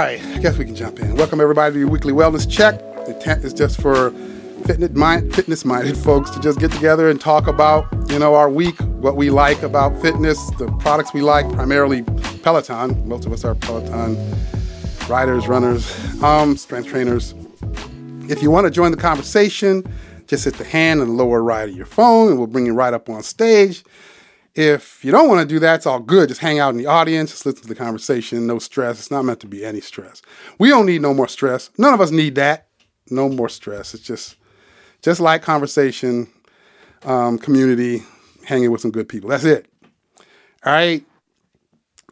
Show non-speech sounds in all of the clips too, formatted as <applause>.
right, I guess we can jump in. Welcome everybody to your weekly wellness check. The tent is just for fitness mind fitness minded folks to just get together and talk about you know our week, what we like about fitness, the products we like, primarily Peloton. Most of us are Peloton riders, runners, um, strength trainers. If you want to join the conversation, just hit the hand in the lower right of your phone, and we'll bring you right up on stage. If you don't want to do that, it's all good. Just hang out in the audience, just listen to the conversation. No stress. It's not meant to be any stress. We don't need no more stress. None of us need that. No more stress. It's just, just like conversation, um, community, hanging with some good people. That's it. All right.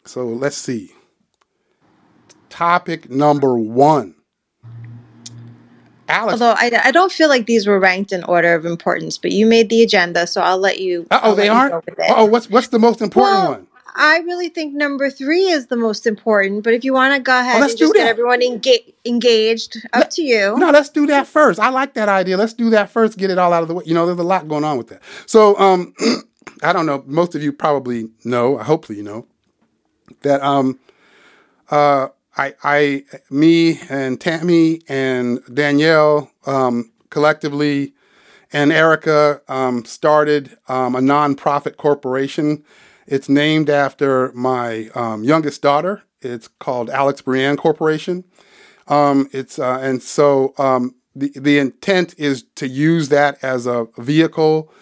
So let's see. Topic number one. Alex. Although I, I don't feel like these were ranked in order of importance, but you made the agenda, so I'll let you. oh, they aren't. go with it. Oh, what's what's the most important Well, one? I really think number three is the most important, but if you want to go ahead let's and do just get everyone enga- engaged, up to you. No, let's do that first. I like that idea. Let's do that first. Get it all out of the way. You know, there's a lot going on with that. So, um, <clears throat> I don't know. Most of you probably know. Hopefully, you know that um, uh, I, I, me and Tammy and Danielle um, collectively and Erica um, started um, a nonprofit corporation. It's named after my um, youngest daughter. It's called Alex Breanne Corporation. Um, it's uh, and so um, the the intent is to use that as a vehicle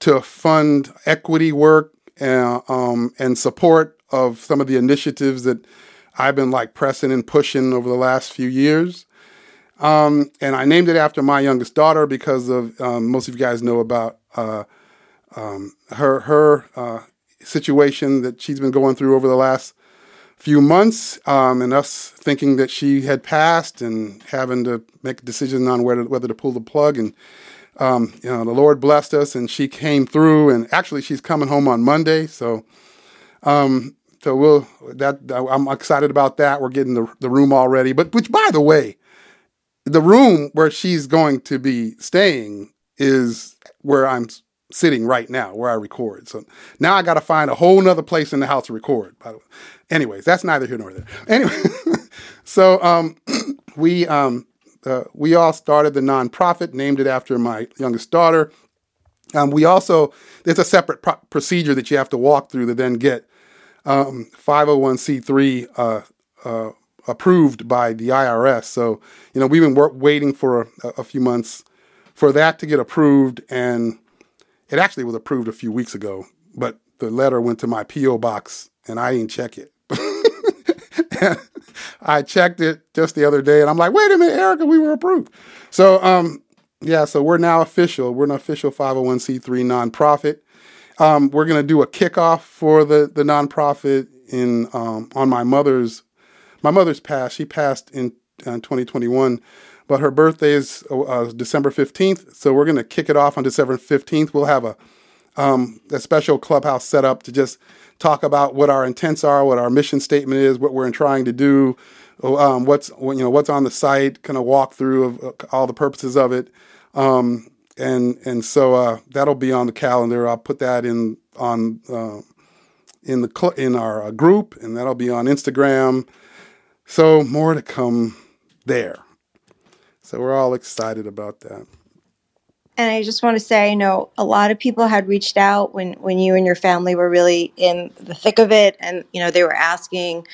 to fund equity work uh, um, and support of some of the initiatives that I've been like pressing and pushing over the last few years. Um, and I named it after my youngest daughter because of um, most of you guys know about uh, um, her her uh, situation that she's been going through over the last few months, um, and us thinking that she had passed and having to make a decision on whether whether to pull the plug. And um, you know, the Lord blessed us, and she came through. And actually, she's coming home on Monday, so um, so we'll that I'm excited about that. We're getting the the room all ready. But which, by the way, the room where she's going to be staying is where I'm sitting right now, where I record. So now I got to find a whole nother place in the house to record. By the way, anyways, that's neither here nor there. Anyway, <laughs> so um, <clears throat> we um, uh, we all started the nonprofit, named it after my youngest daughter. Um, we also there's a separate pro- procedure that you have to walk through to then get um, 501c3 uh, uh, approved by the IRS. So you know we've been work, waiting for a, a few months for that to get approved, and it actually was approved a few weeks ago. But the letter went to my PO box, and I didn't check it. <laughs> I checked it just the other day, and I'm like, wait a minute, Erica, we were approved. So um, yeah, so we're now official. We're an official 501c3 nonprofit. Um, we're going to do a kickoff for the the nonprofit in um, on my mother's my mother's passed. She passed in uh, 2021, but her birthday is uh, December 15th. So we're going to kick it off on December 15th. We'll have a um, a special clubhouse set up to just talk about what our intents are, what our mission statement is, what we're trying to do, um, what's you know what's on the site, kind of walk through of uh, all the purposes of it. Um, and and so uh, that'll be on the calendar. I'll put that in on uh, in the cl- in our uh, group, and that'll be on Instagram. So more to come there. So we're all excited about that. And I just want to say, I know a lot of people had reached out when, when you and your family were really in the thick of it. And, you know, they were asking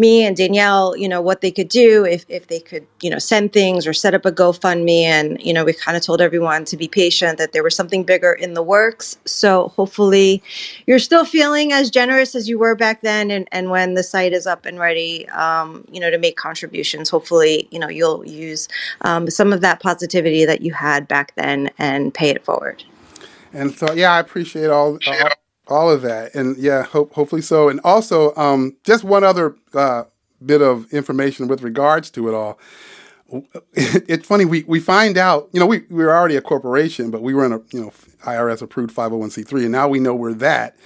me and Danielle, you know, what they could do if, if they could, you know, send things or set up a GoFundMe. And, you know, we kind of told everyone to be patient, that there was something bigger in the works. So hopefully you're still feeling as generous as you were back then. And, and when the site is up and ready, um, you know, to make contributions, hopefully, you know, you'll use um, some of that positivity that you had back then and pay it forward. And so, yeah, I appreciate all all, all of that, and yeah, hope, hopefully so. And also, um, just one other uh, bit of information with regards to it all. <laughs> It's funny we, we find out, you know, we, we were already a corporation, but we were in a you know IRS approved 501c3, and now we know we're that.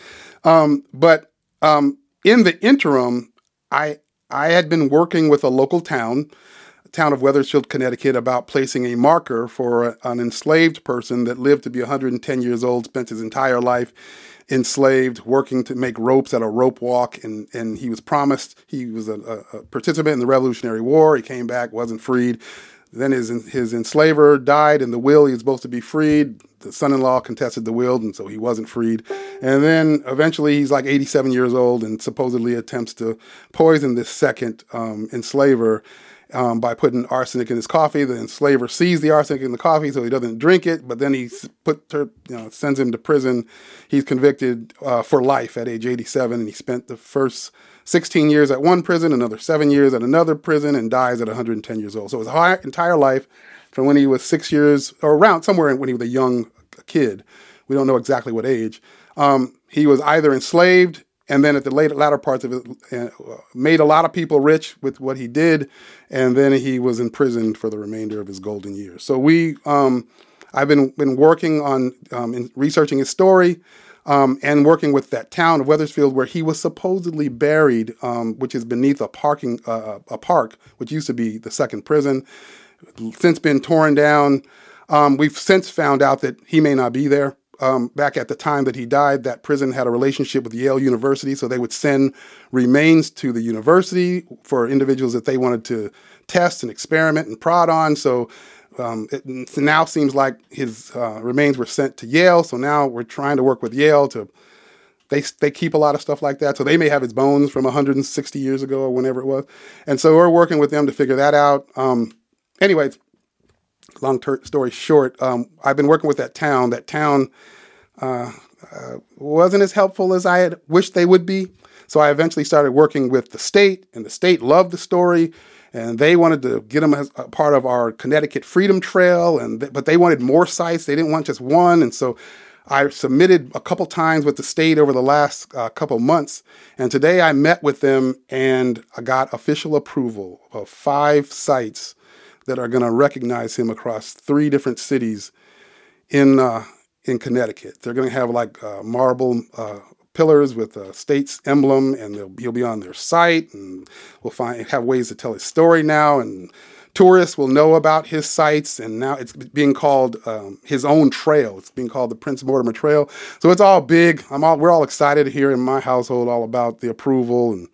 Um, but um, in the interim, I I had been working with a local town town of Wethersfield, Connecticut, about placing a marker for an enslaved person that lived to be 110 years old, spent his entire life enslaved, working to make ropes at a rope walk, and, and he was promised he was a, a, participant in the Revolutionary War. He came back, wasn't freed. Then his his enslaver died in the will. He was supposed to be freed. The son-in-law contested the will, and so he wasn't freed. And then eventually, he's like 87 years old, and supposedly attempts to poison this second um, enslaver um, by putting arsenic in his coffee. The enslaver sees the arsenic in the coffee, so he doesn't drink it. But then he put you know, sends him to prison. He's convicted uh, for life at age 87, and he spent the first 16 years at one prison, another seven years at another prison, and dies at 110 years old. So his entire life, from when he was six years or around somewhere when he was a young kid, we don't know exactly what age. Um, he was either enslaved and then at the later latter parts of it, uh, made a lot of people rich with what he did, and then he was imprisoned for the remainder of his golden years. So we, um, I've been been working on um, researching his story. Um, and working with that town of Wethersfield, where he was supposedly buried, um, which is beneath a parking uh, a park, which used to be the second prison, since been torn down. Um, we've since found out that he may not be there um, back at the time that he died, that prison had a relationship with Yale University, so they would send remains to the university for individuals that they wanted to test and experiment and prod on. So um, it now seems like his uh, remains were sent to Yale. So now we're trying to work with Yale to. They, they keep a lot of stuff like that. So they may have his bones from 160 years ago or whenever it was. And so we're working with them to figure that out. Um, anyways, long ter- story short, um, I've been working with that town. That town uh, uh, wasn't as helpful as I had wished they would be. So I eventually started working with the state, and the state loved the story, and they wanted to get them as a part of our Connecticut Freedom Trail, and th- but they wanted more sites. They didn't want just one, and so I submitted a couple times with the state over the last uh, couple months, and today I met with them and I got official approval of five sites that are going to recognize him across three different cities in uh, in Connecticut. They're going to have like uh, marble uh, pillars with a state's emblem, and he'll be on their site, and we'll find have ways to tell his story now, and tourists will know about his sites, and now it's being called um, his own trail. It's being called the Prince Mortimer Trail. So it's all big. I'm all we're all excited here in my household all about the approval and.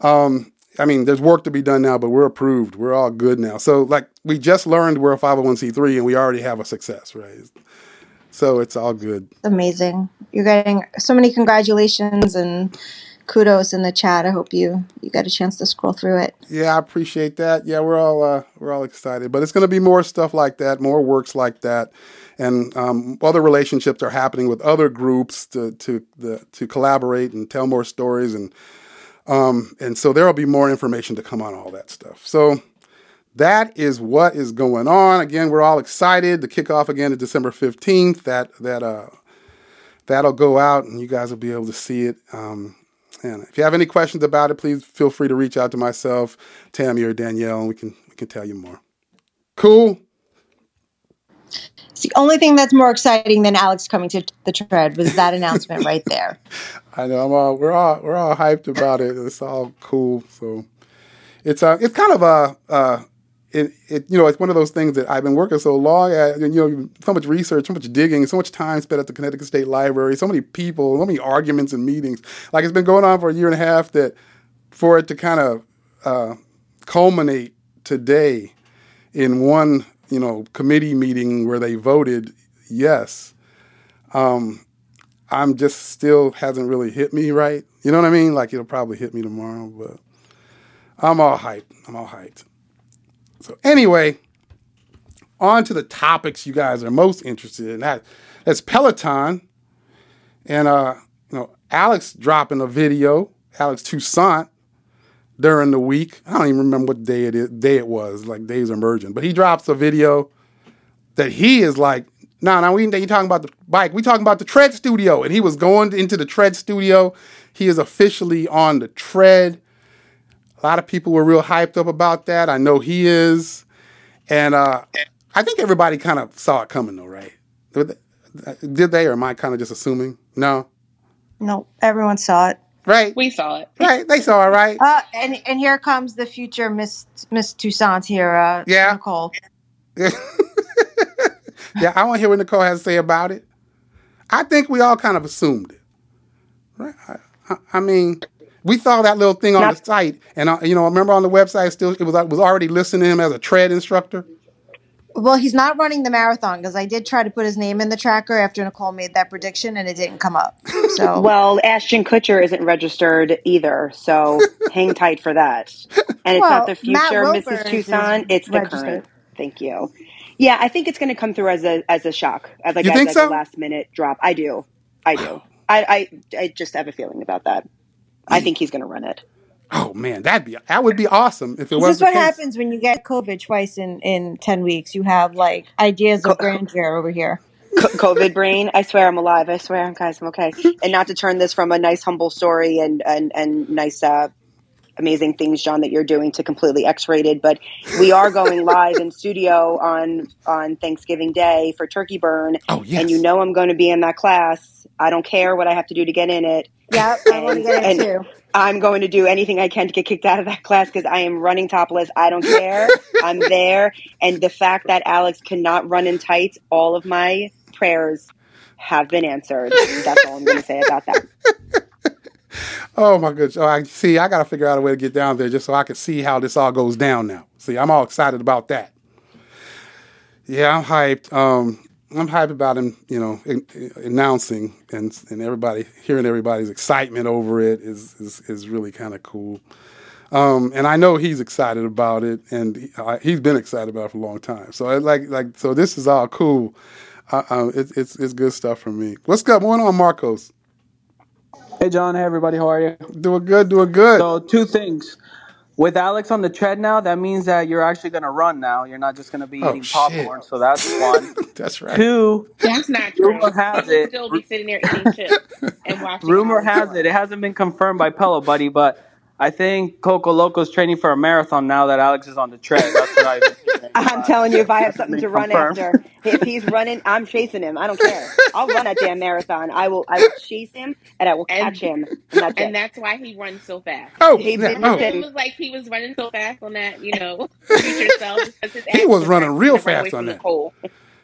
Um, I mean, there's work to be done now, but we're approved. We're all good now. So, like, we just learned we're a 501c3 and we already have a success, right? So it's all good. Amazing. You're getting so many congratulations and kudos in the chat. I hope you you got a chance to scroll through it. Yeah, I appreciate that. Yeah, we're all uh, we're all excited, but it's going to be more stuff like that, more works like that, and um, other relationships are happening with other groups to to the, to collaborate and tell more stories and um, and so there will be more information to come on all that stuff. So that is what is going on. Again, we're all excited to kick off again at December 15th. That that uh that'll go out and you guys will be able to see it. Um, and if you have any questions about it, please feel free to reach out to myself, Tammy, or Danielle, and we can we can tell you more. Cool. It's the only thing that's more exciting than Alex coming to the tread was that announcement right there. <laughs> I know. I'm all, we're all we're all hyped about it. It's all cool. So it's uh it's kind of a uh it, it you know it's one of those things that I've been working so long at you know so much research, so much digging, so much time spent at the Connecticut State Library, so many people, so many arguments and meetings. Like it's been going on for a year and a half. That for it to kind of uh, culminate today in one you know, committee meeting where they voted yes, um, I'm just still hasn't really hit me right. You know what I mean? Like it'll probably hit me tomorrow, but I'm all hyped. I'm all hyped. So anyway, on to the topics you guys are most interested in. That that's Peloton, and uh, you know, Alex dropping a video. Alex Toussaint during the week. I don't even remember what day it is, day it was. Like days are merging, but he drops a video that he is like, no, nah, no, nah, we ain't talking about the bike. We talking about the tread studio, and he was going into the tread studio. He is officially on the tread. A lot of people were real hyped up about that. I know he is, and uh, I think everybody kind of saw it coming, though, right? Did they, or am I kind of just assuming? No. No, everyone saw it. Right. We saw it. Right. They saw it, right? Uh, and and here comes the future Miss Miss Toussaint here, uh, yeah. Nicole. <laughs> yeah, I want to hear what Nicole has to say about it. I think we all kind of assumed it. Right. I, I, I mean, we saw that little thing on Not- the site, and uh, you know, remember on the website, still it was it was already listing him as a tread instructor. Well, he's not running the marathon because I did try to put his name in the tracker after Nicole made that prediction and it didn't come up. So <laughs> Well, Ashton Kutcher isn't registered either, so <laughs> hang tight for that. And it's Well, not the future, Mrs. Toussaint. It's the registered. current. Thank you. Yeah, I think it's going to come through as a as a shock, as like, You as, think like so? a last minute drop. I do, I do. I, I I just have a feeling about that. I think he's going to run it. Oh man, that'd be that would be awesome if it was. this is what case. happens when you get COVID twice in, in 10 weeks. You have like ideas of grandeur over here. COVID brain. I swear I'm alive. I swear, guys, I'm okay. And not to turn this from a nice, humble story and and and nice, uh, amazing things, John, that you're doing to completely X-rated. But we are going live in studio on on Thanksgiving Day for Turkey Burn, Oh yes, and you know I'm going to be in that class. I don't care what I have to do to get in it. Yep, I want to get And- too. I'm going to do anything I can to get kicked out of that class because I am running topless. I don't care. I'm there. And the fact that Alex cannot run in tights, all of my prayers have been answered. That's all I'm going to say about that. <laughs> Oh my goodness! I see. I got to figure out a way to get down there just so I can see how this all goes down. Now, see, I'm all excited about that. Yeah, I'm hyped. Um, I'm hyped about him. You know, in, in- announcing and and everybody hearing everybody's excitement over it is is is really kind of cool. Um, and I know he's excited about it, and he, uh, he's been excited about it for a long time. So I like like so this is all cool. Uh, uh, it, it's it's good stuff for me. What's going on, Marcos? Hey John, hey everybody, how are you? Doing good, doing good. So two things. With Alex on the tread now, that means that you're actually gonna run now. You're not just gonna be Oh, eating shit. popcorn. So that's one. <laughs> That's right. Two, That's not true. Rumor has He'll it- still be sitting there eating chips and <laughs> watching. rumor Alex has it, it hasn't been confirmed by Pelobuddy, but I think Coco Loco's training for a marathon now that Alex is on the tread. That's what I've been hearing. <laughs> I'm telling you, if I have something to run confirmed. after, if he's running, I'm chasing him. I don't care. I'll run that damn marathon. I will. I will chase him and I will And- catch him. And that's And that's why he runs so fast. Oh, He yeah, didn't oh. It was like he was running so fast on that, you know, <laughs> future self. He was running real to run away fast on that. Nicole.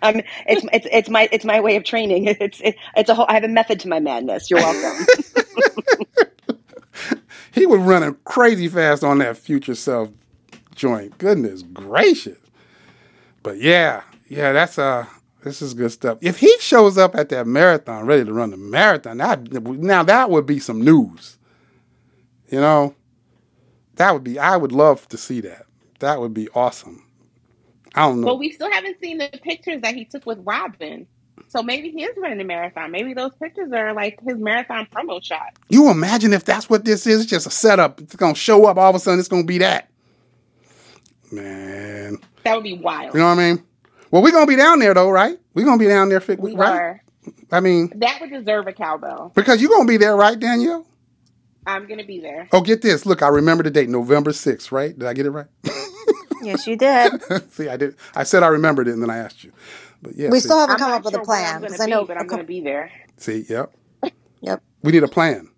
Um, it's it's it's my it's my way of training. <laughs> It's it, it's a whole. I have a method to my madness. You're welcome. <laughs> He was running crazy fast on that future self joint. Goodness gracious. But yeah, yeah, that's uh this is good stuff. If he shows up at that marathon ready to run the marathon, that now that would be some news. You know? That would be I would love to see that. That would be awesome. I don't know. But we still haven't seen the pictures that he took with Robin. So maybe he is running a marathon. Maybe those pictures are like his marathon promo shot. You imagine if that's what this is? It's just a setup. It's gonna show up all of a sudden. It's gonna be that. Man, That would be wild. you know what I mean? Well, we're gonna be down there though, right? We're gonna be down there, fit, we right? are. I mean, That would deserve a cowbell. because you're gonna be there, right, Danielle? I'm gonna be there. Oh, get this. Look, I remember the date, November 6th, right? Did I get it right? Yes, you did. <laughs> see, I did. I said I remembered it, and then I asked you. But yeah, We see, still haven't I'm come not up with sure a where plan I'm because gonna I know. be, but a I'm gonna be there. see, yep. Yep. We need a plan.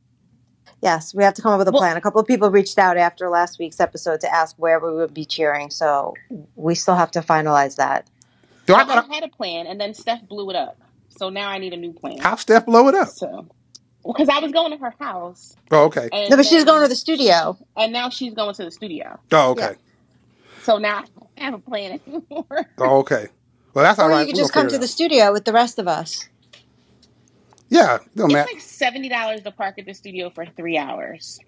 Yes, we have to come up with a Well- plan. A couple of people reached out after last week's episode to ask where we would be cheering, so we still have to finalize that. Do I I, gotta? had a plan, and then Steph blew it up. So now I need a new plan. How Steph blow it up? So, because I was going to her house, Oh, okay. and No, but she's going to the studio. and now she's going to the studio. Oh, okay. So now I don't have a plan <laughs> anymore. Oh, okay. Well, that's all Or right. you could We're just gonna come figure to it the studio with the rest of us. Yeah, no it's man. like seventy dollars to park at the studio for three hours.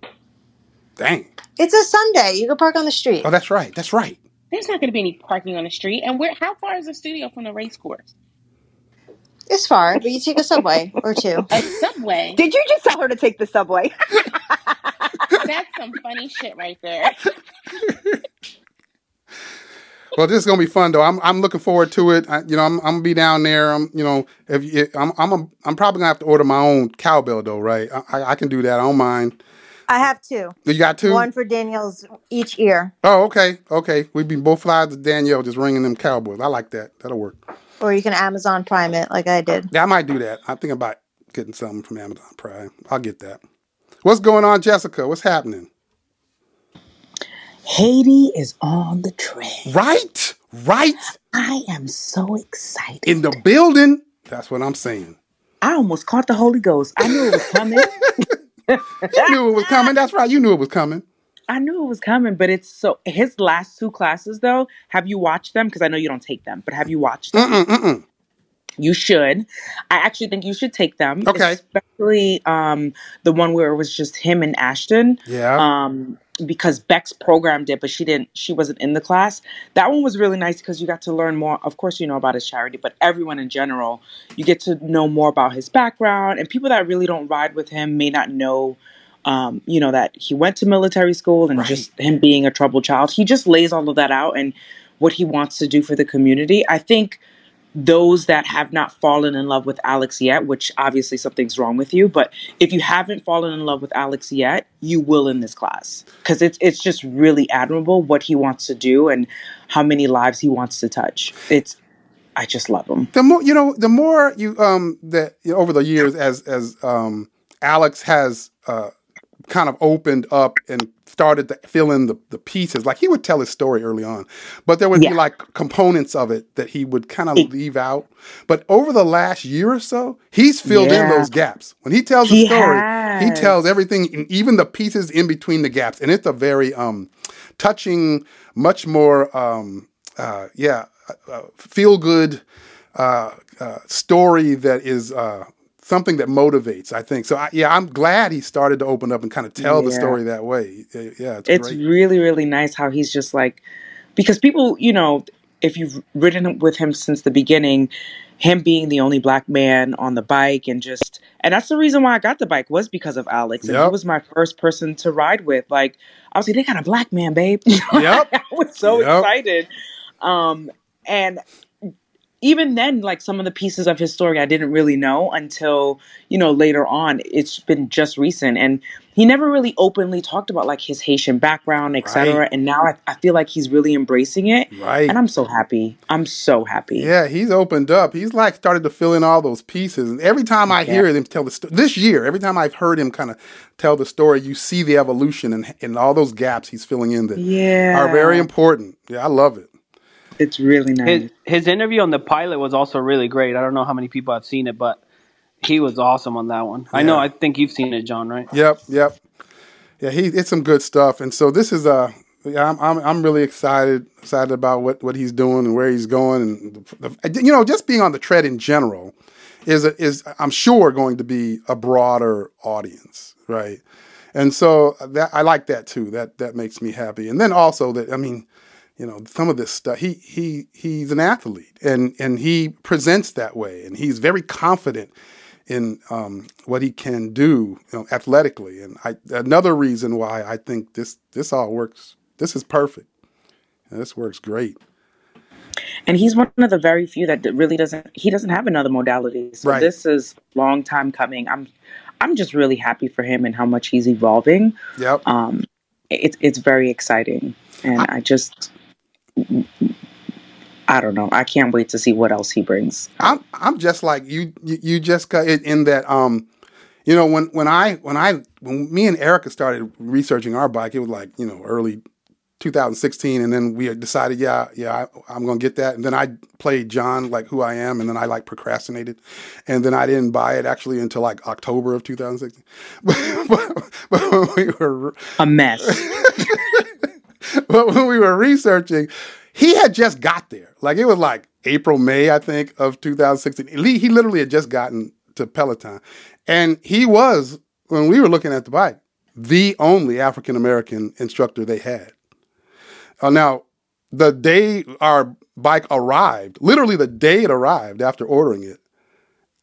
Dang. It's a Sunday. You can park on the street. Oh, that's right. That's right. There's not going to be any parking on the street. And where? How far is the studio from the race course? It's far, but you take a subway or two. <laughs> A subway. Did you just tell her to take the subway? <laughs> That's some funny shit right there. <laughs> Well, this is gonna be fun though. I'm I'm looking forward to it. I, you know, I'm I'm gonna be down there. I'm you know, if you, I'm I'm a, I'm probably gonna have to order my own cowbell though, right? I, I- I can do that. I don't mind. I have two. You got two? One for Danielle's each ear, Oh, okay, okay. We'd be both sides of Danielle just ringing them cowboys. I like that. That'll work. or you can Amazon Prime it like I did. Yeah, I might do that. I'm thinking about getting something from Amazon Prime. I'll get that. What's going on, Jessica? What's happening? Haiti is on the train. Right, right I am so excited. in the building. That's what I'm saying. I almost caught the Holy Ghost. I knew it was coming. <laughs> You knew it was coming. That's right. You knew it was coming. I knew it was coming, but it's so his last two classes though. Have you watched them? Because I know you don't take them, but have you watched them? Mm-mm, mm-mm. You should. I actually think you should take them. Okay. Especially um, the one where it was just him and Ashton. Yeah. Um, because Bex programmed it, but she didn't. She wasn't in the class. That one was really nice because you got to learn more. Of course, you know about his charity, but everyone in general, you get to know more about his background. And people that really don't ride with him may not know. Um, you know that he went to military school and Right. just him being a troubled child. He just lays all of that out and what he wants to do for the community. I think those that have not fallen in love with Alex yet, which obviously something's wrong with you, but if you haven't fallen in love with Alex yet, you will in this class because it's it's just really admirable what he wants to do and how many lives he wants to touch. It's I just love him. the more you know, the more you um that you know, over the years as as um Alex has uh kind of opened up and started to fill in the, the pieces. Like he would tell his story early on, but there would Yeah. be like components of it that he would kind of leave out. But over the last year or so, he's filled in those gaps. When he tells He a story, he tells everything, even the pieces in between the gaps, and it's a very um touching, much more um uh yeah uh, uh, feel good uh, uh, story that is uh, something that motivates. I think so. I, yeah, I'm glad he started to open up and kind of tell the story that way. Yeah, it's, It's really really nice how he's just like because people, you know, if you've ridden with him since the beginning, him being the only black man on the bike and just and that's the reason why I got the bike was because of Alex. And he was my first person to ride with. Like I was like, they got a black man, babe. <laughs> Yep. I was so Yep. excited. Um and even then, like some of the pieces of his story I didn't really know until, you know, later on. It's been just recent. And he never really openly talked about like his Haitian background, etc. Right. And now I, I feel like he's really embracing it. Right. And I'm so happy. I'm so happy. Yeah, he's opened up. He's like started to fill in all those pieces. And every time I hear him tell the story, this year, every time I've heard him kind of tell the story, you see the evolution and, and all those gaps he's filling in that Yeah. are very important. Yeah, I love it. It's really nice. His his interview on the pilot was also really great. I don't know how many people have seen it, but he was awesome on that one. I know. I think you've seen it, John. Right? Yep, yep. Yeah, he it's some good stuff. And so this is uh yeah, I'm, I'm I'm really excited excited about what, what he's doing and where he's going and the, the- you know just being on the tread in general is a, is I'm sure going to be a broader audience, right? And so that I like that too. That that makes me happy. And then also that I mean, you know, some of this stuff he he he's an athlete and and he presents that way and he's very confident in um, what he can do you know, athletically. And I, another reason why I think this this all works. This is perfect. And this works great. and he's one of the very few that really doesn't he doesn't have another modality so Right. this is long time coming i'm i'm just really happy for him and how much he's evolving Yep. um it's it's very exciting and I, just i don't know i can't wait to see what else he brings I'm I'm just like you. You, just got it in that. Um, you know, when when I when I when me and Erica started researching our bike, it was like you know early 2016, and then we decided, yeah, yeah, I, I'm gonna get that. And then I played John like who I am, and then I like procrastinated, and then I didn't buy it actually until like October of 2016. <laughs> but, but when we were a mess <laughs> <laughs> but when we were researching, he had just got there. Like it was like April, May, I think, of 2016. He he literally had just gotten to Peloton. And he was, when we were looking at the bike, the only African American instructor they had. Uh, now, the day our bike arrived, literally the day it arrived after ordering it,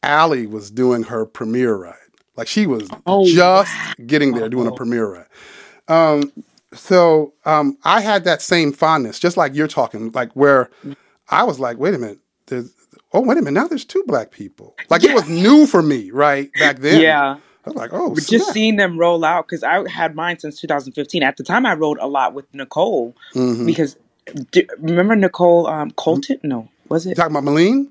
Allie was doing her premiere ride. Like she was Oh, just getting there doing a premiere ride. Um, so um, I had that same fondness, just like you're talking, like where I was like, wait a minute, there's, oh wait a minute, now there's two black people. Like it was new for me, right back then. yeah I was like, oh, But just seeing them roll out because I had mine since 2015. At the time, I rode a lot with Nicole Mhm. because do, remember Nicole um, Colton? No, was it? talking about Malene?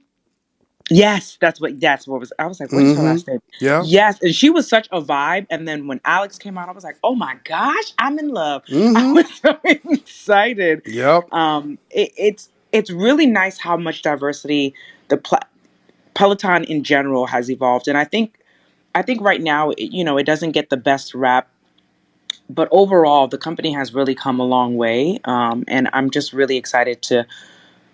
Yes, that's what. That's what was. I was like, what's her Mhm. last name? Yeah. Yes, and she was such a vibe. And then when Alex came out, I was like, oh my gosh, I'm in love. <laughs> I Mhm. was so excited. Yep. Um, it, it's it's really nice how much diversity the pla- Peloton in general has evolved, and I think I think right now, it- you know, it doesn't get the best rap, but overall, the company has really come a long way, um, and I'm just really excited to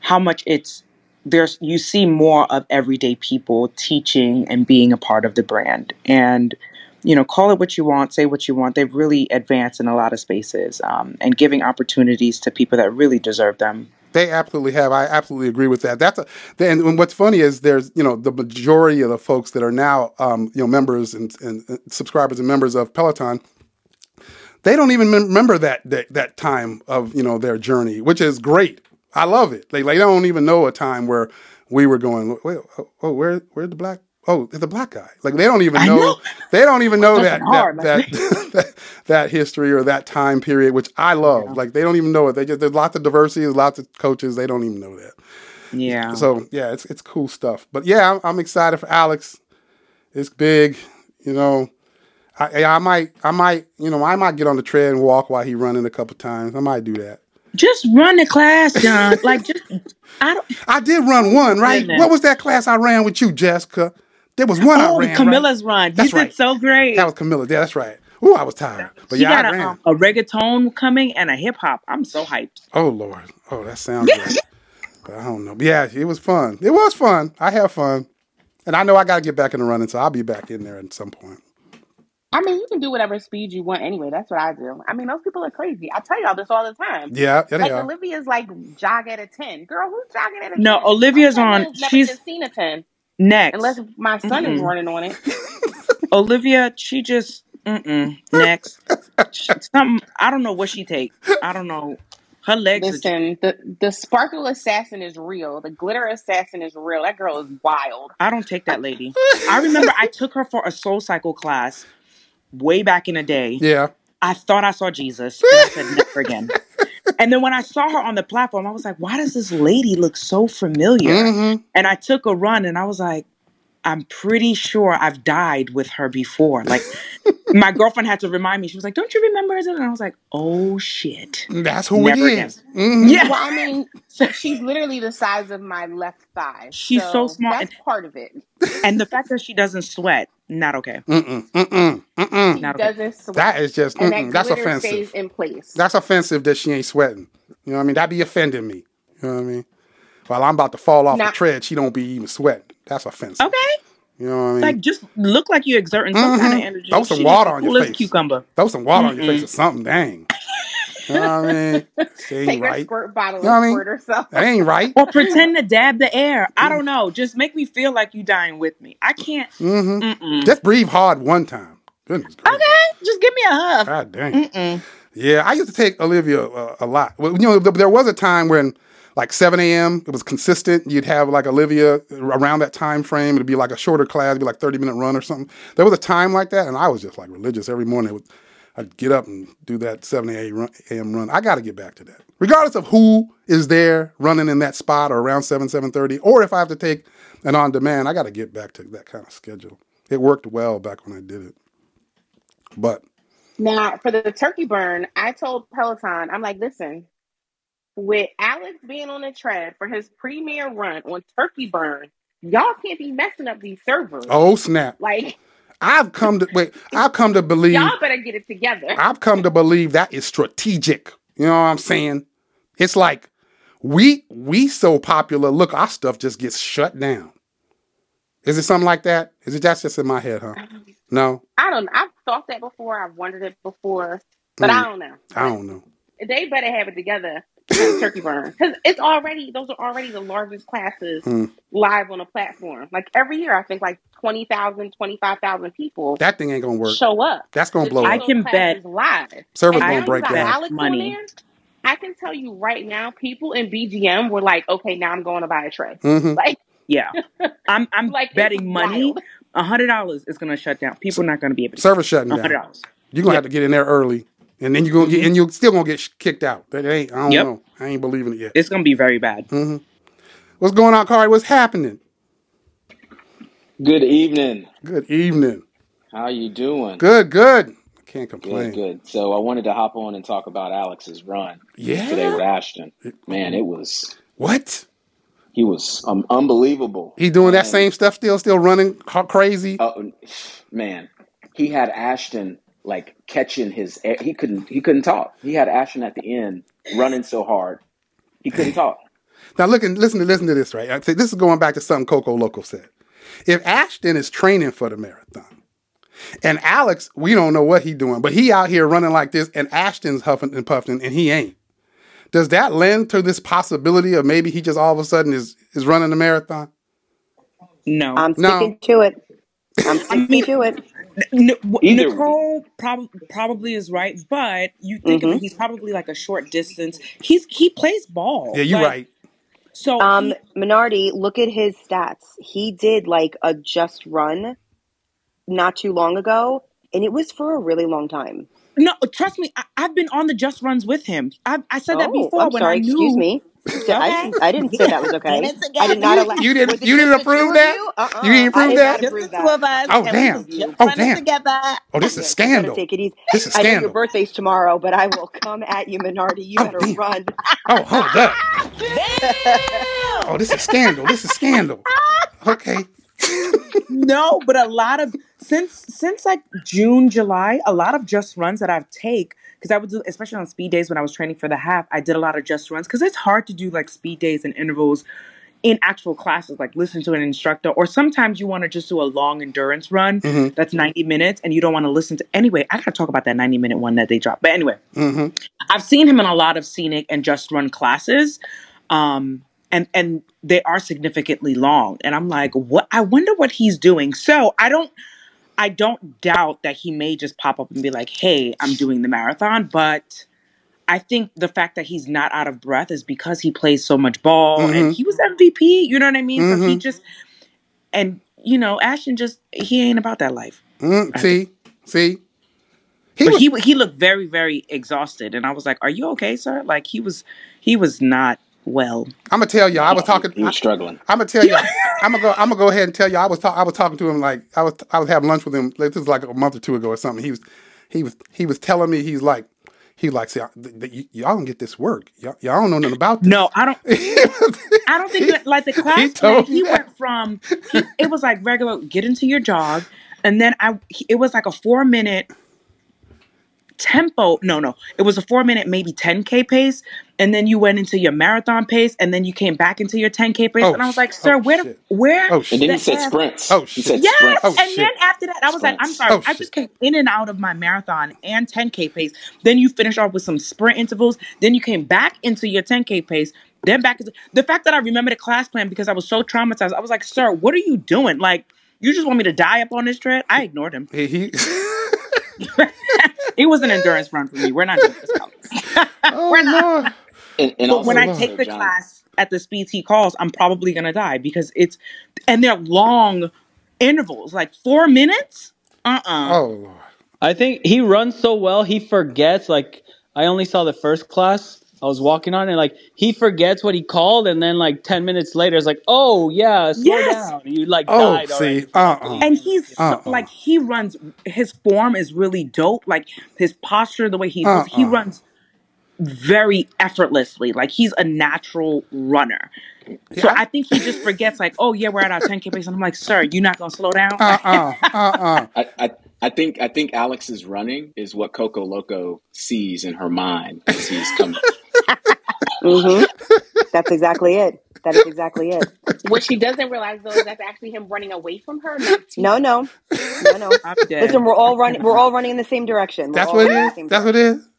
how much it's there's you see more of everyday people teaching and being a part of the brand and you know call it what you want say what you want they've really advanced in a lot of spaces um, and giving opportunities to people that really deserve them They absolutely have. I absolutely agree with that. That's a, and what's funny is there's you know the majority of the folks that are now um, you know members and, and subscribers and members of Peloton. They don't even remember that, that that time of you know their journey, which is great. I love it. They, they don't even know a time where we were going. Wait, oh, oh where where's the black? Oh, the black guy. Like they don't even know. know. They don't even know that hard, that, that, <laughs> that that history or that time period, which I love. Like they don't even know it. They just there's lots of diversity, there's lots of coaches. They don't even know that. yeah So yeah, it's it's cool stuff. But yeah, I'm, I'm excited for Alex. It's big, you know. I I might I might you know I might get on the tread and walk while he running a couple times. I might do that. Just run the class john like just i don't I did run one right. Goodness. What was that class I ran with you, Jessica? There was one I oh ran. right? camila's run That's you right. did so great That was Camila. Yeah, that's right. Ooh, I was tired, but she yeah, got I a, ran. um, a reggaeton coming and a hip-hop i'm so hyped Oh Lord. Oh, that sounds good. <laughs> but I don't know. But yeah, it was fun. It was fun. I have fun. And I know I gotta get back in the running, so I'll be back in there at some point. I mean, you can do whatever speed you want anyway. That's what I do. I mean, those people are crazy. I tell y'all this all the time. Yeah, yeah, they Like are. Olivia's like jog at a ten. Girl, who's jogging at a No, 10? Olivia's My on- son Never she's- even seen a ten next unless my son is Mm-mm. running on it. <laughs> Olivia, she just mm-mm. next. She- Something I don't know what she take. I don't know. Her legs. Are, Listen, the the sparkle assassin is real. The glitter assassin is real. That girl is wild. I don't take that lady. <laughs> I remember I took her for a Soul Cycle class way back in the day. Yeah. I thought I saw Jesus, and I said never again. <laughs> And then when I saw her on the platform, I was like, "Why does this lady look so familiar?" Mm-hmm. And I took a run, and I was like, "I'm pretty sure I've died with her before." Like, my <laughs> girlfriend had to remind me. She was like, "Don't you remember?" And I was like, "Oh shit." That's who Never it again. is. Mhm. Yeah. Well, I mean, <laughs> she's literally the size of my left thigh. She's so small That's part of it. And the fact that she doesn't sweat, not okay. Mm-mm. Mm-mm. Mm-mm. She Not okay. doesn't sweat. That is just and that that's glitter offensive. stays in place. That's offensive that she ain't sweating. You know what I mean? That'd be offending me. You know what I mean? While I'm about to fall off Now- the tread, she don't be even sweating. That's offensive. Okay. You know what I mean? Like, just look like you're exerting some kind of Mhm. energy. Throw some She water on your cool as a face. Cucumber. Throw some water on your face Mm-mm. or something. Dang. You know what I mean? <laughs> She ain't Take her right. squirt bottle You know what I and mean? squirt herself. That ain't right. Or pretend to dab the air. I don't know. Just make me feel like you dying with me. I can't. hmm Mm-mm. Just breathe hard one time. Goodness gracious. Okay, just give me a huff. God dang. Mm-mm. Yeah, I used to take Olivia uh, a lot. Well, you know, th- there was a time when, like 7 a.m., it was consistent. You'd have like Olivia around that time frame. It'd be like a shorter class, it'd be like 30 minute run or something. There was a time like that, and I was just like religious every morning. Would- I'd get up and do that 7 a.m. run. I got to get back to that, regardless of who is there running in that spot or around 7, 7:30, or if I have to take an on demand. I got to get back to that kind of schedule. It worked well back when I did it, but Now, for the turkey burn, I told Peloton, I'm like, listen, with Alex being on the tread for his premier run on turkey burn, y'all can't be messing up these servers. oh snap! Like, I've come to wait. I've come to believe. y'all better get it together. I've come to believe that is strategic. You know what I'm saying? It's like we we so popular. Look, our stuff just gets shut down. Is it something like that? Is it that's just in my head, huh? No, I don't I've thought that before. I've wondered it before, but I Mm. don't know. I don't know. They better have it together turkey burn because it's already those are already the largest classes Mm. live on a platform. Like every year, I think like 20,000, 25,000 people That thing ain't gonna work. show up. That's gonna blow do I up. can bet- live. Server's gonna break down. Money. there. I can tell you right now, people in BGM were like, "Okay, now I'm going to buy a tray." hmm Like, Yeah, <laughs> I'm. I'm like betting money. A hundred dollars is gonna shut down. People are not gonna be able to. Server shutting A hundred down. dollars. You're gonna Yep. have to get in there early, and then you're gonna get, and you're still gonna get sh- kicked out. That ain't. I don't Yep. know. I ain't believing it yet. It's gonna be very bad. hmm What's going on, Kari? What's happening? Good evening. Good evening. How you doing? Good, good. Can't complain. good. So I wanted to hop on and talk about Alex's run Yeah. today with Ashton. Man, it was What? He was um, unbelievable. He doing that same stuff still, still running crazy. uh, <sighs> man, he had Ashton like catching his. air- He couldn't. He couldn't talk. He had Ashton at the end running so hard he couldn't talk. Now look and listen to listen to this, right? Uh, I say this is going back to something Coco Loco said. If Ashton is training for the marathon, and Alex, we don't know what he doing, but he out here running like this, and Ashton's huffing and puffing, and he ain't. Does that lend to this possibility of maybe he just all of a sudden is is running the marathon? No. I'm No. sticking to it. I'm <laughs> sticking to it. N- w- Either- Nicole prob- probably is right, but you think of Mhm. it, he's probably like a short distance. He's he plays ball. Yeah, you're Like, right. So Um, he- Minardi, look at his stats. He did like a just run not too long ago, and it was for a really long time. no, trust me, I, I've been on the just runs with him. I, I said that Oh, before I'm when sorry. I knew. Excuse me. I didn't. I didn't say that was okay. I did not together. allow. You didn't- you didn't approve that? you? Uh-uh. You didn't approve that? Just the two of us. Oh, and damn. was just Oh, damn. together. Oh, this is Okay, you scandal. take it easy. This is I know your birthday's tomorrow, but I will come at you, Minardi. You Oh, better damn. run. Oh, hold up. Damn. Oh, this is scandal. This is scandal. Okay. no, but a lot of since since like June, July, a lot of just runs that I've take because I would do especially on speed days when I was training for the half, I did a lot of just runs because it's hard to do like speed days and intervals in actual classes, like listen to an instructor, or sometimes you want to just do a long endurance run Mhm. that's 90 minutes and you don't want to listen to anyway. I gotta talk about that 90 minute one that they dropped. But anyway, hmm I've seen him in a lot of scenic and just run classes. Um and and they are significantly long and I'm like, what I wonder what he's doing. So, I don't I don't doubt that he may just pop up and be like, "Hey, I'm doing the marathon," but I think the fact that he's not out of breath is because he plays so much ball Mhm. and he was MVP, you know what I mean? So he Mhm. just and you know, Ashton just he ain't about that life. Mm, see, see. He but was, he he looked very very exhausted and I was like, "Are you okay, sir?" Like he was he was not well. I'm gonna tell y'all. I was talking. He was struggling. I'm gonna tell you. I'm gonna go. I'm gonna go ahead and tell you. I was talk, I was talking to him like I was. I was having lunch with him. Like, this was like a month or two ago or something. He was. He was. He was telling me. He's like. He like. See, I- th- th- y- y'all don't get this work. Y'all, y'all don't know nothing about this. No, I don't <laughs> I don't think that like the class He plan, told he went from he, it was like regular get into your jog and then I he- it was like a 4 minute tempo no no it was a 4 minute maybe 10k pace and then you went into your marathon pace and then you came back into your 10k pace Oh, and I was oh, like sir oh, where shit. where Oh And then he said F- sprints. Oh, He shit. said Yes, sprints. Oh, and shit. then after that, I was like, I'm sorry, Oh, I just came in and out of my marathon and 10k pace. Then you finish off with some sprint intervals. Then you came back into your 10k pace. Then back into the fact that I remember the class plan because I was so traumatized. I was like, sir, what are you doing? Like, you just want me to die up on this tread? I ignored him. He. he <laughs> <laughs> it was an endurance run for me. We're not doing this. Alex. <laughs> oh We're not. Lord. And, and But when I take the John, class at the speeds he calls, I'm probably gonna die because it's and they're long intervals, like four minutes. Uh uh Oh I think he runs so well he forgets. Like I only saw the first class. I was walking on and like he forgets what he called, and then like ten minutes later, it's like, oh yeah, slow Yes. down. You like Oh, died already. see. Uh. uh and he's so, Uh-uh. like he runs his form is really dope like his posture the way he moves he Uh-uh. runs very effortlessly like he's a natural runner so Yeah, I- i think he just forgets like oh yeah we're at our 10k pace and i'm like sir you're not gonna slow down Uh. Uh. Uh. Uh. <laughs> I, I, I think I think Alex's running is what Coco Loco sees in her mind as he's coming. <laughs> hmm <laughs> That's exactly it. That is exactly it. What she doesn't realize though is that's actually him running away from her, not No, no, no, no. i'm Listen, we're all running. We're all running in the same direction. We're That's all what it running in is. the same That's what it is.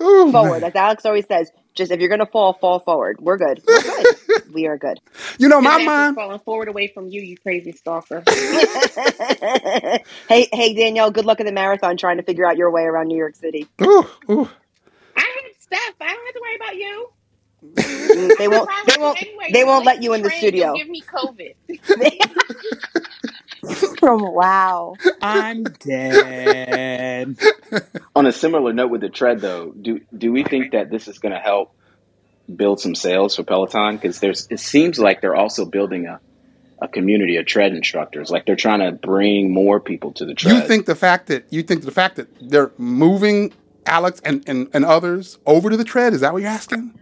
Oh Forward, man. as Alex always says. Just if you're gonna fall, fall forward. We're good. We're good. <laughs> we are good. You know my His ass is mind. falling forward away from you, you crazy stalker. <laughs> hey, hey, Danielle. Good luck in the marathon trying to figure out your way around New York City. Ooh. Ooh. I have Steph. I don't have to worry about you. Mm, They won't. <laughs> They won't. anyway. They won't let you in the train. Studio. give me COVID. <laughs> wow. i'm dead On a similar note with the tread, though, do do we think that this is going to help build some sales for Peloton? Because there's it seems like they're also building a a community of tread instructors. Like they're trying to bring more people to the tread. You think the fact that you think the fact that they're moving Alex and, and, and others over to the tread is that what you're asking?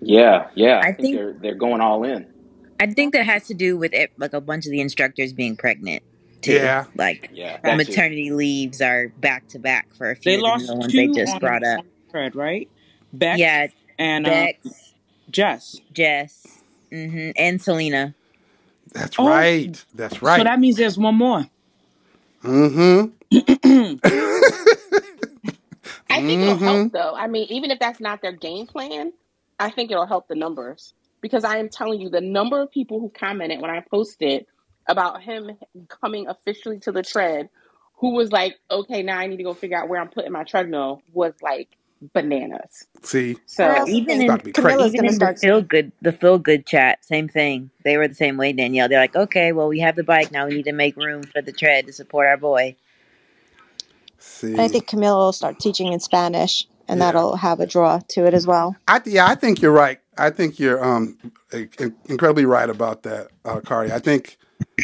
Yeah, yeah. I, I think think they're they're going all in. I think that has to do with it, like a bunch of the instructors being pregnant too. Yeah. Like Yeah, the that too. maternity leaves are back to back for a few They of the lost ones they just on brought up. on thread, right? Bex Yeah, and um, Bex, Jess. Jess, hmm and Selena. That's Oh, right. That's right. so that means there's one more. mm-hmm. I think it'll Mm-hmm. help though. I mean, even if that's not their game plan, I think it'll help the numbers because I am telling you the number of people who commented when I posted about him coming officially to the tread, who was like, "Okay, now I need to go figure out where I'm putting my treadmill," was like bananas. See, So also Even in to be even in the start. feel good the feel good chat, same thing. They were the same way, Danielle. They're like, okay, well, we have the bike now. We need to make room for the tread to support our boy. see. I think Camila will start teaching in Spanish, and Yeah. that'll have a draw to it as well. I yeah, I think you're right. I think you're um incredibly right about that, uh, Kari. I think,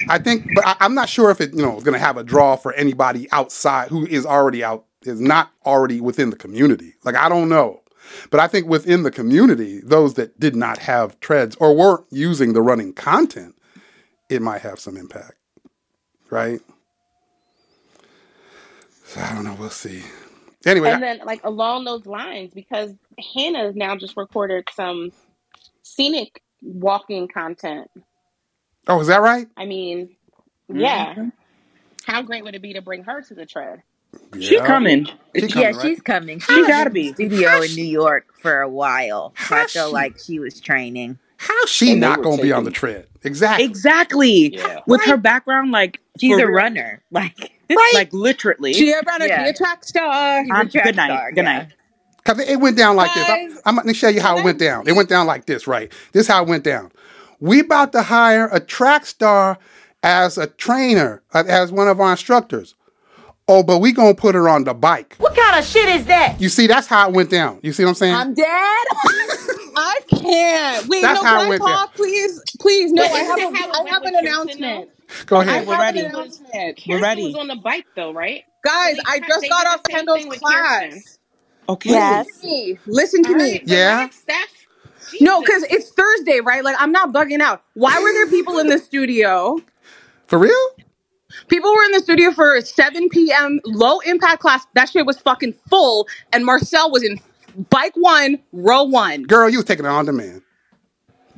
I think, but I, I'm not sure if it you know is going to have a draw for anybody outside who is already out is not already within the community. Like I don't know, but I think within the community, those that did not have treads or weren't using the running content, it might have some impact, right? So I don't know. We'll see. Anyway, and then like along those lines, because Hannah has now just recorded some scenic walking content. oh, is that right? I mean, yeah. Mhm. How great would it be to bring her to the tread? She coming. She yeah, right? she's coming. She She gotta be. studio in New York for a while, so I How's feel she- like she was training. How's she And not going to be on the tread? Exactly. Exactly. Yeah. With her background, like She's for a real, runner, <laughs> like like literally. She a runner. Yeah. She a track star. she's a track good night. star. Good yeah. night. Because it went down like this. I'm, I'm going to show you how it went down. It went down like this, right? This is how it went down. We about to hire a track star as a trainer, uh, as one of our instructors. Oh, but we going to put her on the bike. What kind of shit is that? You see, that's how it went down. You see what I'm saying? I'm dead. <laughs> I can't. Wait, That's no, how it went down. please? Please, no. I have, that a, how it I went have an announcement. Go ahead. have we're an ready. announcement. We're Kirsten ready. was on the bike though, right? Guys, I just got off same Kendall's class. Kirsten. Okay. Yes. Listen to me. Listen to me. right, Yeah. relax, Steph. No, Jesus. because it's Thursday, right? Like, I'm not bugging out. Why were there people in the studio? For real? People were in the studio for 7 p.m. low impact class. That shit was fucking full. And Marcel was in bike one, row one. Girl, you was taking it on demand.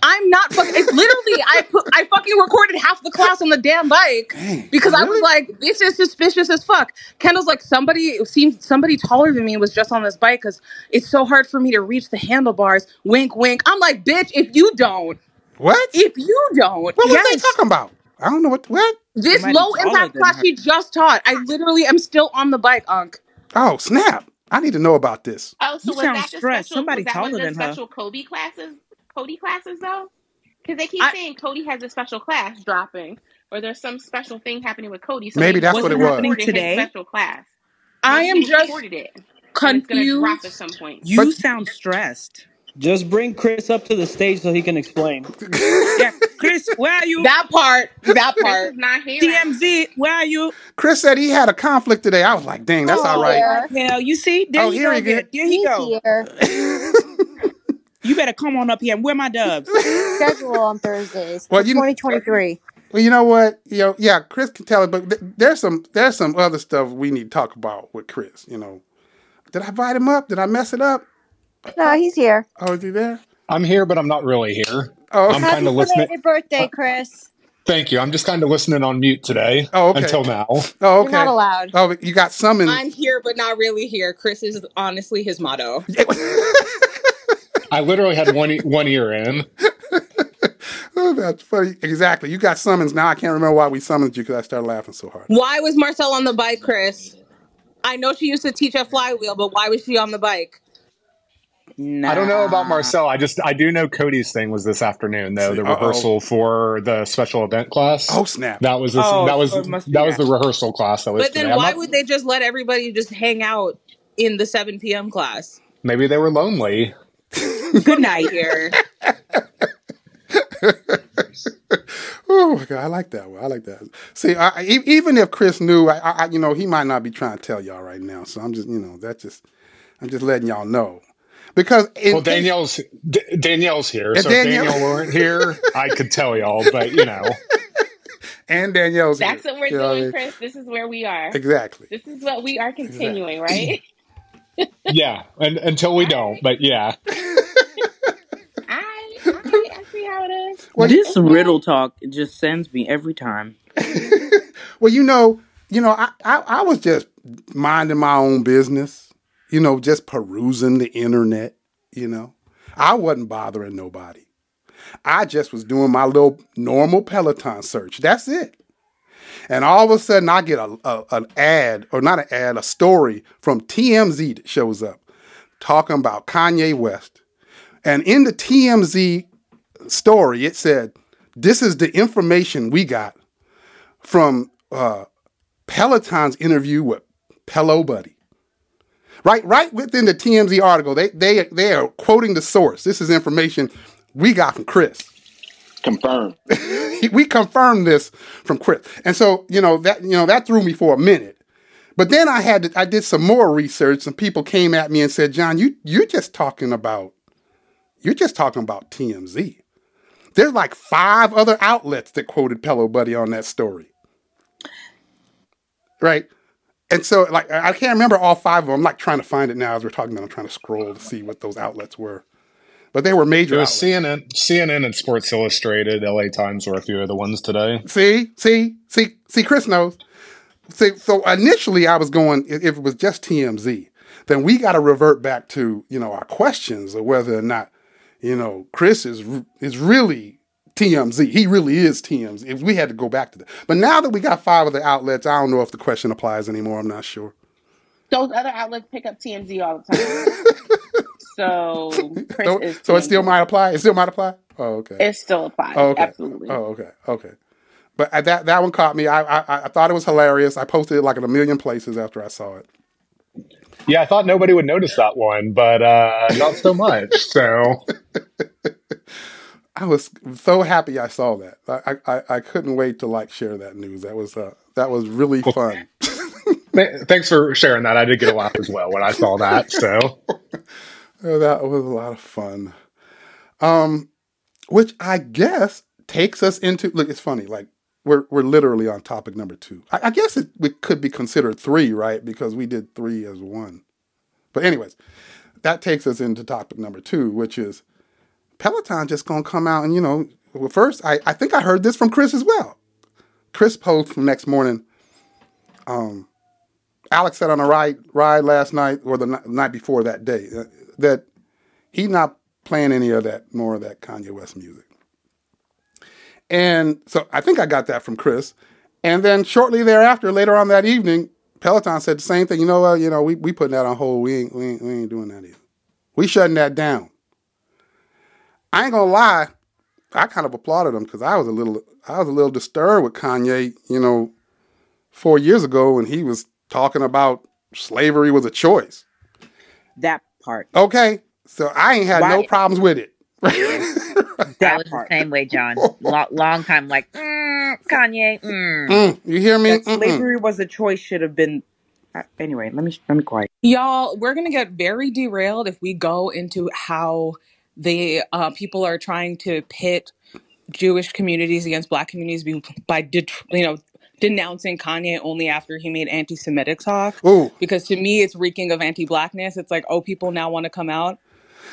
I'm not fucking. It's literally I put I fucking recorded half the class on the damn bike Dang, because I was like, this is suspicious as fuck. Kendall's like, somebody it seems somebody taller than me was just on this bike because it's so hard for me to reach the handlebars. Wink, wink. I'm like, bitch, if you don't, What? if you don't, what was yes. they talking about? I don't know what. What? This Somebody low impact class her. she just taught. I literally am still on the bike, Unc. Oh, snap. I need to know about this. Oh, so You was sound that the stressed. special? Somebody was that taller of the than her. special Cody classes? Cody classes though, because they keep I- saying Cody has a special class dropping, or there's some special thing happening with Cody. So Maybe that's what it was. happening recorded his today? Special class. I Maybe am they just recorded it. and it's gonna drop at confused. some point. You But- sound stressed. Just bring Chris up to the stage so he can explain. <laughs> Yeah, Chris, where are you? That part, that part. not here. TMZ, where are you? Chris said he had a conflict today. I was like, dang, that's all oh, right. Hell, you see? There Oh, you here go. he There, good. there you He's go. <laughs> here. You better come on up here. And wear my dubs? <laughs> Schedule on Thursdays Well, for you- 2023. Well, you know what? You know, yeah, Chris can tell it, but th- there's some there's some other stuff we need to talk about with Chris. You know, did I invite him up? Did I mess it up? No, he's here. Oh, is he there? I'm here, but I'm not really here. Oh, I'm kind of listening. Happy birthday, Chris. Thank you. I'm just kind of listening on mute today Oh, okay. until now. oh, You're okay. not allowed. Oh, you got summoned. I'm here, but not really here. Chris is honestly his motto. <laughs> I literally had one e- one ear in. <laughs> oh, that's funny. Exactly. You got summons now. I can't remember why we summoned you because I started laughing so hard. Why was Marcel on the bike, Chris? I know she used to teach at Flywheel, but why was she on the bike? Nah. I don't know about Marcel. I just I do know Cody's thing was this afternoon though. The Uh-oh. rehearsal for the special event class. Oh snap! That was this, Oh, that was so it must that was the rehearsal class that was But then today. Why not- would they just let everybody just hang out in the 7 p.m. class? maybe they were lonely. <laughs> Good night. Here. <laughs> Oh my god, I like that one. I like that. See, I, I- even if Chris knew, I, I, you know, he might not be trying to tell y'all right now. So I'm just, you know, that's just, I'm just letting y'all know. because in Well, Danielle's D- Danielle's here, And so Danielle- if Danielle <laughs> weren't here, I could tell y'all, but you know, and Danielle's That's here, what we're you know I doing, mean? Chris. This is where we are. Exactly. This is what we are continuing, right? Yeah, and until we don't, but yeah. <laughs> I, I, I see how it is. Well, this riddle talk just sends me every time. <laughs> Well, you know, you know, I, I, I was just minding my own business, you know, just perusing the internet, you know. I wasn't bothering nobody. I just was doing my little normal Peloton search. That's it. And all of a sudden, I get a, a an ad, or not an ad, a story from TMZ that shows up talking about Kanye West. And in the TMZ story, it said, This is the information we got from uh, Peloton's interview with Pelobuddy. Right, right within the TMZ article, they they they are quoting the source. This is information we got from Chris. Confirmed. <laughs> we confirmed this from Chris, and so you know that you know that threw me for a minute. But then I had to, I did some more research, and people came at me and said, "John, you you're just talking about you're just talking about TMZ." There's like five other outlets that quoted Pelobuddy on that story. Right? And so like I I can't remember all five of them. I'm like trying to find it now as we're talking about. I'm trying to scroll to see what those outlets were. But they were It major was outlets. CNN, CNN and Sports Illustrated, LA Times were a few of the ones today. See, see, see, see, Chris knows. See, so initially I was going, if if it was just TMZ, then we got to revert back to, you know, our questions of whether or not, you know, Chris is is really TMZ. He really is TMZ. If we had to go back to that. But now that we got five of the outlets, I don't know if the question applies anymore. I'm not sure. Those other outlets pick up TMZ all the time. <laughs> so <laughs> So, so it still might apply? It still might apply? Oh, okay. It still applies. Oh, okay. Absolutely. Oh, okay. Okay. But uh, that that one caught me. I, I I thought it was hilarious. I posted it like in a million places after I saw it. Yeah, I thought nobody would notice that one, but uh, not so much. <laughs> So I was so happy I saw that. I, I, I couldn't wait to like share that news. That was uh, that was really fun. thanks for sharing that. I did get a laugh as well when I saw that. So <laughs> that was a lot of fun. Um, which I guess takes us into look. It's funny. Like we're we're literally on topic number two. I, I guess it, it could be considered three, right? Because we did three as one. But anyways, that takes us into topic number two, which is Peloton just gonna come out and you know. Well, first, I, I think I heard this from Chris as well. Chris posted from next morning. Um, Alex said on a ride ride last night or the ni- night before that day that he's not playing any of that more of that Kanye West music. And so I think I got that from Chris. And then shortly thereafter, later on that evening, Peloton said the same thing. You know what? You know we we putting that on hold. We ain't we ain't, we ain't doing that either. We shutting that down. I ain't gonna lie. I kind of applauded him because I was a little I was a little disturbed with Kanye. You know, four years ago when he was talking about slavery was a choice. That part. Okay, so I ain't had no problems with it. <laughs> That That was the same way, John. Lo- long time, like mm, Kanye. Mm. Mm, you hear me? That slavery was a choice should have been. uh, Anyway, let me let me quiet. Y'all, we're gonna get very derailed if we go into how the uh, people are trying to pit Jewish communities against Black communities by you know denouncing Kanye only after he made anti-Semitic talk. Ooh, Because to me, it's reeking of anti-blackness. It's like, oh, people now want to come out,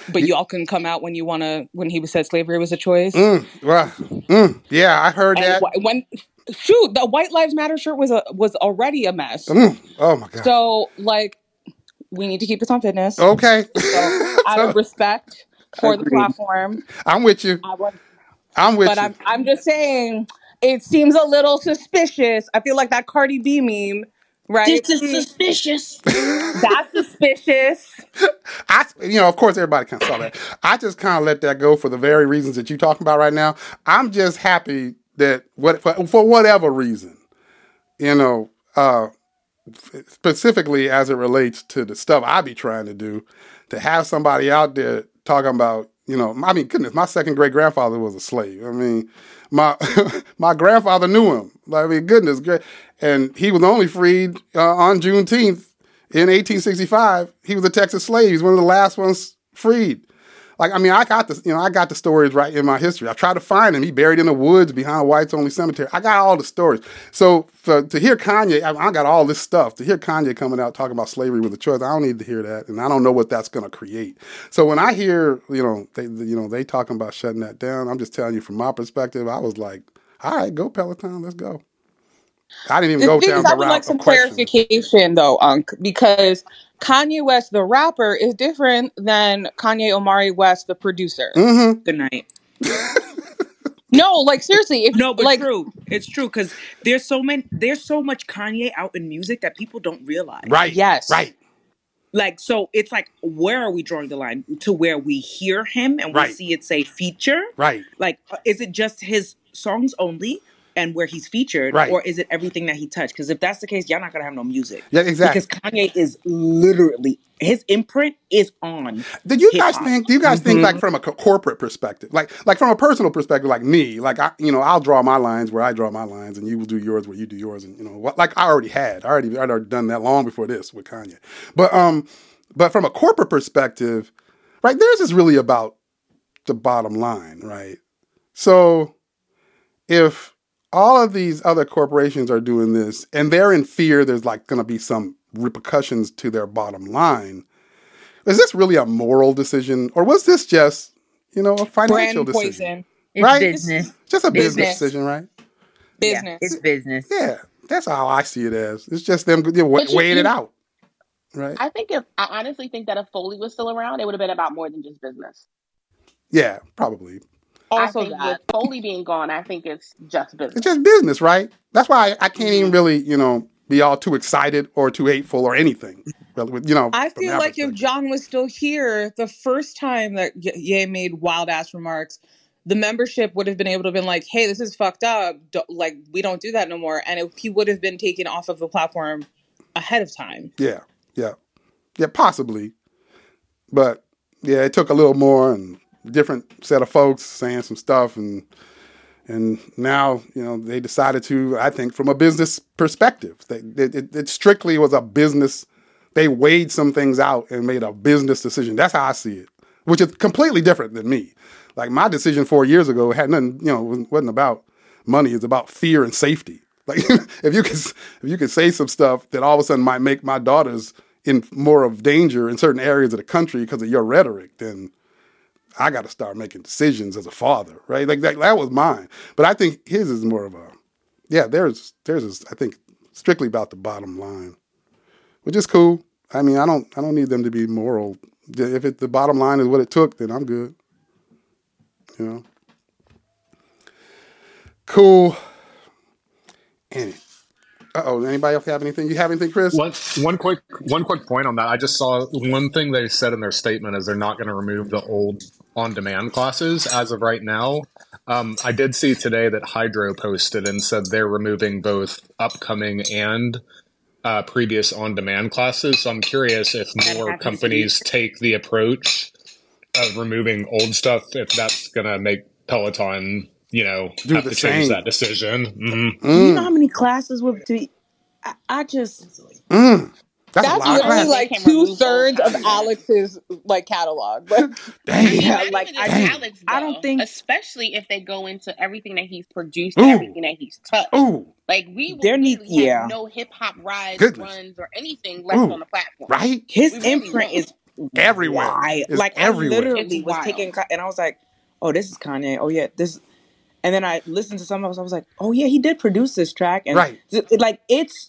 but y'all can come out when you want to. When he said slavery was a choice, mm, well, mm, yeah, I heard and that. wh- when shoot, the White Lives Matter shirt was a was already a mess. Mm, oh my god. So like, we need to keep this on fitness. Okay, So <laughs> out of respect for the platform, I'm with you. I I'm with but you. I'm I'm just saying it seems a little suspicious. I feel like that Cardi B meme, right? This is suspicious. That's suspicious. <laughs> I, you know, of course, everybody kind of saw that. I just kind of let that go for the very reasons that you're talking about right now. I'm just happy that what for, for whatever reason, you know, uh, specifically as it relates to the stuff I be trying to do, to have somebody out there talking about, you know, I mean, goodness, my second great grandfather was a slave. I mean, my <laughs> my grandfather knew him. I mean, goodness, and he was only freed uh, on Juneteenth in 1865. He was a Texas slave. He's one of the last ones freed. Like I mean, I got the you know I got the stories right in my history. I tried to find him. He buried in the woods behind Whites Only Cemetery. I got all the stories. So for, to hear Kanye, I, I got all this stuff. To hear Kanye coming out talking about slavery with a choice, I don't need to hear that, and I don't know what that's going to create. So when I hear you know they you know they talking about shutting that down, I'm just telling you from my perspective. I was like, all right, go Peloton, let's go. I didn't even The go down is, the I would like some clarification though, Unc, because Kanye West, the rapper, is different than Kanye Omari West, the producer. Mm-hmm. Good night. <laughs> No, like seriously, if No, but like true. It's true because there's so many. There's so much Kanye out in music that people don't realize. Right. yes, Right. Like, so it's like, where are we drawing the line to where we hear him and we Right. see it say feature? Right. Like, uh, is it just his songs only and where he's featured, Right. or is it everything that he touched? Because if that's the case, y'all not gonna have no music. Yeah. Exactly. Because Kanye is literally his imprint is on. Did you hip guys think? Do you guys think Mhm. like from a co- corporate perspective, like like from a personal perspective, like me, like I, you know, I'll draw my lines where I draw my lines, and you will do yours where you do yours, and you know, what, like I already had, I already, I'd already done that long before this with Kanye, but um, but from a corporate perspective, right, theirs is really about the bottom line, right? So if all of these other corporations are doing this and they're in fear there's like going to be some repercussions to their bottom line is this really a moral decision or was this just you know a financial brand decision poison, It's Right? business. just a business Business. decision right Yeah, business. it's business. yeah that's how i see it as it's just them you know, But you- weighing it out right I think if I honestly think that if Foley was still around, it would have been about more than just business. yeah probably Also I think that. with Foley being gone, I think it's just business. it's just business right that's why i, I can't even mm-hmm. really you know be all too excited or too hateful or anything Well, with- you know I feel like if. John was still here, the first time that Ye Ye made wild ass remarks, the membership would have been able to have been like, "Hey, this is fucked up. Don't, like, we don't do that no more." And if he would have been taken off of the platform ahead of time. Yeah, yeah, yeah, possibly. But yeah, it took a little more and different set of folks saying some stuff, and and now you know they decided to. I think from a business perspective, they, it, it, strictly was a business. They weighed some things out and made a business decision. That's how I see it, which is completely different than me. Like my decision four years ago had nothing, you know, wasn't about money. It's about fear and safety. <laughs> Like if you could if you could say some stuff that all of a sudden might make my daughters in more of danger in certain areas of the country because of your rhetoric, then I got to start making decisions as a father, right? Like that, that was mine. But I think his is more of a, yeah. There's there's I think strictly about the bottom line, which is cool. I mean, I don't I don't need them to be moral. If it, the bottom line is what it took, then I'm good. You know. Cool. And oh, anybody else have anything? You have anything, Chris? One, one quick one quick point on that. I just saw one thing they said in their statement is they're not going to remove the old on-demand classes as of right now. Um, I did see today that Hydrow posted and said they're removing both upcoming and uh, previous on-demand classes. So I'm curious if more companies take the approach of removing old stuff, if that's going to make Peloton, you know, Do have the to change same. that decision. hmm Do you know Mm, how many classes would be? I, I just mm. That's, a That's lot literally classes. like They can remove two old thirds of. Alex's like catalog. But Dang. Yeah, like, I just Dang. Alex, I don't think- especially if they go into everything that he's produced and Ooh. everything that he's touched. Ooh, Like we There need- literally yeah. no hip hop rides, Goodness. runs, or anything left Ooh. on the platform. right? his We really imprint won't. is Everywhere. wild. It's like everywhere. I literally It's was wild. taking, and I was like, "Oh, this is Kanye. Oh yeah, this." And then I listened to some of us. I was like, "Oh yeah, he did produce this track." And Right. th- like it's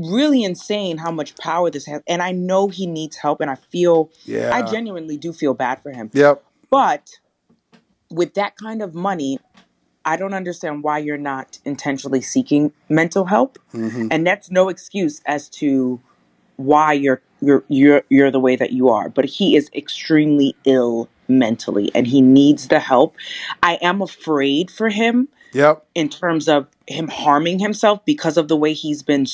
really insane how much power this has. And I know he needs help, and I feel Yeah. I genuinely do feel bad for him. Yep. But with that kind of money, I don't understand why you're not intentionally seeking mental help. hmm And that's no excuse as to why you're you're you're you're the way that you are. But he is extremely ill mentally and he needs the help. I am afraid for him Yep. in terms of him harming himself because of the way he's been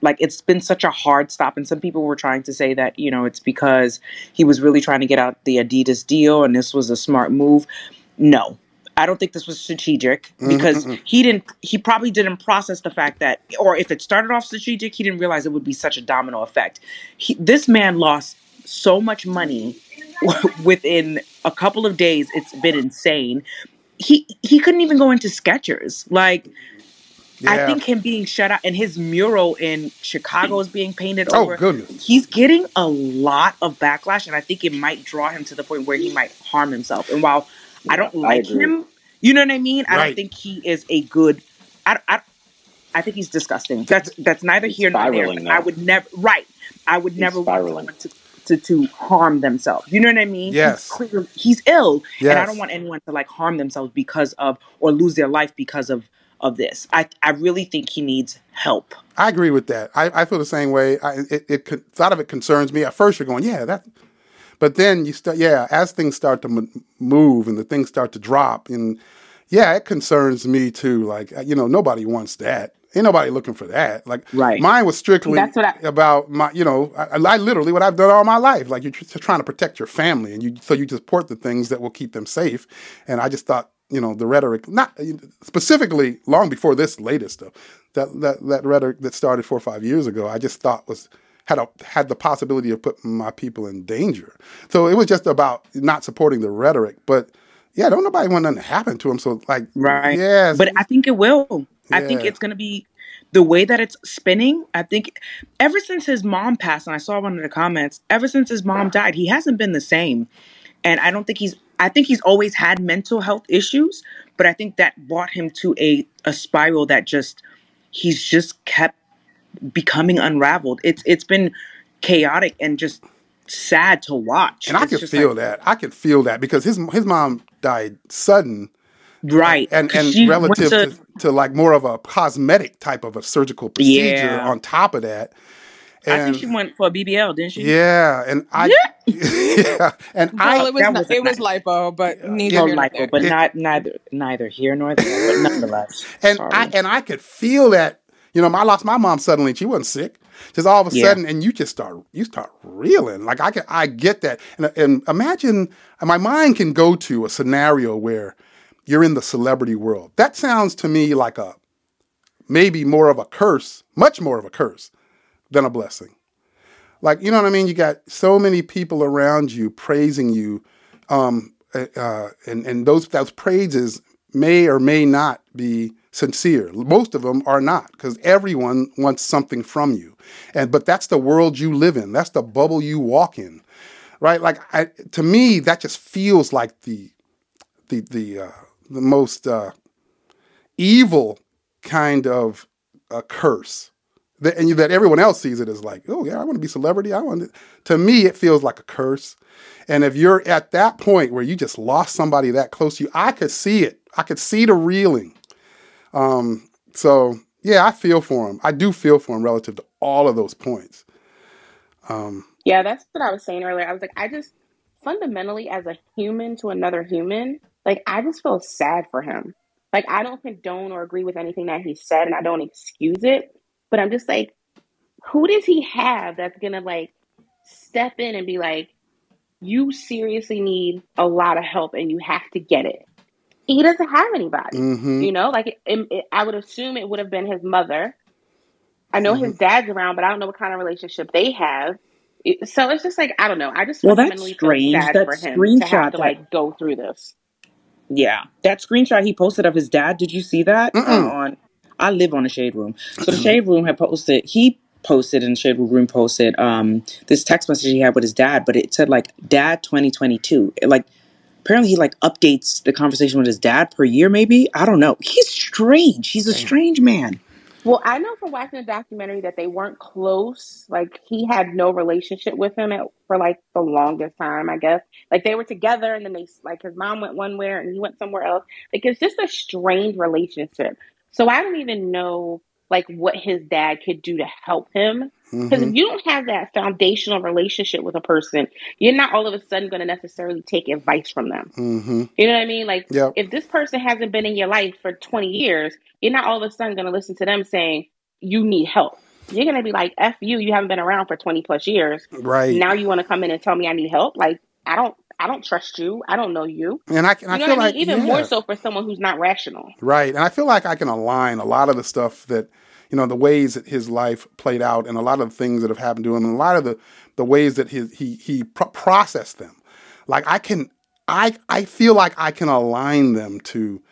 like it's been such a hard stop. And some people were trying to say that you know it's because he was really trying to get out the Adidas deal and this was a smart move. No. I don't think this was strategic because he didn't he probably didn't process the fact that or if it started off strategic he didn't realize it would be such a domino effect. He, this man lost so much money <laughs> within a couple of days, it's been insane. He he couldn't even go into Skechers. Like I think him being shut out and his mural in Chicago is being painted Oh, over. goodness. He's getting a lot of backlash, and I think it might draw him to the point where he might harm himself. And while I don't like agree. him, you know what I mean? I don't think he is a good. I, I, I think he's disgusting. That's that's neither here nor there. spiraling I would never. Right. I would He's never want spiraling. someone to. To, to harm themselves, you know what I mean? Yes. he's clear, he's ill, and I don't want anyone to like harm themselves because of or lose their life because of of this. I I really think he needs help. I agree with that. I, I feel the same way. I, it, it con- a lot of it concerns me. At first, you're going, yeah, that. But then you start, yeah, as things start to m- move and the things start to drop, and yeah, it concerns me too. Like, you know, nobody wants that. Ain't nobody looking for that. Like, Right. mine was strictly That's what I- about my, you know, I, I literally what I've done all my life. Like, you're just trying to protect your family, and you so you just port the things that will keep them safe. And I just thought, you know, the rhetoric, not specifically long before this latest stuff, that that that rhetoric that started four or five years ago, I just thought was had a had the possibility of putting my people in danger. So it was just about not supporting the rhetoric, but yeah, don't nobody want nothing to happen to them. So like, Right. yeah, But I think it will. I think it's going to be the way that it's spinning. I think ever since his mom passed, and I saw one of the comments, ever since his mom died, he hasn't been the same. And I don't think he's, I think he's always had mental health issues, but I think that brought him to a, a spiral that just, he's just kept becoming unraveled. It's, it's been chaotic and just sad to watch. and I It's could just feel like- that. I can feel that because his his mom died sudden. Right. And and went relative to- to, to like more of a cosmetic type of a surgical procedure Yeah. on top of that. I think she went for a BBL, didn't she? yeah, and I yeah, <laughs> and Well, I it was that not, was it was lipo, but neither here nor Michael, there. but It- not neither neither here nor there. But <laughs> nonetheless, and sorry. I and I could feel that. You know, I lost my mom suddenly. She wasn't sick. Just all of a Yeah. sudden, and you just start you start reeling. Like I can I get that. And, and imagine uh, my mind can go to a scenario where you're in the celebrity world. That sounds to me like a maybe more of a curse, much more of a curse than a blessing. Like you know what I mean? You got so many people around you praising you, um, uh, uh, and and those those praises may or may not be sincere. Most of them are not because everyone wants something from you, and but that's the world you live in. That's the bubble you walk in, right? Like I, to me, that just feels like the the the uh, the most uh, evil kind of a curse. That, and that everyone else sees it as like, oh yeah, I want to be celebrity. I want to. To me, it feels like a curse. And if you're at that point where you just lost somebody that close to you, I could see it. I could see the reeling. Um, so yeah, I feel for him. I do feel for him relative to all of those points. Um, Yeah, that's what I was saying earlier. I was like, I just fundamentally, as a human to another human, like I just feel sad for him. Like I don't condone or agree with anything that he said, and I don't excuse it. But I'm just like, who does he have that's gonna like step in and be like, you seriously need a lot of help and you have to get it? He doesn't have anybody. mhm. You know, like it, it, I would assume it would have been his mother. I know his dad's around, but I don't know what kind of relationship they have. So it's just like I don't know. I just Well, that's fundamentally feel strange. sad That for him to screenshot have to that- like go through this. yeah, that screenshot he posted of his dad. Did you see that? Uh, Mm-mm. on I live on a shade room, so the <clears throat> shade room had posted. He posted and shade room posted um this text message he had with his dad, but it said like Dad 2022. It, like apparently he like updates the conversation with his dad per year. Maybe I don't know. He's strange. He's a strange man. Well, I know from watching the documentary that they weren't close. Like he had no relationship with him at, for like the longest time. I guess like they were together, and then they like his mom went one way and he went somewhere else. Like it's just a strained relationship. So I don't even know like what his dad could do to help him. Because if Mhm. you don't have that foundational relationship with a person, you're not all of a sudden going to necessarily take advice from them. Mhm. You know what I mean? Like, Yep. if this person hasn't been in your life for 20 years, you're not all of a sudden going to listen to them saying, you need help. You're going to be like, F you, you haven't been around for 20 plus years. Right. Now you want to come in and tell me I need help? Like, I don't. I don't trust you. I don't know you. And I can. You I feel I like mean? Even yeah. more so for someone who's not rational. Right. And I feel like I can align a lot of the stuff that, you know, the ways that his life played out and a lot of the things that have happened to him and a lot of the, the ways that his, he, he pro- processed them. like I can I I feel like I can align them to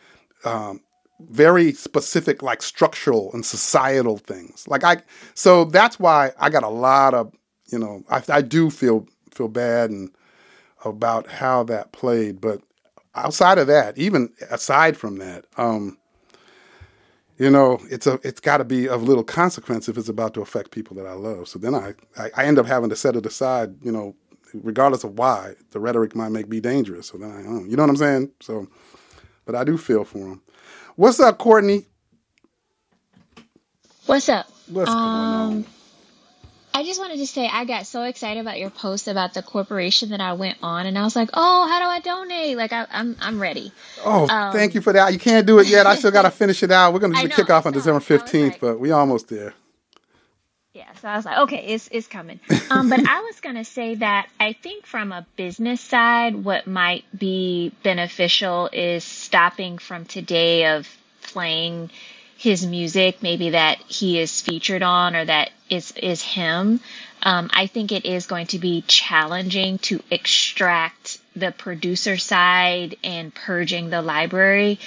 um, very specific like structural and societal things. Like I so that's why I got a lot of you know I, I do feel feel bad and about how that played, but outside of that, even aside from that, um, you know, it's a it's got to be of little consequence if it's about to affect people that I love. So then I, I I end up having to set it aside, you know, regardless of why the rhetoric might make me dangerous. So then I, you know what I'm saying. So, but I do feel for him. What's up, Courtney? What's up? What's going on? I just wanted to say I got so excited about your post about the corporation that I went on, and I was like, "Oh, how do I donate?" Like I, I'm I'm ready. Oh, Um, thank you for that. You can't do it yet. I still got to <laughs> finish it out. We're going to do the kickoff on. December So I was 15th, like, but we almost there. yeah. So I was like, okay, it's it's coming. Um, but I was gonna say that I think from a business side, what might be beneficial is stopping from today of playing his music, maybe that he is featured on or that is is him. Um, I think it is going to be challenging to extract the producer side and purging the library.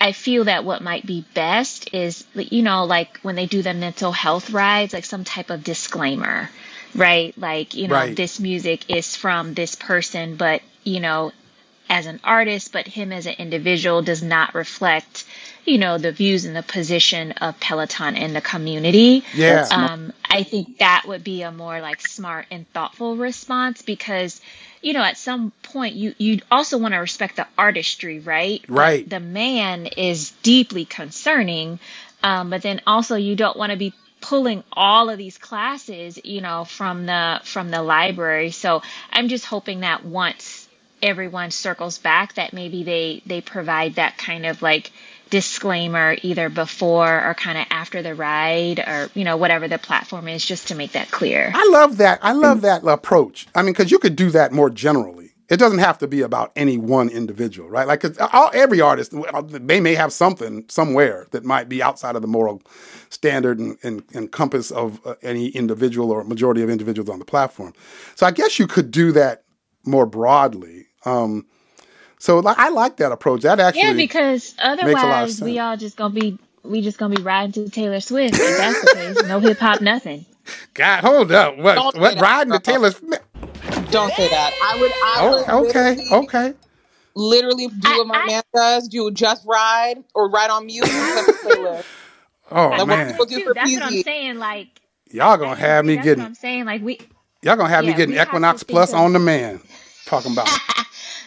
I feel that what might be best is, you know, like when they do the mental health rides, like some type of disclaimer, right? Like, you know, Right. this music is from this person, but, you know, as an artist, but him as an individual does not reflect, you know, the views and the position of Peloton in the community. Yeah. Um, I think that would be a more like smart and thoughtful response because, you know, at some point you you also want to respect the artistry, right? But Right. The man is deeply concerning, um, but then also you don't want to be pulling all of these classes, you know, from the from the library. So I'm just hoping that once everyone circles back, that maybe they they provide that kind of like disclaimer either before or kind of after the ride or you know whatever the platform is just to make that clear I love that. I love that approach. I mean, because you could do that more generally. It doesn't have to be about any one individual, right? Like, 'cause all, every artist, they may have something somewhere that might be outside of the moral standard and, and, and compass of uh, any individual or majority of individuals on the platform. So I guess you could do that more broadly. Um, so like, I like that approach. That actually yeah because otherwise we sense. all just gonna be we just gonna be riding to Taylor Swift if that's the case no hip hop nothing <laughs> God, hold up. What? Don't What? Riding the girl. Taylor Swift? Don't say that. I would. I oh, would Oh, okay, literally, okay. literally do I, what my I man does. Do just ride or ride on mute and send a playlist. Oh Like man, people do too for that's what I'm saying like y'all gonna have me that's what getting I'm saying like we Y'all gonna have me getting have Equinox Plus of on demand. Talking about <laughs>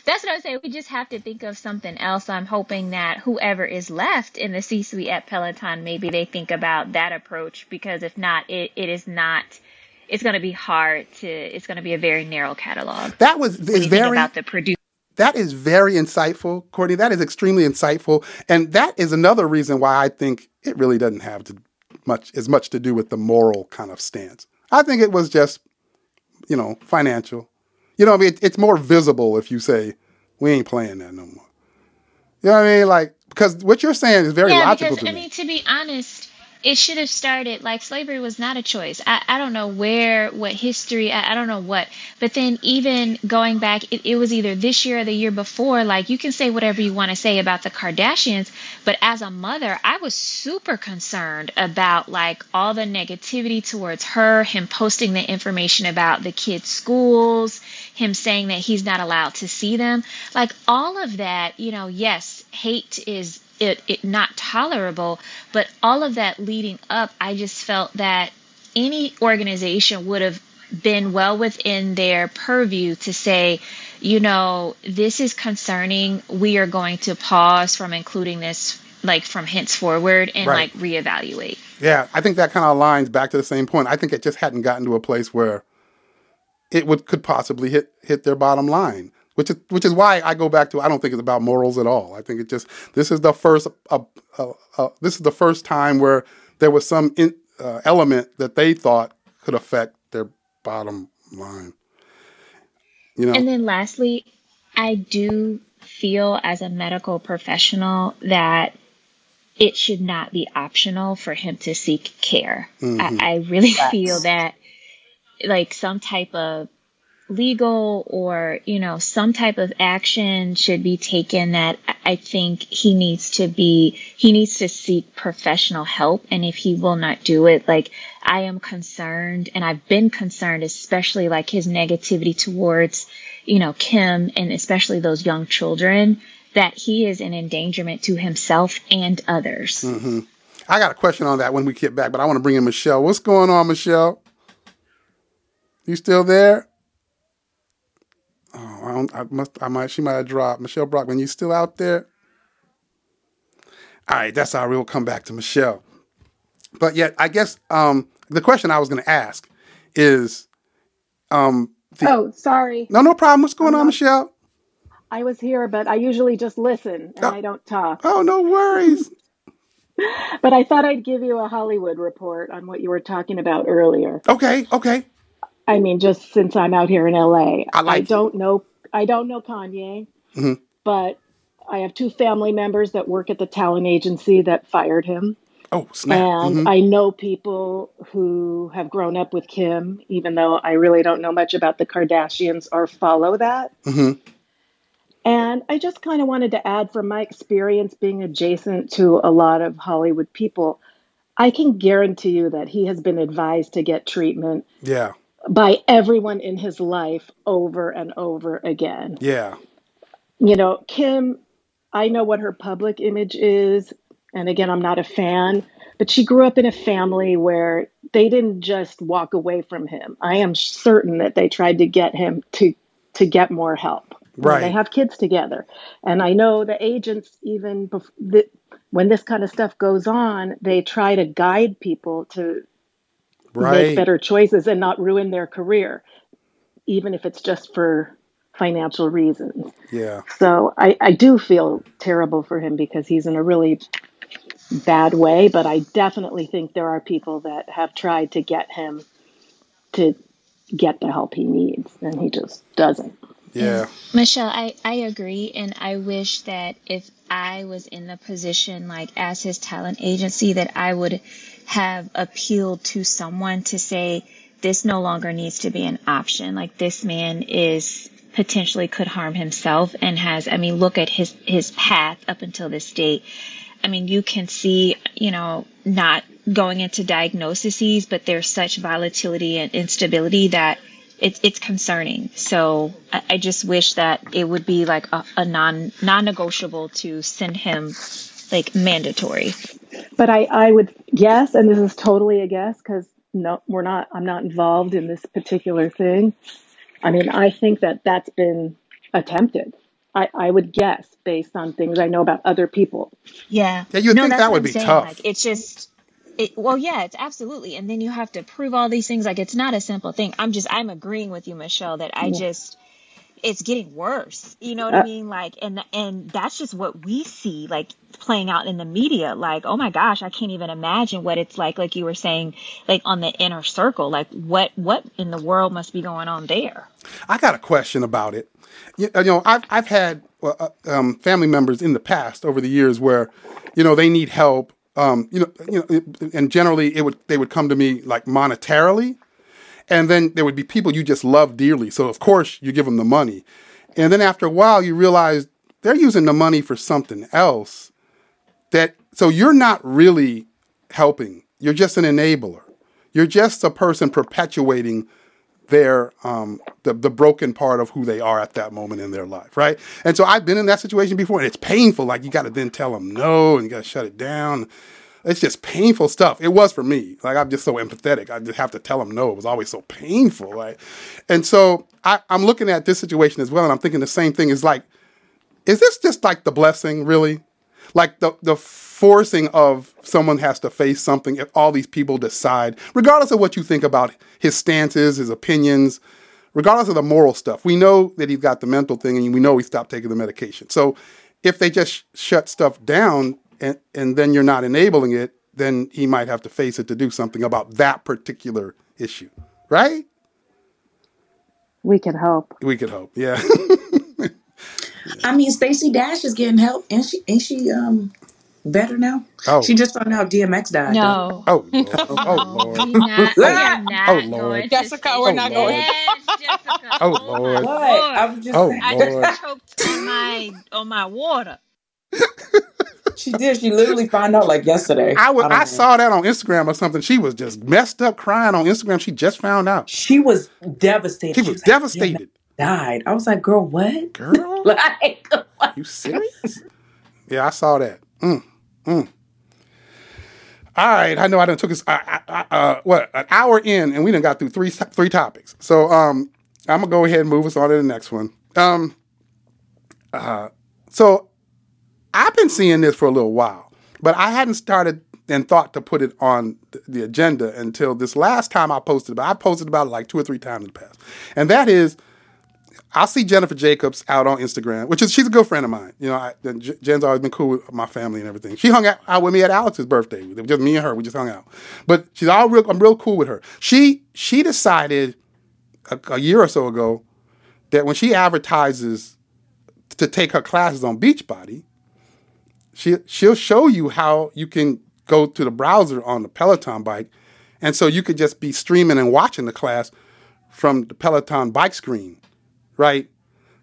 That's what I'm saying. We just have to think of something else. I'm hoping that whoever is left in the C suite at Peloton, maybe they think about that approach because if not, it, it is not, it's going to be hard to, it's going to be a very narrow catalog that was is very about the producer. that is very insightful, Courtney. That is extremely insightful, and that is another reason why I think it really doesn't have to much as much to do with the moral kind of stance. I think it was just you know financial. You know, I mean, it, it's more visible if you say we ain't playing that no more. You know what I mean? Like because what you're saying is very Yeah, logical because I me. mean, to be honest, it should have started like slavery was not a choice. I, I don't know where, what history, I, I don't know what. But then even going back, it, it was either this year or the year before. Like you can say whatever you want to say about the Kardashians, but as a mother, I was super concerned about like all the negativity towards her, him posting the information about the kids' schools, him saying that he's not allowed to see them. Like all of that, you know, yes, hate is it, it not tolerable, but all of that leading up, I just felt that any organization would have been well within their purview to say, you know, this is concerning. We are going to pause from including this like from henceforward and Right. like reevaluate. Yeah, I think that kind of aligns back to the same point. I think it just hadn't gotten to a place where it would could possibly hit hit their bottom line, which is which is why I go back to I don't think it's about morals at all. I think it just this is the first uh, uh, uh, this is the first time where there was some in, uh, element that they thought could affect their bottom line. You know, And then lastly, I do feel as a medical professional that it should not be optional for him to seek care. Mhm. I, I really <laughs> Facts. feel that like some type of legal or you know some type of action should be taken that I think he needs to be he needs to seek professional help and if he will not do it like I am concerned and I've been concerned especially like his negativity towards you know Kim and especially those young children that he is an endangerment to himself and others. hmm I got a question on that when we get back, but I want to bring in Michelle. What's going on, Michelle? You still there? Oh, I, don't, I must. I might. She might have dropped. Michelle Brockman, you still out there? All right, that's how we'll come back to Michelle. But yet, I guess um, the question I was going to ask is, um, the, Oh, sorry. no, no problem. What's going I'm on, not. Michelle? I was here, but I usually just listen and Oh, I don't talk. oh, no worries. <laughs> <laughs> But I thought I'd give you a Hollywood report on what you were talking about earlier. Okay, okay. I mean, just since I'm out here in LA, I I like it. don't know. I don't know Kanye, hmm but I have two family members that work at the talent agency that fired him. Oh, snap. And hmm I know people who have grown up with Kim, even though I really don't know much about the Kardashians or follow that. hmm And I just kind of wanted to add from my experience being adjacent to a lot of Hollywood people, I can guarantee you that he has been advised to get treatment Yeah, by everyone in his life over and over again. yeah. You know, Kim, I know what her public image is. And again, I'm not a fan, but she grew up in a family where they didn't just walk away from him. I am certain that they tried to get him to to get more help. Right. they have kids together, and I know the agents even bef- the, when this kind of stuff goes on, they try to guide people to make better choices and not ruin their career, even if it's just for financial reasons. Yeah. So I, I do feel terrible for him because he's in a really bad way, but I definitely think there are people that have tried to get him to get the help he needs, and he just doesn't. Yeah. Michelle, I, I agree. And I wish that if I was in the position, like as his talent agency, that I would have appealed to someone to say, this no longer needs to be an option. Like this man is potentially could harm himself and has, I mean, look at his, his path up until this date. I mean, you can see, you know, not going into diagnoses, but there's such volatility and instability that it's it's concerning. So I, I just wish that it would be like a, a non non negotiable to send him like mandatory. But I, I would guess, and this is totally a guess because no, we're not. I'm not involved in this particular thing. I mean, I think that that's been attempted. I, I would guess based on things I know about other people. Yeah. Yeah, you'd No, think that's that what would I'm be saying. tough. Like it's just it well, yeah, it's absolutely. And then you have to prove all these things. Like it's not a simple thing. I'm just I'm agreeing with you, Michelle, that I Yeah. just it's getting worse. You know what I Uh, mean? Like and and that's just what we see like playing out in the media. Like, oh my gosh, I can't even imagine what it's like like you were saying like on the inner circle. Like what what in the world must be going on there? I got a question about it. You, you know, I've I've had uh, uh, um, family members in the past over the years where, you know, they need help. Um, you know, you know, and generally it would they would come to me like monetarily, and then there would be people you just love dearly. So of course you give them the money, and then after a while you realize they're using the money for something else. That so you're not really helping. You're just an enabler. You're just a person perpetuating their um the, the broken part of who they are at that moment in their life right and so i've been in that situation before and it's painful like you got to then tell them no and you got to shut it down it's just painful stuff. It was for me. Like i'm just so empathetic. I just have to tell them no. It was always so painful right and so I, i'm looking at this situation as well and i'm thinking the same thing is like is this just like the blessing really? Like the the forcing of someone has to face something if all these people decide regardless of what you think about his stances his opinions regardless of the moral stuff we know that he's got the mental thing and we know he stopped taking the medication. So if they just shut stuff down and and then you're not enabling it then he might have to face it to do something about that particular issue right we can help. we could hope yeah <laughs> I mean, Stacey Dash is getting help, and she ain't she um better now? oh She just found out DMX died though. No. oh lord oh No, lord <laughs> we not we <laughs> oh are oh not lord going to Jessica, oh we're not going. lord Dash. Jessica. Oh, Oh, my Lord. What? lord. I was just Oh, saying. I Lord. just choked on my on my water. She did. She literally found out like yesterday. I was I I saw that on Instagram or something. She was just messed up crying on Instagram. She just found out. She was devastated. She She was was like, devastated. died. I was like, girl, what? Girl, <laughs> like, you serious? Yeah, I saw that. Mm, mm. All right, I know I done took us uh, uh, uh, what an hour in, and we done got through three three topics. So um, I'm gonna go ahead and move us on to the next one. Um, uh, so I've been seeing this for a little while, but I hadn't started and thought to put it on the agenda until this last time I posted about. I posted about it like two or three times in the past, and that is I'll see Jennifer Jacobs out on Instagram, which is she's a good friend of mine. You know, I, Jen's always been cool with my family and everything. She hung out, out with me at Alex's birthday. It was just me and her. We just hung out. But she's all real. I'm real cool with her. She she decided a, a year or so ago that when she advertises to take her classes on Beachbody, she she'll show you how you can go to the browser on the Peloton bike, and so you could just be streaming and watching the class from the Peloton bike screen, right?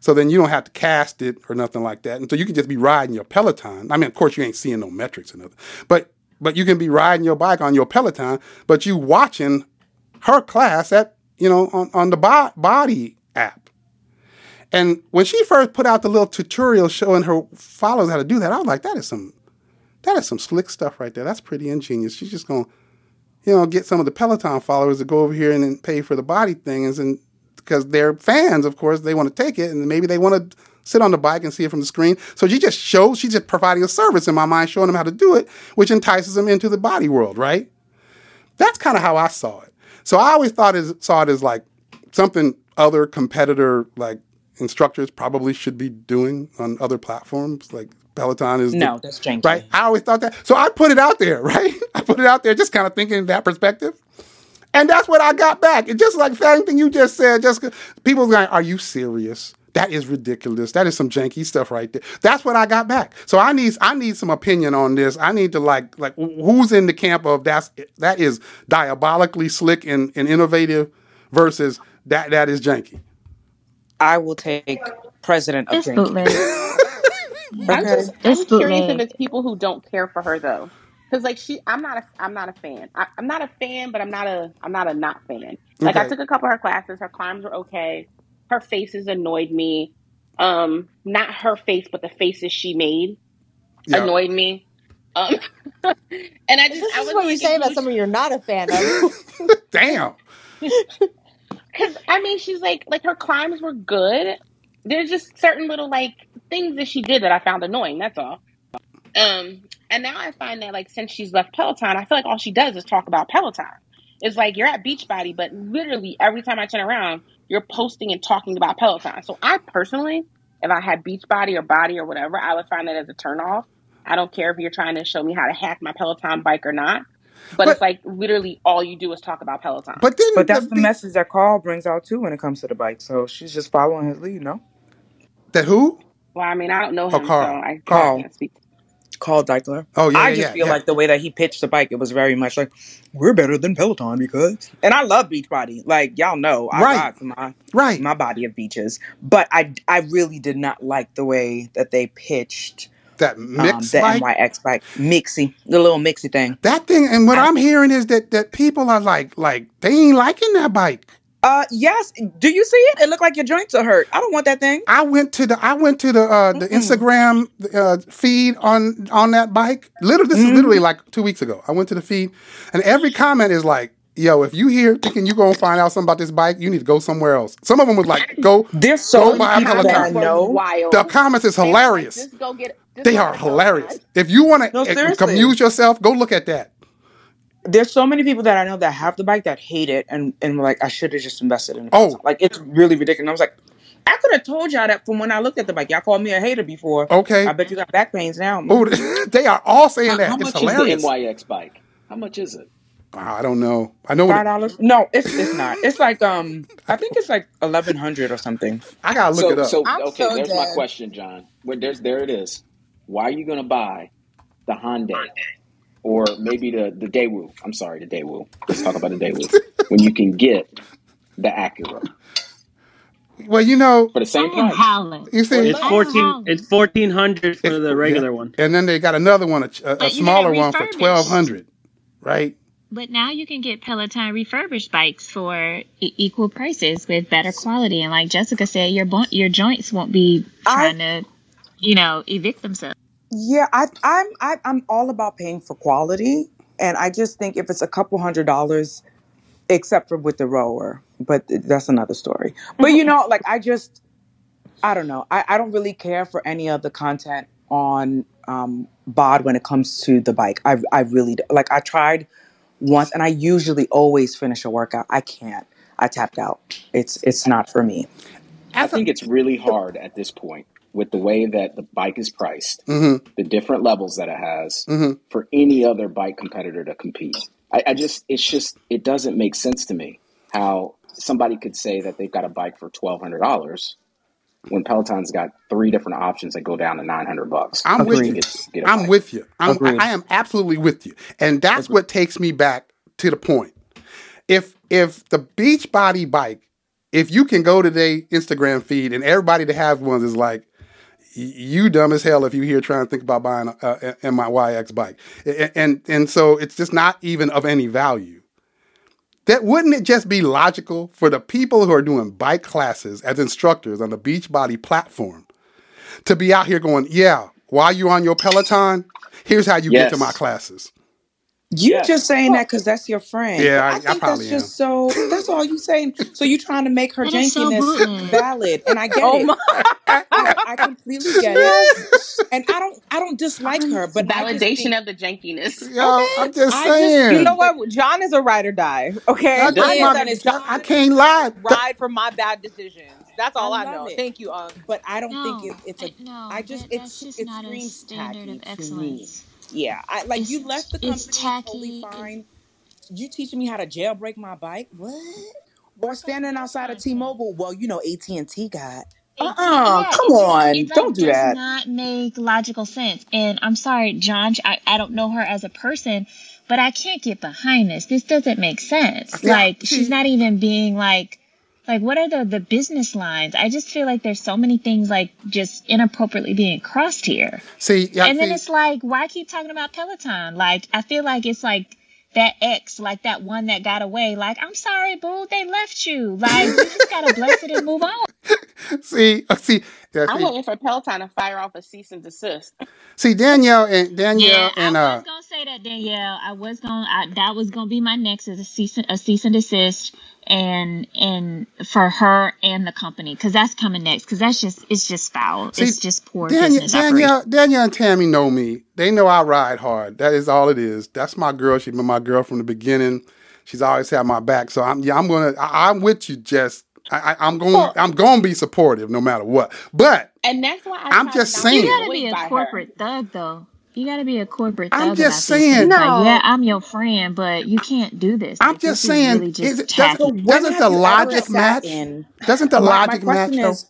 So then you don't have to cast it or nothing like that, and so you can just be riding your Peloton. I mean, of course, you ain't seeing no metrics or nothing, but but you can be riding your bike on your Peloton, but you watching her class at you know on on the Bo- Body app. And when she first put out the little tutorial showing her followers how to do that, I was like, that is some that is some slick stuff right there. That's pretty ingenious. She's just gonna, you know, get some of the Peloton followers to go over here and then pay for the body things and because they're fans, of course, they want to take it and maybe they want to sit on the bike and see it from the screen. So she just shows, she's just providing a service in my mind, showing them how to do it, which entices them into the body world, right? That's kind of how I saw it. So I always thought it, saw it as like something other competitor like instructors probably should be doing on other platforms. Like Peloton is the- No, that's janky. right. I always thought that. So I put it out there, <laughs> right? I put it out there, just kind of thinking that perspective. And that's what I got back. It's just like the same thing you just said. Just people going, "Are you serious? That is ridiculous. That is some janky stuff right there." That's what I got back. So I need I need some opinion on this. I need to like like who's in the camp of that's that is diabolically slick and, and innovative versus that that is janky. I will take president of It's janky. bootleg. <laughs> I'm just It's I'm curious if it's people who don't care for her though, because like she, I'm not a I'm not a fan. I, I'm not a fan, but I'm not a I'm not a not fan. Like I took a couple of her classes. Her climbs were okay. Her faces annoyed me. Um, not her face, but the faces she made Yeah. annoyed me. Um, <laughs> and I just This I is what you like, say about you- someone you're not a fan of. <laughs> Damn. Because I mean, she's like like her climbs were good. There's just certain little like things that she did that I found annoying. That's all. Um, and now I find that like since she's left Peloton, I feel like all she does is talk about Peloton. It's like you're at Beachbody, but literally every time I turn around, you're posting and talking about Peloton. So I personally, if I had Beachbody or Body or whatever, I would find that as a turnoff. I don't care if you're trying to show me how to hack my Peloton bike or not. But, But- it's like literally all you do is talk about Peloton. But then But that's the, the message that Carl brings out too when it comes to the bike. So she's just following his lead, no? that who? Well, I mean, I don't know Oh, him, Carl. so I Carl. can't speak. Carl Daikeler. Oh yeah, I yeah, just yeah, feel yeah. like the way that he pitched the bike, it was very much like, we're better than Peloton because. And I love Beachbody. Like, y'all know, I Right. ride my, right. my body of beaches. But I, I really did not like the way that they pitched that um, mix the bike. MYX bike. mixy The little mixy thing. That thing, and what I- I'm hearing is that that people are like, like they ain't liking that bike. Uh, yes. Do you see it? It looked like your joints are hurt. I don't want that thing. I went to the I went to the uh, the Mm-mm. Instagram uh, feed on on that bike. Literally, this is Mhm. literally like two weeks ago. I went to the feed, and every comment is like, "Yo, if you here thinking you gonna find out something about this bike, you need to go somewhere else." Some of them was like, "Go." There's so Go buy a many people that I Peloton. know. Wild. The comments is They were like, hilarious. just go get. Just They are hilarious. Peloton. If you want No, to seriously. amuse yourself, go look at that. There's so many people that I know that have the bike that hate it and and were like I should have just invested in it. Oh. Like it's really ridiculous. I was like, I could have told y'all that from when I looked at the bike. Y'all called me a hater before. Okay. I bet you got back pains now. Oh, <laughs> they are all saying How, that. how it's much hilarious. is the MYX bike? How much is it? I don't know. I know. What Five it, dollars? No, it's it's not. It's like um, <laughs> I think it's like eleven hundred or something. I gotta look so, it up. so I'm okay, so there's my dead. question, John. Where there's there it is. Why are you going to buy the Hyundai or maybe the the Daewoo? I'm sorry, the Daewoo. Let's talk about the Daewoo. <laughs> when you can get the Acura. Well, you know, for the same I price. howling. you see, It's I fourteen. It's fourteen hundred for the regular one. and then they got another one, a, a, a smaller one for twelve hundred, right? But now you can get Peloton refurbished bikes for e- equal prices with better quality. And like Jessica said, your bo- your joints won't be trying to, you know, evict themselves. Yeah, I, I'm I, I'm all about paying for quality, and I just think if it's a couple hundred dollars, except for with the rower, but that's another story. But you know, like I just, I don't know, I, I don't really care for any of the content on um, bod when it comes to the bike. I I really d- like I tried once, and I usually always finish a workout. I can't. I tapped out. It's it's not for me. I think it's really hard at this point with the way that the bike is priced, Mm-hmm. the different levels that it has, Mhm. for any other bike competitor to compete. I, I just, it's just, it doesn't make sense to me how somebody could say that they've got a bike for twelve hundred dollars when Peloton's got three different options that go down to nine hundred bucks. I'm with you. get- get a I'm bike. with you. I'm, I, Agreed. I am absolutely with you, and that's what takes me back to the point. If if the Beachbody bike, if you can go to their Instagram feed and everybody that has ones is like, y- you dumb as hell if you here trying to think about buying a, a, a MYX bike, A- and and so it's just not even of any value. That wouldn't it just be logical for the people who are doing bike classes as instructors on the Beachbody platform to be out here going, yeah, while you're on your Peloton, here's how you get to my classes. You Yes. just saying that because that's your friend. Yeah, But I- I, I think probably that's just so. That's all you saying. So you're trying to make her That is so jankiness bootleg. valid, and I get Oh it. my! I, I <laughs> completely get it, and I don't. I don't dislike her, but I just Validation think of the jankiness. <laughs> Yo, I'm just I just- saying. You know what? John is a ride or die. Okay, I, I, just- am my- that John I can't lie. ride for my bad decisions. That's all I I, love know. it. Thank you, Unc. but I don't No, think it, it's a. I- no, I just that- it's that's just it not a screams standard of tacky to me. excellence. Yeah, I like It's- you left the company tacky. totally fine. You teaching me how to jailbreak my bike? What? Or standing outside of T-Mobile? Well, you know AT and T got. Uh It- uh yeah, come just- on, it, like, don't do does that. not make logical sense. And I'm sorry, John. I, I don't know her as a person, but I can't get behind this. This doesn't make sense. Yeah, like she's not even being like. Like what are the the business lines? I just feel like there's so many things like just inappropriately being crossed here. See, yeah, and then see, it's like, why keep talking about Peloton? Like, I feel like it's like that ex, like that one that got away. Like, I'm sorry, boo, they left you. Like, you just gotta <laughs> bless it and move on. see, uh, see, yeah, I'm see, waiting for Peloton to fire off a cease and desist. see, Danielle and Danielle Yeah, and I uh, was gonna say that, Danielle. I was gonna, I, that was gonna be my next is a cease, a cease and desist, and and for her and the company, because that's coming next. Because that's just, it's just foul. See, it's just poor Danielle, business. Danielle, Danielle and Tammy know me. They know I ride hard. That is all it is. That's my girl. She's been my girl from the beginning. She's always had my back. So I'm yeah, I'm gonna I, I'm with you, Jess. I, I, I'm going I'm going to be supportive no matter what. But And that's why I I'm just saying. You gotta be annoyed by a her. corporate thug, though. You gotta be a corporate thug. I'm about just this. saying. No. Like, yeah, I'm your friend, but you can't do this. I'm Like, just this saying, Is really just is it- tacky. doesn't- when Doesn't the logic sat match? in- Doesn't the my, my logic match question is,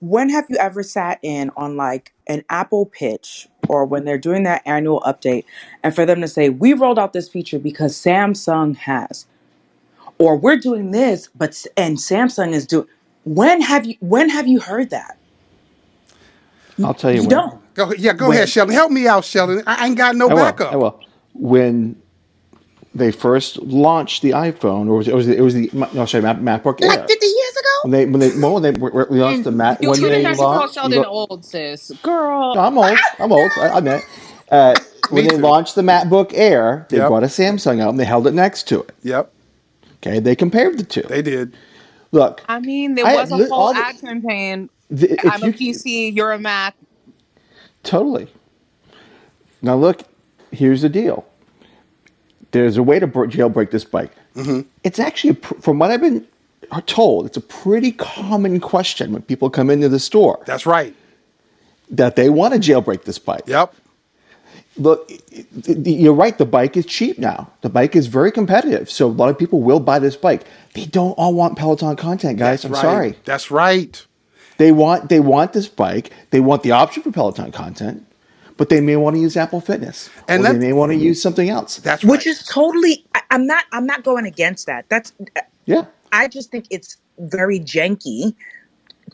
when have you ever sat in on like an Apple pitch or when they're doing that annual update and for them to say, we rolled out this feature because Samsung has, or we're doing this, but and Samsung is doing. When have you when have you heard that? I'll tell you You when. don't. Go yeah, go When- ahead, Sheldon. Help me out, Sheldon. I ain't got no I will. backup. I will. When they first launched the iPhone, or was it, it was the, it was the no sorry Mac, MacBook Air. Like 50 years ago? When they when they well, when they re- re- launched the Mac You when you they didn't to call. Sheldon you go- old, sis. Girl. No, I'm old. I'm old. I, I admit. Uh, <laughs> when they too. launched the MacBook Air, they Yep. brought a Samsung out and they held it next to it. Yep, Okay, they compared the two. they did. Look, I mean, there was a whole ad campaign. the, I'm a you- PC, you're a Mac. Totally. Now look, here's the deal. There's a way to br- jailbreak this bike. Mm-hmm. It's actually, from what I've been told, it's a pretty common question when people come into the store That's right. that they want to jailbreak this bike. Yep. Look, you're right. The bike is cheap now. The bike is very competitive, so a lot of people will buy this bike. They don't all want Peloton content, guys. That's I'm right. sorry. That's right. They want they want this bike. They want the option for Peloton content, but they may want to use Apple Fitness, And or they may want to use something else. That's right. Which is totally. I, I'm not. I'm not going against that. That's. Yeah. I just think it's very janky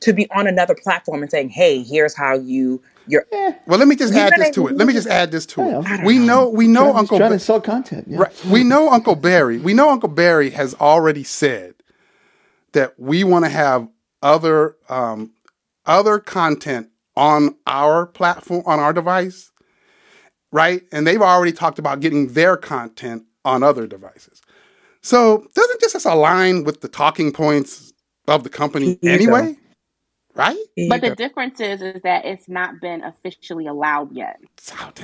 to be on another platform and saying, "Hey, here's how you you're." Eh. Well, let me just You add this what to it. Let me just add this to I it. know. We know we know Trying, Uncle trying Ba- to sell content. Yeah. Right. We know Uncle Barry. We know Uncle Barry has already said that we want to have other um, other content on our platform on our device, right? And they've already talked about getting their content on other devices. So doesn't this just align with the talking points of the company anyway? Right? But you the difference is, is that it's not been officially allowed yet.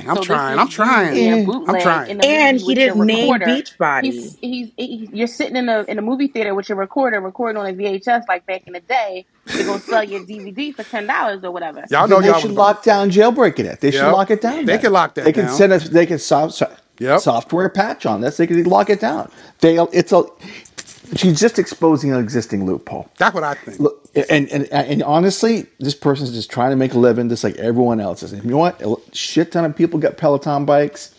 I'm So trying. I'm trying. being I'm bootleg trying. in the And he didn't name recorder. Beachbody. He's, he's he's you're sitting in a in a movie theater with your recorder, recording on a VHS like back in the day They're gonna go sell your DVD for ten dollars or whatever. Y'all know they y'all should was lock down jailbreaking it. They should Yep. lock it down. They then. can lock that They can send us. They can soft, so- Yep. software patch on this. They can lock it down. They. It's a. She's just exposing an existing loophole. That's what I think. Look, and, and and honestly, this person's just trying to make a living, just like everyone else is. And you know what? A shit ton of people got Peloton bikes.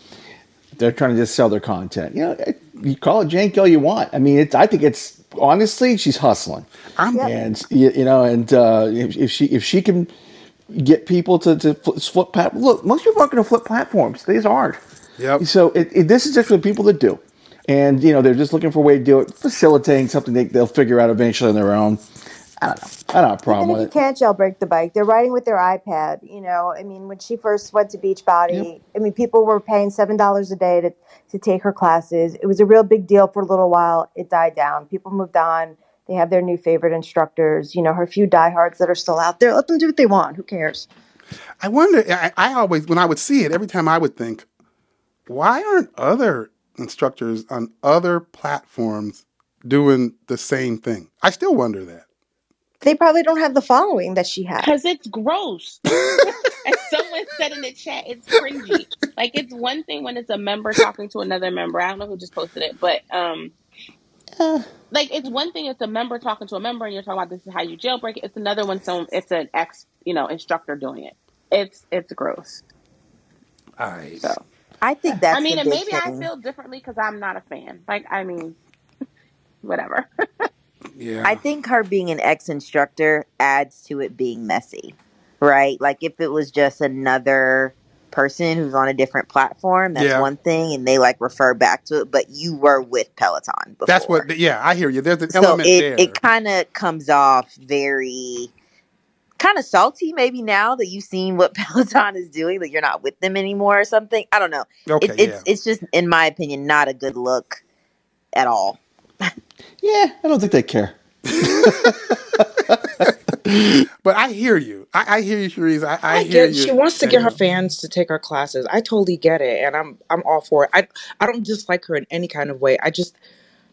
They're trying to just sell their content. You know, you call it jank all you want. I mean, it's. I think it's honestly, she's hustling, I'm and you, you know, and uh, if, if she if she can get people to to flip, flip plat- look, most people aren't going to flip platforms. These aren't. Yep. So it, it, this is just for the people that do, and you know, they're just looking for a way to do it, facilitating something they, they'll figure out eventually on their own. I don't know. I don't have a problem Even with if you it. can't jailbreak the bike, they're riding with their iPad. You know, I mean, when she first went to Beachbody, I mean, people were paying seven dollars a day to to take her classes. It was a real big deal for a little while. It died down. People moved on. They have their new favorite instructors. You know, her few diehards that are still out there. Let them do what they want. Who cares? I wonder. I, I always, when I would see it, every time I would think, why aren't other instructors on other platforms doing the same thing? I still wonder that. They probably don't have the following that she has. Because it's gross. <laughs> As someone said in the chat, it's cringy. Like it's one thing when it's a member talking to another member. I don't know who just posted it, but um, like it's one thing it's a member talking to a member and you're talking about this is how you jailbreak it. It's another one some it's an ex you know instructor doing it. It's it's gross. All right. So I think that's I mean, the and big maybe I feel differently because I'm not a fan. Like I mean, <laughs> whatever. yeah. I think her being an ex instructor adds to it being messy, right? Like if it was just another person who's on a different platform, that's Yeah. one thing, and they like refer back to it. But you were with Peloton before, That's what. Yeah, I hear you. There's an so element it there. it kind of comes off very kind of salty maybe now that you've seen what <laughs> Peloton is doing that you're not with them anymore or something. I don't know. Okay, it, it's yeah. it's just in my opinion not a good look at all. Yeah, I don't think they care. <laughs> but I hear you. I, I hear you, Cherise. I, I, I hear get you. she wants to get her fans to take her classes. I totally get it, and I'm I'm all for it. I I don't dislike her in any kind of way. I just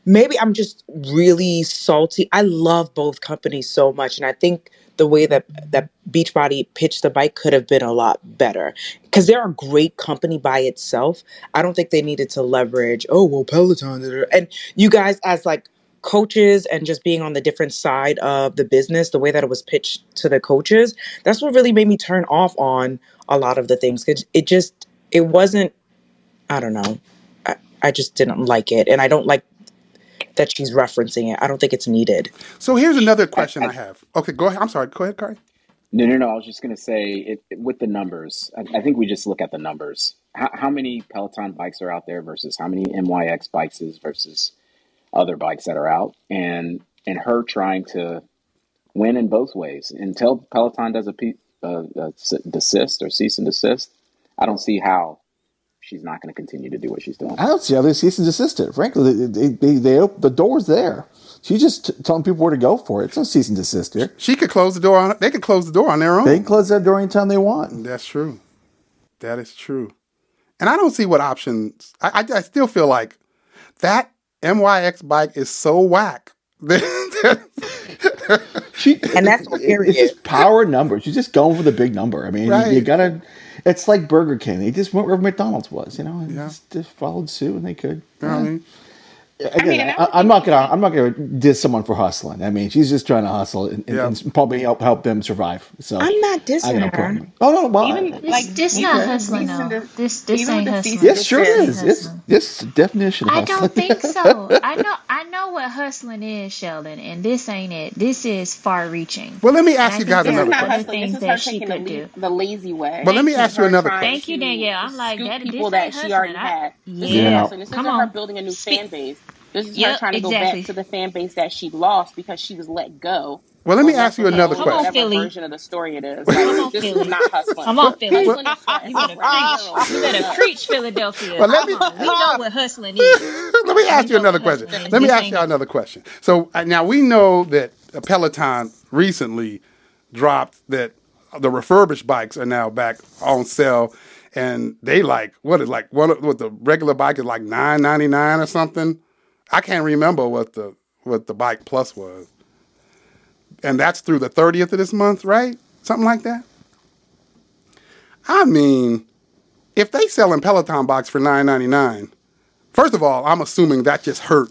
maybe I'm just really salty. I love both companies so much, and I think the way that that Beachbody pitched the bike could have been a lot better because they're a great company by itself. I don't think they needed to leverage. Oh well, Peloton did it." and you guys as like coaches and just being on the different side of the business, the way that it was pitched to the coaches, that's what really made me turn off on a lot of the things. 'Cause it just it wasn't. I don't know. I, I just didn't like it, and I don't like that she's referencing it. I don't think it's needed. So here's another question I, have. Okay, go ahead. I'm sorry. Go ahead, Kari. No, no, no. I was just going to say it, it- with the numbers. I, I think we just look at the numbers. How, how many Peloton bikes are out there versus how many MYX bikes is versus other bikes that are out, and and her trying to win in both ways. Until Peloton does a, pe- uh, a s- desist or cease and desist, I don't see how she's not going to continue to do what she's doing. I don't see how they cease and desist it. Frankly, they, they, they, they op- the door's there. She's just t- telling people where to go for it. It's no cease and desist here. She could close the door on. They could close the door on their own. They can close that door anytime they want. That's true. That is true. And I don't see what options. I, I, I still feel like that MYX bike is so whack. <laughs> She <laughs> And that's it- it's just power numbers. She's just going for the big number. I mean, you- you, gotta. It's like Burger King. They just went where McDonald's was. You know, and Yeah. just, just followed suit, and they could. You know I mean? Again, mean, I I, would I'm not gonna. I'm not gonna diss someone for hustling. I mean, she's just trying to hustle and, and, Yeah. and probably help help them survive. So I'm not dissing no her. problem. Oh no, well, Even I- This, like this not with hustling cease and though. des- This this even ain't with the cease hustling. yes, sure is. It's this definition. of I don't think so. I know I know what what hustling is, Sheldon, and this ain't it. This is far reaching. Well, let me ask I you guys This another question. hustling. This is her that she taking the, could do. le- the lazy way. But let me ask you another question. Thank you, Danielle. I'm like that. This people that she already had. This isn't yeah. Come on. building a new fan base. This is her Yep. trying to go back to the fan base that she lost because she was let go Well, let me ask you another Come question. whatever Philly. version of the story it is. Come Like on, this is Philly. not hustling. Come on, Philly. well, Hustling is fresh. You better preach. You better preach, Philadelphia. well, let me on. We know what hustling is. <laughs> let me ask you another question. Let me This ask you it. another question. So uh, now we know that Peloton recently dropped that the refurbished bikes are now back on sale, and they like what is like one of- what the regular bike is like nine ninety nine or something. I can't remember what the what the bike plus was, and that's through the thirtieth of this month, right? Something like that. I mean, if they selling Peloton box for nine ninety nine, first of all, I'm assuming that just hurt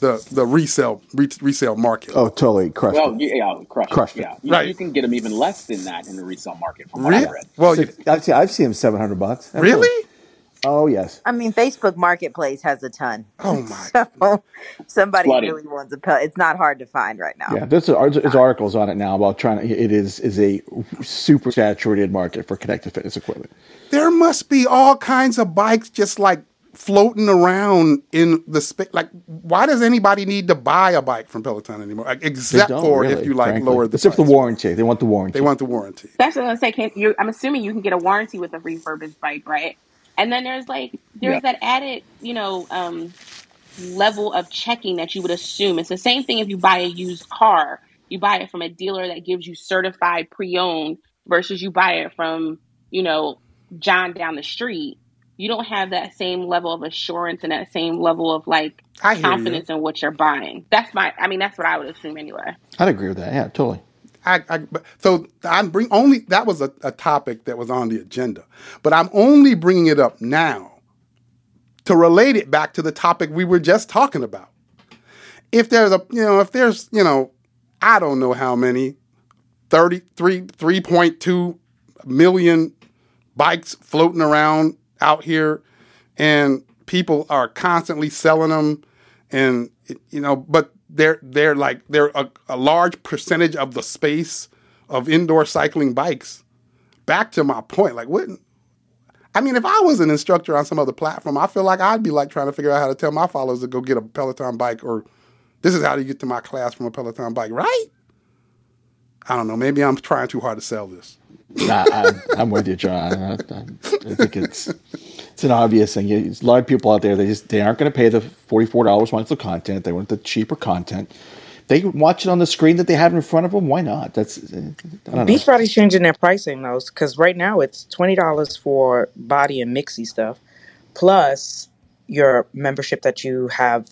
the the resale re- resale market. Oh, totally crushed Well, it. yeah, crushed, Crushed it. it. Yeah, you, Right. you can get them even less than that in the resale market, from what Really? I've read. Well, you, I've seen, I've seen them seven hundred bucks. Absolutely. really? Oh yes. I mean, Facebook Marketplace has a ton. Oh <laughs> my! So somebody Flooded. really wants a pill. It's not hard to find right now. Yeah, there's, there's articles on it now about trying to. It is is a super saturated market for connected fitness equipment. There must be all kinds of bikes just like floating around in the space. Like, why does anybody need to buy a bike from Peloton anymore? Like, except for really, if you like frankly. lower the except for price. the warranty. They want the warranty. They want the warranty. That's what I'm saying. I'm assuming you can get a warranty with a refurbished bike, right? And then there's like there's Yeah. that added, you know, um, level of checking that you would assume. It's the same thing if you buy a used car. You buy it from a dealer that gives you certified pre-owned versus you buy it from, you know, John down the street. You don't have that same level of assurance and that same level of like hear you. confidence in what you're buying. That's my I mean, that's what I would assume anyway. I'd agree with that. Yeah, totally. I, I so I'm bring only that was a, a topic that was on the agenda, but I'm only bringing it up now to relate it back to the topic we were just talking about. If there's a you know if there's you know I don't know how many 33 3.2 million bikes floating around out here and people are constantly selling them and you know but they're they're like they're a, a large percentage of the space of indoor cycling bikes back to my point like what I mean, if I was an instructor on some other platform, I feel like I'd be like trying to figure out how to tell my followers to go get a Peloton bike or this is how you get to my class from a Peloton bike, right? I don't know. Maybe I'm trying too hard to sell this. Nah, I, I'm with you, John. I, I, think it's it's an obvious thing. There's a lot of people out there. They just they aren't going to pay the forty four dollars once the content. They want the cheaper content. They watch it on the screen that they have in front of them. Why not? That's eh, I don't know. Beachbody's changing their pricing though, because right now it's twenty dollars for body and mixy stuff, plus your membership that you have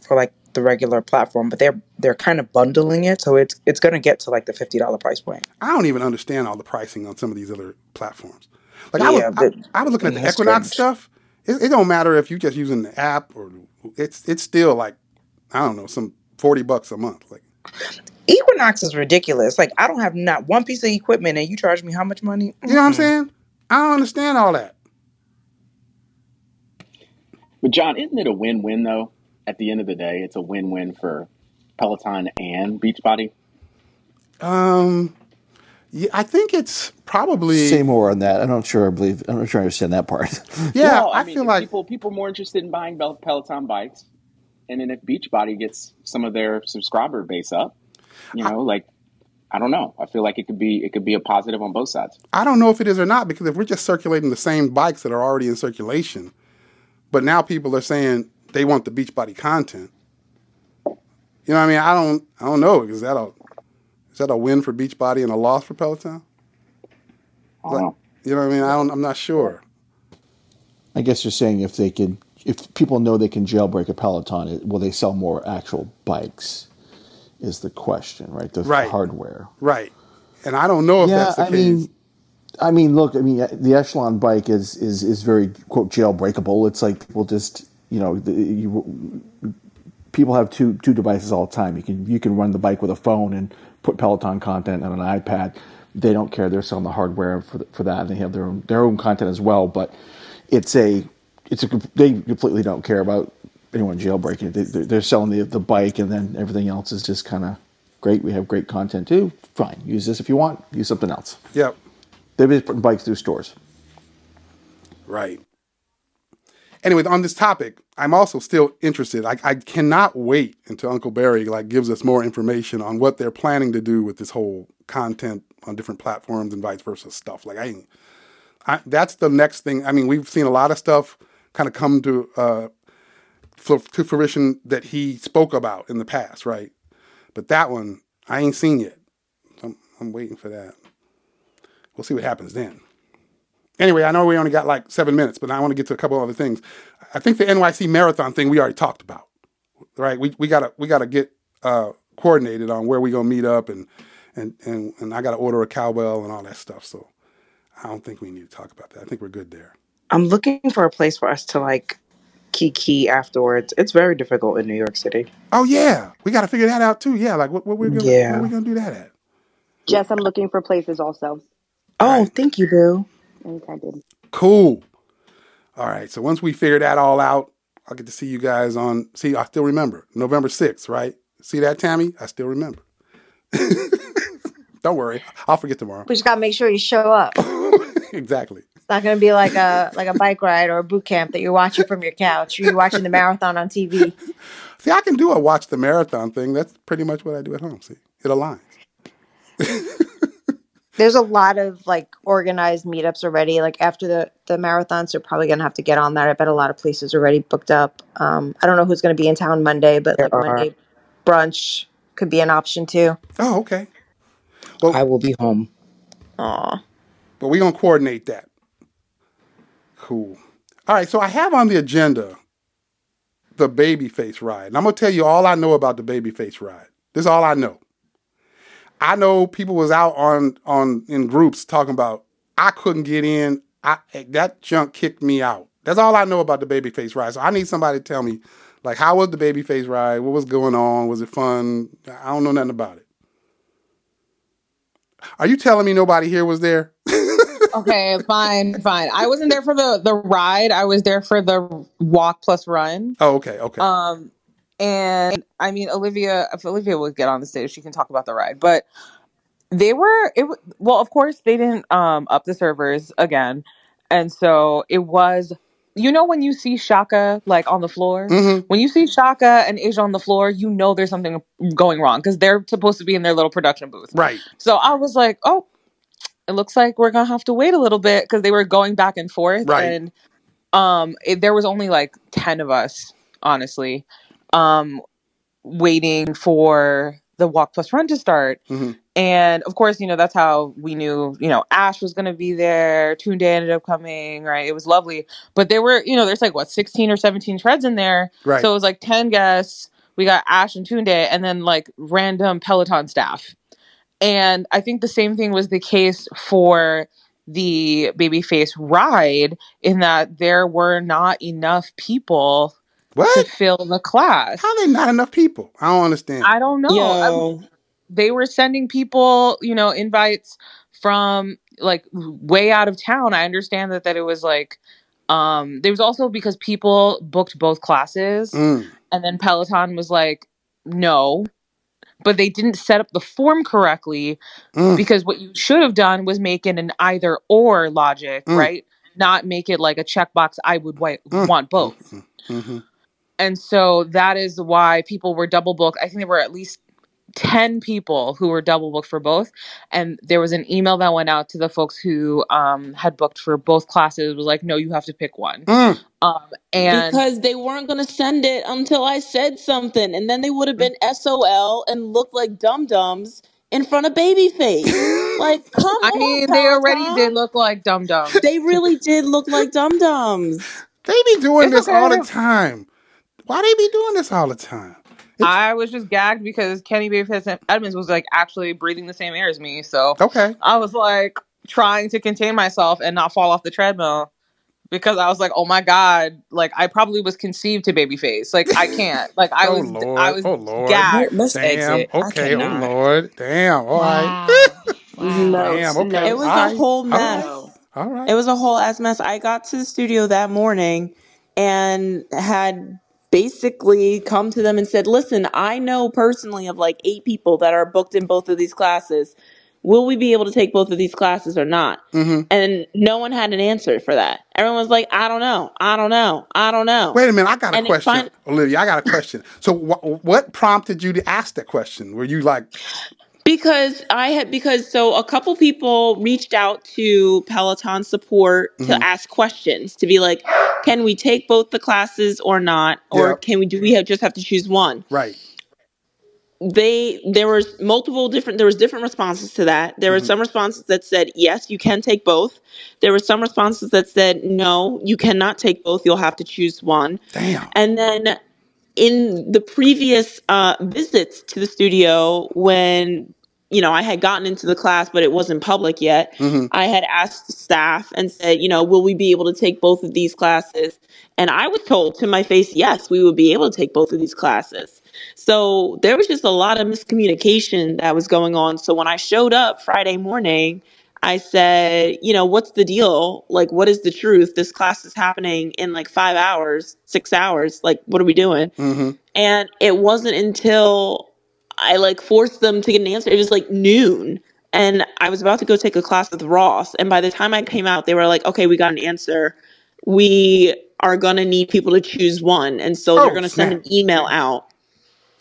for like the regular platform. But they're they're kind of bundling it, so it's it's going to get to like the fifty dollar price point. I don't even understand all the pricing on some of these other platforms. Like I Yeah, was, I, but I was looking at the Equinox strange. stuff. It, it don't matter if you're just using the app or it's it's still like I don't know some forty bucks a month. Like Equinox is ridiculous. Like I don't have not one piece of equipment, and you charge me how much money? you know what I'm saying? I don't understand all that. But John, isn't it a win-win though? At the end of the day, it's a win-win for Peloton and Beachbody. Um, yeah, I think it's probably Say more on that. I'm not sure. I believe. I'm not sure I understand that part. <laughs> yeah. Well, I, I, mean, feel like people people are more interested in buying Bel- Peloton bikes, and then if Beachbody gets some of their subscriber base up, you know, like I don't know. I feel like it could be it could be a positive on both sides. I don't know if it is or not because if we're just circulating the same bikes that are already in circulation, but now people are saying they want the Beachbody content. You know what I mean? I don't I don't know. Is that a is that a win for Beachbody and a loss for Peloton? I don't know. You know what I mean? I don't I'm not sure. I guess you're saying if they can, if people know they can jailbreak a Peloton, will they sell more actual bikes? Is the question, right? The Right. hardware. Right. And I don't know if yeah, that's the I case. mean, I mean, look, I mean, the Echelon bike is is is very quote jailbreakable. It's like people just, you know, the, you, people have two two devices all the time. You can you can run the bike with a phone and put Peloton content on an iPad. They don't care. They're selling the hardware for for that, and they have their own their own content as well. But it's a it's a they completely don't care about anyone jailbreaking. They, they're, they're selling the the bike, and then everything else is just kind of great. We have great content too. Fine, use this if you want. Use something else. Yep. They've been putting bikes through stores. Right. Anyway, on this topic, I'm also still interested. I, I cannot wait until Uncle Barry like gives us more information on what they're planning to do with this whole content on different platforms and vice versa stuff. Like I, I that's the next thing. I mean, we've seen a lot of stuff kind of come to uh, to fruition that he spoke about in the past, right? But that one I ain't seen yet. I'm, I'm waiting for that. We'll see what happens then. Anyway, I know we only got like seven minutes, but I want to get to a couple other things. I think the NYC marathon thing we already talked about, right? We we gotta we gotta get uh, coordinated on where we gonna meet up and and and and I gotta order a cowbell and all that stuff. So I don't think we need to talk about that. I think we're good there. I'm looking for a place for us to like kiki afterwards. It's very difficult in New York City. Oh yeah, we got to figure that out too. Yeah, like what, what we're gonna Yeah. where we gonna do that at? Jess, I'm looking for places also. Oh, thank you, Boo. Cool. All right. So once we figure that all out, I'll get to see you guys on. See, I still remember November sixth, right? See that, Tammy? I still remember. <laughs> Don't worry, I'll forget tomorrow. We just gotta make sure you show up. <laughs> exactly. It's not gonna be like a like a bike ride or a boot camp that you're watching from your couch. You're watching the marathon on TV. <laughs> See, I can do a watch the marathon thing. That's pretty much what I do at home. See, it aligns. There's a lot of like organized meetups already. Like after the the marathons, they're probably gonna have to get on that. I bet a lot of places are already booked up. Um, I don't know who's gonna be in town Monday, but like are. Monday brunch could be an option too. Oh, okay. Well, I will be home. Aw. But we're gonna coordinate that. Cool. All right, so I have on the agenda the babyface ride. And I'm gonna tell you all I know about the babyface ride. This is all I know. I know people was out on on in groups talking about I couldn't get in. I that junk kicked me out. That's all I know about the babyface ride. So I need somebody to tell me, like, how was the babyface ride? What was going on? Was it fun? I don't know nothing about it. Are you telling me nobody here was there? <laughs> okay, fine, fine. I wasn't there for the the ride. I was there for the walk plus run. Oh, okay, okay. Um, and I mean, Olivia, if Olivia would get on the stage, she can talk about the ride. But they were it. Well, of course, they didn't um up the servers again, and so it was. You know when you see Shaka like on the floor, Mhm. when you see Shaka and Asia on the floor, you know there's something going wrong because they're supposed to be in their little production booth. Right. So I was like, oh, it looks like we're gonna have to wait a little bit because they were going back and forth, Right. and um, it, there was only like ten of us, honestly, um, waiting for the walk plus run to start. Mhm. And of course, you know, that's how we knew, you know, Ash was going to be there. Tunde ended up coming, right? It was lovely. But there were, you know, there's like what, 16 or 17 treads in there. Right. So it was like 10 guests. We got Ash and Tunde and then like random Peloton staff. And I think the same thing was the case for the babyface ride in that there were not enough people to What? fill the class. How they not enough people? I don't understand. I don't know. I'm- they were sending people, you know, invites from like way out of town. I understand that that it was like um there was also because people booked both classes Mm, and then Peloton was like no, but they didn't set up the form correctly mm, because what you should have done was make it an either or logic, Mm. right? Not make it like a checkbox I would wa- Mm. want both. mhm. And so that is why people were double booked. I think there were at least 10 people who were double booked for both. And there was an email that went out to the folks who um, had booked for both classes. It was like, no, you have to pick one. Mm. Um, and because they weren't going to send it until I said something, and then they would have been SOL and looked like dum dums in front of Babyface. like, <laughs> come I on, mean, they already Peloton. did look like dum dums. They really did look like dum dums. They be doing It's this all the time. Why do they be doing this all the time? I was just gagged because Kenny Babyface Edmonds was like actually breathing the same air as me. So Okay. I was like trying to contain myself and not fall off the treadmill because I was like, oh my god, like I probably was conceived to babyface. Like I can't. Like I <laughs> oh was, Lord. I was oh Lord. gagged. let's Damn. exit. I Okay. Oh cannot. Lord. Damn. All right. Wow. <laughs> No, Damn. Okay. no. It was all a right. whole mess. right. All right. It was a whole ass mess. I got to the studio that morning and had basically come to them and said, "Listen, I know personally of like eight people that are booked in both of these classes. Will we be able to take both of these classes or not?" hmm And no one had an answer for that. Everyone was like, "I don't know. I don't know. I don't know." Wait a minute, I got a And question, fin- Olivia. I got a question. So, wh- what prompted you to ask that question? Were you like, Because I had because so a couple people reached out to Peloton support to Mhm. ask questions to be like, can we take both the classes or not, or Yep. can we do we have just have to choose one? right? They there was multiple different there was different responses to that. There were Mhm. some responses that said yes, you can take both. There were some responses that said no, you cannot take both. You'll have to choose one. Damn. And then in the previous uh, visits to the studio, when you know I had gotten into the class, but it wasn't public yet, hmm I had asked staff and said, you know, will we be able to take both of these classes? And I was told to my face, yes, we would be able to take both of these classes. So there was just a lot of miscommunication that was going on. So when I showed up Friday morning, I said, you know, what's the deal? Like, what is the truth? This class is happening in like five hours, six hours. Like, what are we doing? hmm And it wasn't until I like forced them to get an answer. It was like noon. And I was about to go take a class with Ross. And by the time I came out, they were like, okay, we got an answer. We are going to need people to choose one. And so they're Oh going to send snap! an email out.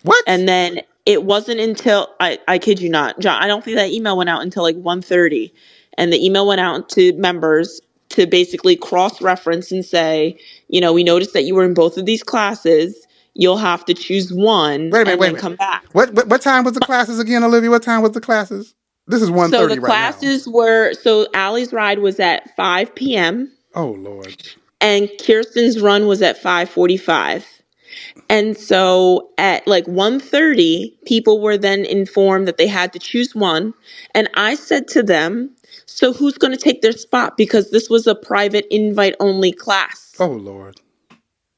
What? And then it wasn't until I, I kid you not, John, I don't think that email went out until like 1.30. And the email went out to members to basically cross reference and say, you know, we noticed that you were in both of these classes. You'll have to choose one Wait a minute. and Wait then come back. What, what what time was the classes again, Olivia? What time was the classes? This is one So thirty the right now. classes were so Ally's ride was at 5 p.m. Oh Lord. and Kirsten's run was at 5:45. And so at like 1:30, people were then informed that they had to choose one, and I said to them, "So who's going to take their spot because this was a private invite only class. Oh Lord.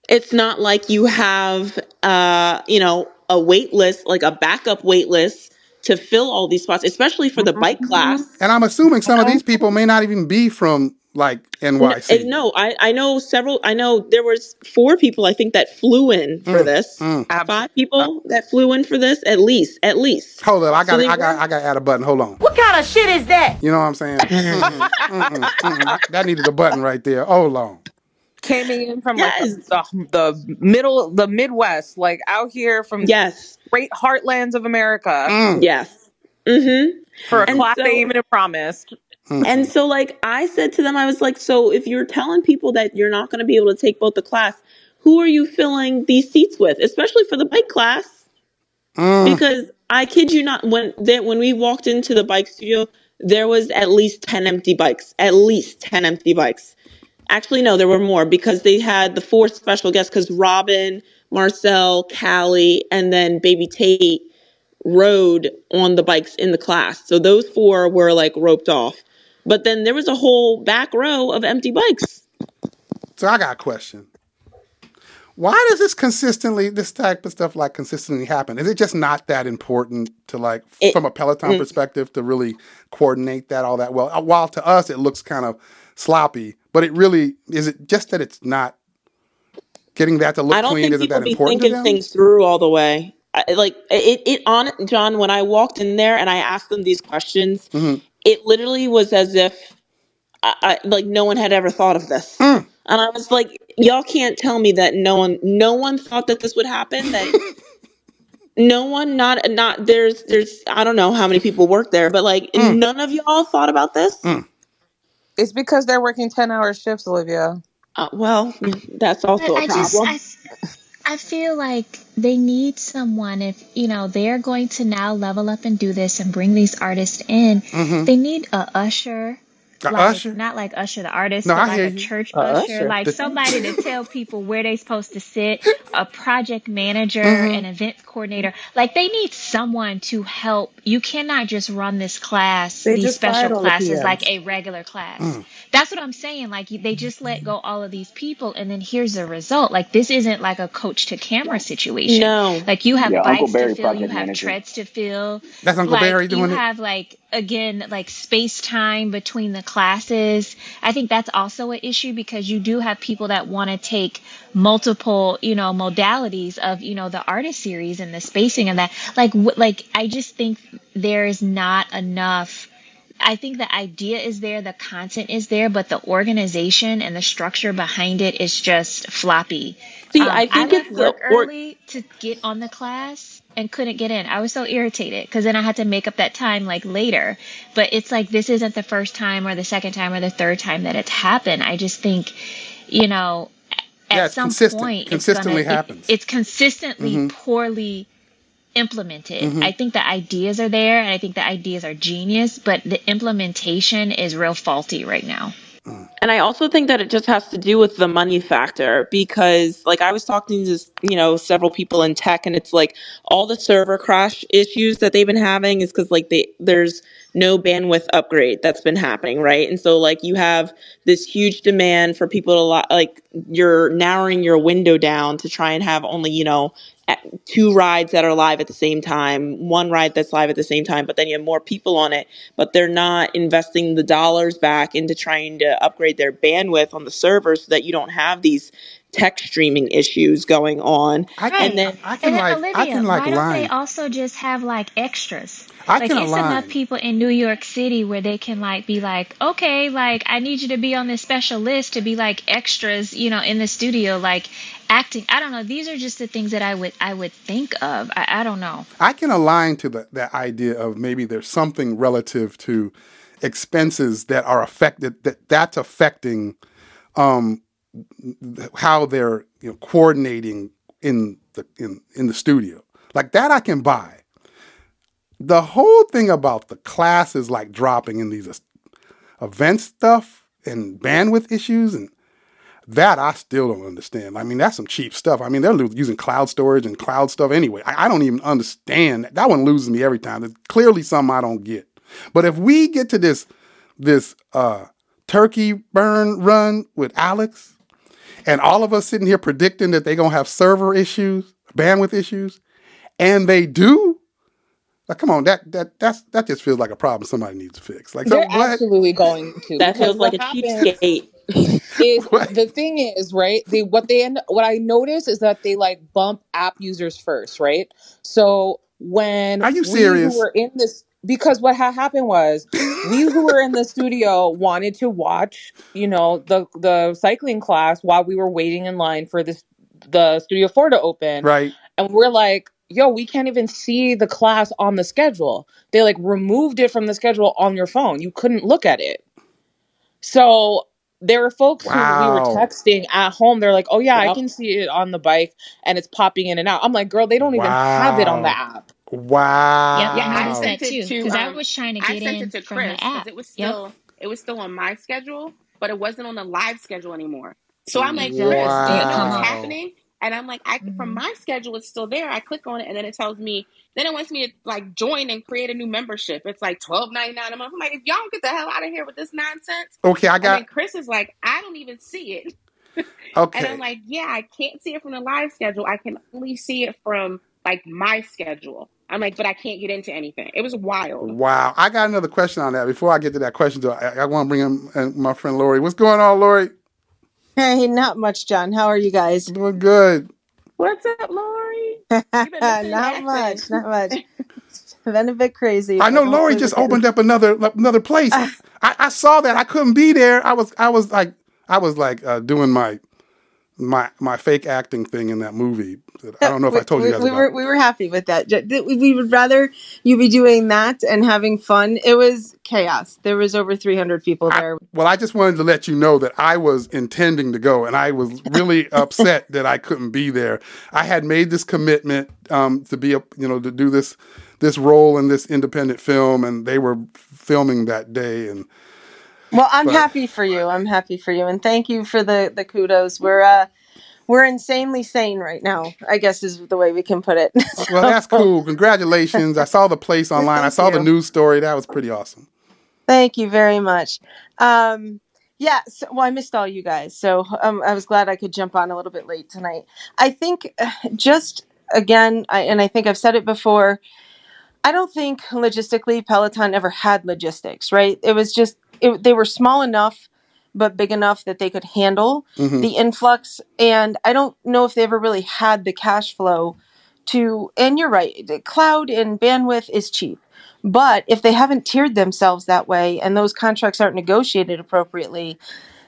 It's not like you have uh, you know, a wait list, like a backup wait list to fill all these spots, especially for the bike class." And I'm assuming some of these people may not even be from like NYC. no, I, I know several. I know there was four people I think that flew in for Mm, this. mm. Five people that flew in for this, at least, at least. Hold up, I got they I got were. I got to add a button. Hold on. What kind of shit is that? You know what I'm saying? <laughs> Mm-mm, mm-mm, mm-mm. That needed a button right there. Hold on. Came in from like Yes, the, the middle, the Midwest, like out here from yes, great heartlands of America Mm, yes. Mm-hmm. for a And class they so, even promised. mm, and so, like I said to them, I was like, so if you're telling people that you're not going to be able to take both the class, who are you filling these seats with, especially for the bike class? Mm. Because I kid you not, when that when we walked into the bike studio, there was at least ten empty bikes. At least ten empty bikes. Actually, no, there were more because they had the four special guests. Because Robin, Marcel, Callie, and then Baby Tate rode on the bikes in the class. So those four were like roped off. But then there was a whole back row of empty bikes. So I got a question. Why does this consistently, this type of stuff like consistently happen? Is it just not that important to like, It, from a Peloton mm, perspective, to really coordinate that all that well? Uh, While to us it looks kind of sloppy, but it really is it just that it's not getting that to I look don't clean? think Isn't people that be important to thinking them? things through all the way. I, like it, it on John. When I walked in there and I asked them these questions, hmm it literally was as if I, I like no one had ever thought of this. Mm. And I was like, y'all can't tell me that no one, no one thought that this would happen. That <laughs> no one, not not there's there's I don't know how many people work there, but like Mm. none of y'all thought about this. It's because they're working ten hour shifts, Olivia. Uh, well, that's But also a I just problem. I, f- I feel like they need someone if you know they're going to now level up and do this and bring these artists in. hmm They need a usher, A like usher? not like Usher the artist, No, but I like a you. church Uh, usher, Usher. like The, somebody to <laughs> tell people where they're supposed to sit, a project manager, hmm an event coordinator. Like they need someone to help. You cannot just run this class, They these special all the classes like a regular class. Mm. That's what I'm saying. Like they just let go all of these people, and then here's the result. Like this isn't like a coach to camera situation. No. Like you have Yeah, bikes to fill, you have manager. treads to fill. That's Uncle Like Barry you doing it? have like again like space time between the classes. I think that's also an issue because you do have people that want to take multiple you know modalities of you know the artist series and the spacing and that. Like like i just think there is not enough I think the idea is there, the content is there, but the organization and the structure behind it is just floppy. See, Um, I I think left it's the work or early to get on the class and couldn't get in. I was so irritated because then I had to make up that time like later. But it's like this isn't the first time or the second time or the third time that it's happened. I just think, you know, at Yeah, some consistent. point it's Consistently gonna it, happens. it's consistently hmm poorly implemented. hmm I think the ideas are there and I think the ideas are genius, but the implementation is real faulty right now. And I also think that it just has to do with the money factor because, like, I was talking to, you know, several people in tech, and it's like all the server crash issues that they've been having is because, like, they there's no bandwidth upgrade that's been happening, right? And so, like, you have this huge demand for people to, like, you're narrowing your window down to try and have only, you know, at- two rides that are live at the same time, one ride that's live at the same time, but then you have more people on it, but they're not investing the dollars back into trying to upgrade their bandwidth on the server so that you don't have these tech streaming issues going on. I Right. And then I can And then like I Olivia, can like why don't they also just have like extras? I Like can it's enough people in New York City where they can like be like, okay, like I need you to be on this special list to be like extras, you know, in the studio, like acting. I don't know. These are just the things that I would I would think of. I, I don't know. I can align to the, that idea of maybe there's something relative to expenses that are affected that that's affecting um, how they're you know coordinating in the in in the studio. Like that I can buy. The whole thing about the classes like dropping in these event stuff and bandwidth issues and that I still don't understand. I mean, that's some cheap stuff. I mean, they're using cloud storage and cloud stuff anyway. I, I don't even understand. That one loses me every time. There's clearly something I don't get. But if we get to this this uh, turkey burn run with Alex, and all of us sitting here predicting that they're gonna have server issues, bandwidth issues, and they do, like, come on, that that that's that just feels like a problem somebody needs to fix. Like, They're what? absolutely going to that feels like a happened cheapskate. <laughs> is <laughs> What? the thing is right. They what they end what I notice is that they like bump app users first, right? So when Are you serious we who were in this because what had happened was we who were in the studio wanted to watch you know the the cycling class while we were waiting in line for this the studio four to open. Right. and we're like yo we can't even see the class on the schedule. They like removed it from the schedule on your phone. You couldn't look at it. So there were folks who we were texting at home. They're like oh yeah i can see it on the bike and it's popping in and out. I'm like girl they don't even have it on the app Yep, Wow. I Yeah, I noticed that sent it too to because I um was trying to I get sent in it to from Chris the because app. it was Yep, still it was still on my schedule, but it wasn't on the live schedule anymore. So I'm like, Chris, exactly. do Did you know come what's up? Wow. happening? And I'm like, I from hmm my schedule it's still there. I click on it and then it tells me then it wants me to like join and create a new membership. It's like twelve ninety nine a month. I'm like, if y'all don't get the hell out of here with this nonsense. Okay, I And then got Chris is like, I don't even see it. <laughs> And I'm okay. like, yeah, I can't see it from the live schedule. I can only see it from like my schedule. I'm like, but I can't get into anything. It was wild. Wow. I got another question on that. Before I get to that question, though, I, I want to bring in uh, my friend Lori. What's going on, Lori? Hey, not much, John. How are you guys? Doing good. What's up, Lori? You've been missing <laughs> in not much, action. not much. <laughs> Been a bit crazy, I but know Lori just getting. <laughs> opened up another another place. I, I saw that. I couldn't be there. I was I was like I was like uh, doing my my my fake acting thing in that movie. I don't know if we, I told you guys we about. were we were happy with that. We would rather you be doing that and having fun. It was chaos. There was over 300 people I, there. well, I just wanted to let you know that I was intending to go, and I was really <laughs> upset that I couldn't be there. I had made this commitment um, to be, a, you know, to do this this role in this independent film, and they were filming that day, and Well, I'm but happy for you. I'm happy for you, and thank you for the the kudos. We're uh we're insanely sane right now. I guess is the way we can put it. <laughs> well, that's cool. Congratulations! I saw the place <laughs> online. I saw the news story. That was pretty awesome. Thank you very much. Um, yeah, so, well, I missed all you guys, so um, I was glad I could jump on a little bit late tonight. I think uh, <sighs> just again, I, and I think I've said it before. I don't think logistically Peloton ever had logistics, right? It was just it, they were small enough but big enough that they could handle Mhm. the influx and I don't know if they ever really had the cash flow to and you're right, cloud and bandwidth is cheap. But if they haven't tiered themselves that way and those contracts aren't negotiated appropriately,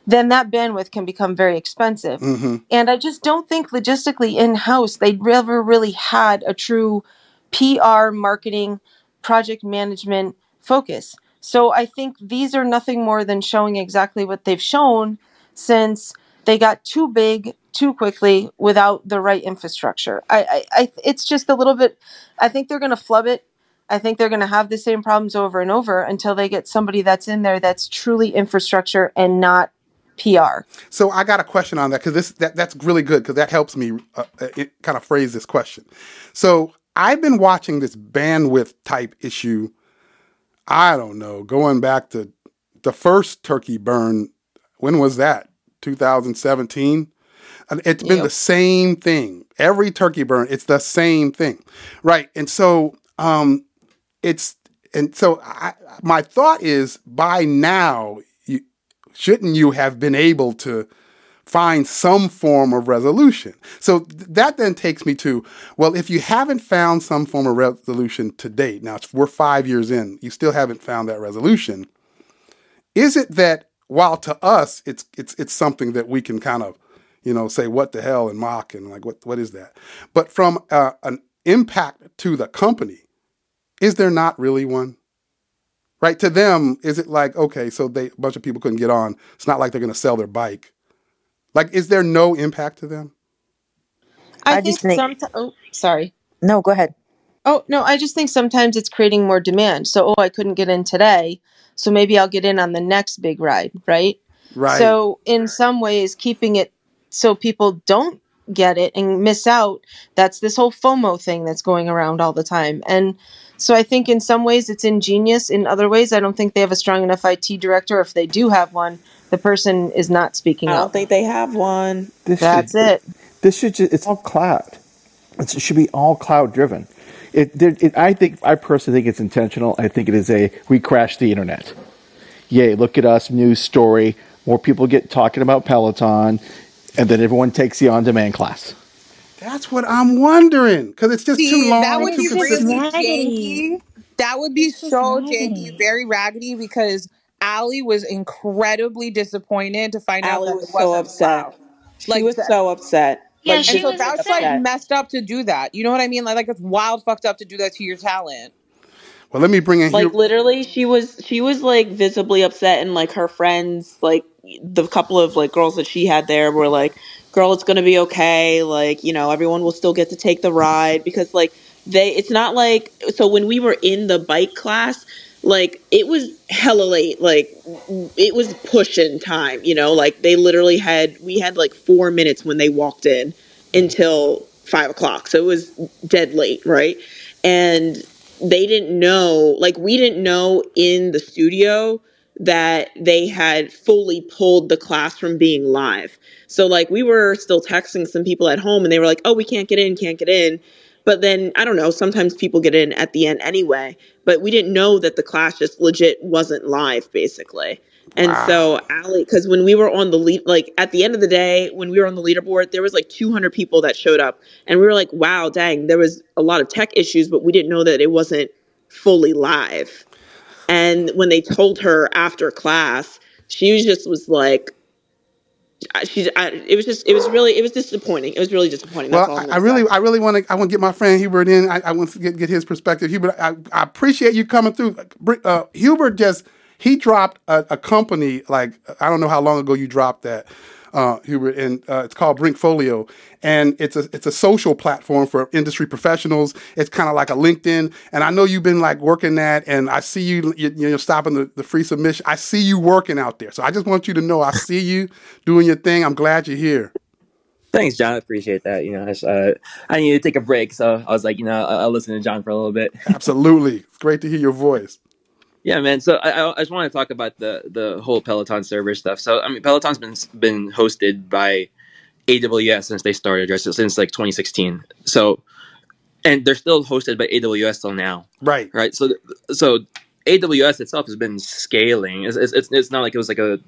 then that bandwidth can become very expensive. hmm And I just don't think logistically in house they never really had a true PR, marketing, project management focus. So I think these are nothing more than showing exactly what they've shown since they got too big too quickly without the right infrastructure. I, I, I it's just a little bit. I think they're going to flub it. I think they're going to have the same problems over and over until they get somebody that's in there that's truly infrastructure and not PR. So I got a question on that because this that, that's really good because that helps me uh, uh, kind of phrase this question. So I've been watching this bandwidth type issue. I don't know, going back to the first turkey burn. When was that? 2017? It's been Yep. the same thing. Every turkey burn, it's the same thing, right? And so um, it's and so I, my thought is by now you, shouldn't you have been able to find some form of resolution. So th- that then takes me to well if you haven't found some form of resolution to date now we're five years in you still haven't found that resolution is it that while to us it's it's it's something that we can kind of you know say what the hell and mock and like what what is that? But from uh, an impact to the company is there not really one? Right? To them is it like okay so they a bunch of people couldn't get on. It's not like they're going to sell their bike like is there no impact to them I, I think just think sometimes. Oh, sorry. no. Go ahead. Oh no, I just think sometimes it's creating more demand. So, oh, I couldn't get in today, so maybe I'll get in on the next big ride, right? right So, in some ways, keeping it so people don't get it and miss out, that's this whole FOMO thing that's going around all the time. And so, I think in some ways it's ingenious. In other ways, I don't think they have a strong enough IT director. If they do have one, the person is not speaking I don't up. think they have one. This That's should it. this should just, it's all cloud. It's, it should be all cloud driven. It, there, it I think I personally think it's intentional. I think it is a we crashed the internet. Yay! Look at us, news story. More people get talking about Peloton, and then everyone takes the on demand class. that's what i'm wondering because it's just too See, that long would too be consistent really raggedy. janky. That would be so janky, very raggedy because Ally was incredibly disappointed to find out Ally that was it so wasn't upset. loud. She Like was so upset. Yeah, Like she And so was visibly that's like upset. messed up to do that. You know what I mean? Like, like it's wild fucked up to do that to your talent. well let me bring in Like here literally, she was she was like visibly upset, and like her friends, like the couple of like girls that she had there, were like, "Girl, it's gonna be okay. Like you know, everyone will still get to take the ride because like they. It's not like so when we were in the bike class, like it was hella late. Like it was pushing time. You know, like they literally had we had like four minutes when they walked in until five o'clock, so it was dead late, right? And they didn't know like we didn't know in the studio that they had fully pulled the class from being live so like we were still texting some people at home and they were like oh we can't get in can't get in but then i don't know sometimes people get in at the end anyway but we didn't know that the class just legit wasn't live basically and wow so Ally, because when we were on the lead, like at the end of the day, when we were on the leaderboard, there was like 200 people that showed up, and we were like, "Wow, dang!" There was a lot of tech issues, but we didn't know that it wasn't fully live. And when they told her after class, she was just was like, "She." I, it was just, it was really, it was disappointing. It was really disappointing. That's Well, all I, I really, I really want to, I want to get my friend Hubert in. I, I want to get, get his perspective. Hubert, I, I appreciate you coming through. Uh, Hubert just, he dropped a, a company like I don't know how long ago you dropped that, uh, Hubert, and uh, it's called Brinkfolio, and it's a it's a social platform for industry professionals. It's kind of like a LinkedIn, and I know you've been like working that, and I see you, you you're stopping the, the free submission. I see you working out there, so I just want you to know I see you doing your thing. I'm glad you're here. Thanks, John. I appreciate that. You know, I, uh, I needed to take a break, so I was like, you know, I'll, I'll listen to John for a little bit. <laughs> Absolutely, it's great to hear your voice. Yeah, man. So I, I just want to talk about the the whole Peloton server stuff. So I mean, Peloton's been been hosted by AWS since they started, right? So since like 2016. So and they're still hosted by AWS till now. Right. Right. So so AWS itself has been scaling. It's it's, it's, not like it was like a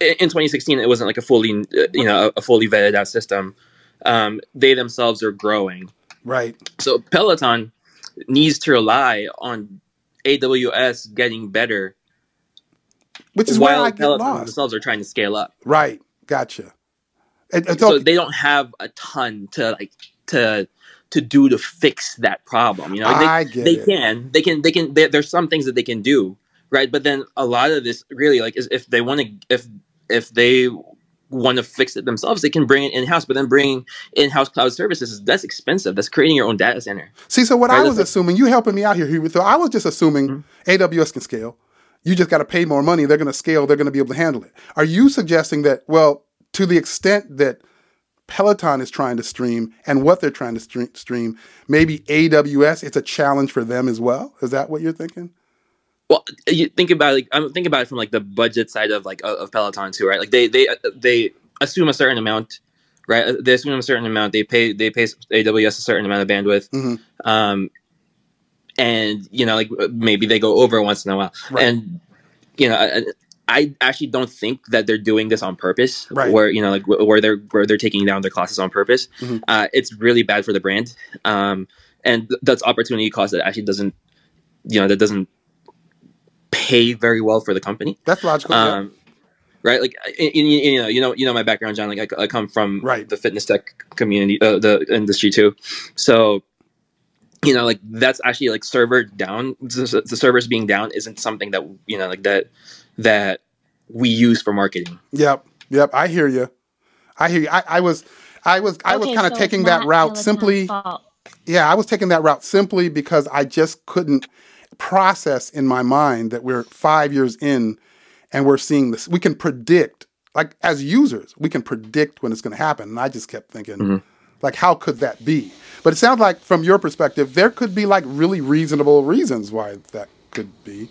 in 2016 it wasn't like a fully you know a fully vetted out system. Um, they themselves are growing. Right. So Peloton needs to rely on AWS getting better, Which is while I get Peloton lost. themselves are trying to scale up. Right. Gotcha. And- and so they don't have a ton to like to to do to fix that problem. You know, Like, they, I get they it. can, they can, they can. There, there's some things that they can do, right? But then a lot of this really like is if they want to, if if they want to fix it themselves, they can bring it in house. But then bringing in house cloud services that's expensive. That's creating your own data center. See, so what Right, I was assuming, you helping me out here, Hubert. So I was just assuming mm-hmm. AWS can scale. You just got to pay more money. They're going to scale. They're going to be able to handle it. Are you suggesting that, well, to the extent that Peloton is trying to stream and what they're trying to stream, stream maybe AWS, it's a challenge for them as well? Is that what you're thinking? Well, you think about like I'm thinking about it from like the budget side of like of Peloton too, right? Like they they they assume a certain amount, right? They assume a certain amount. They pay they pay AWS a certain amount of bandwidth, Mhm. um, and you know like maybe they go over once in a while, Right. and you know. I, I actually don't think that they're doing this on purpose. Right. Where you know, like where they're where they're taking down their classes on purpose. Mhm. Uh, it's really bad for the brand, um, and th- that's opportunity cost that actually doesn't, you know, that doesn't pay very well for the company. That's logical. yeah. Um, right? Like, I- I- you know, you know, you know my background, John. Like, I, I come from Right. the fitness tech community, uh, the industry too. So, you know, like that's actually like server down. The, the servers being down isn't something that you know, like that that we use for marketing. Yep. Yep. I hear you. I hear you. I, I was, I was, I was kind of so taking that route simply. Yeah, I was taking that route simply because I just couldn't process in my mind that we're five years in and we're seeing this. We can predict, like as users, we can predict when it's going to happen. And I just kept thinking, Mm-hmm. like, how could that be? But it sounds like, from your perspective, there could be like really reasonable reasons why that could be.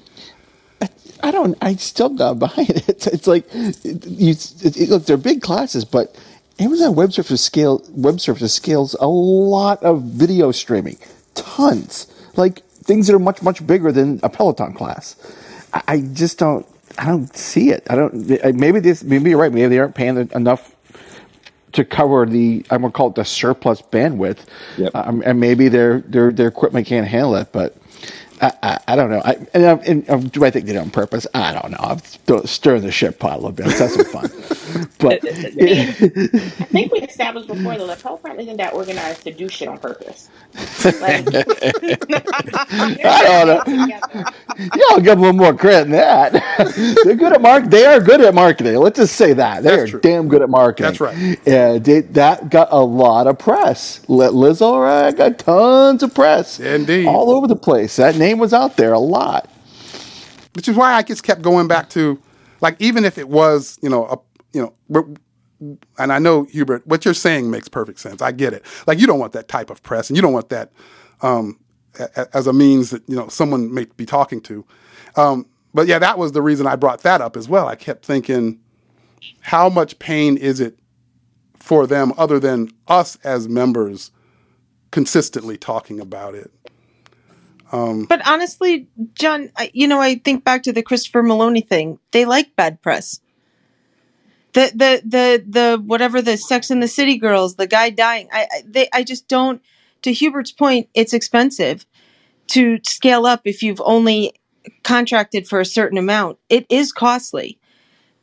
I don't. I still not buying it. It's, it's like you it, it- look. They're big classes, but Amazon Web Services scale Web Services scales a lot of video streaming, tons. Like things that are much much bigger than a Peloton class. I, I just don't. I don't see it. I don't. Maybe this. Maybe you're right. Maybe they aren't paying enough to cover the I'm gonna call it the surplus bandwidth, um, and maybe their their their equipment can't handle it. But I, I, I don't know. I, and, I- and, um, do I think they did it on purpose? I don't know. I'm st- stirring the shit pot a little bit. Let's have some fun. <laughs> But <laughs> I think we <laughs> established before though that Peloton isn't that organized to do shit on purpose. Like, <laughs> I don't know. Y'all give them more credit than that. <laughs> They're good at mark. They are good at marketing. Let's just say that they are damn good at marketing. That's right. Yeah, they, that got a lot of press. Li- Lizzo right, got tons of press. Indeed, all over the place. That name was out there a lot. which is why I just kept going back to, like, even if it was, you know, a, you know, we're- and I know Hubert, what you're saying makes perfect sense. I get it. Like, you don't want that type of press, and you don't want that um, a- as a means that you know someone may be talking to. Um, but yeah, that was the reason I brought that up as well. I kept thinking, how much pain is it for them, other than us as members, consistently talking about it? Um, But honestly, John, I, you know, I think back to the Christopher Maloney thing. They like bad press. The the the the whatever the Sex in the City girls, the guy dying. I I, they, I just don't. To Hubert's point, it's expensive to scale up if you've only contracted for a certain amount. It is costly,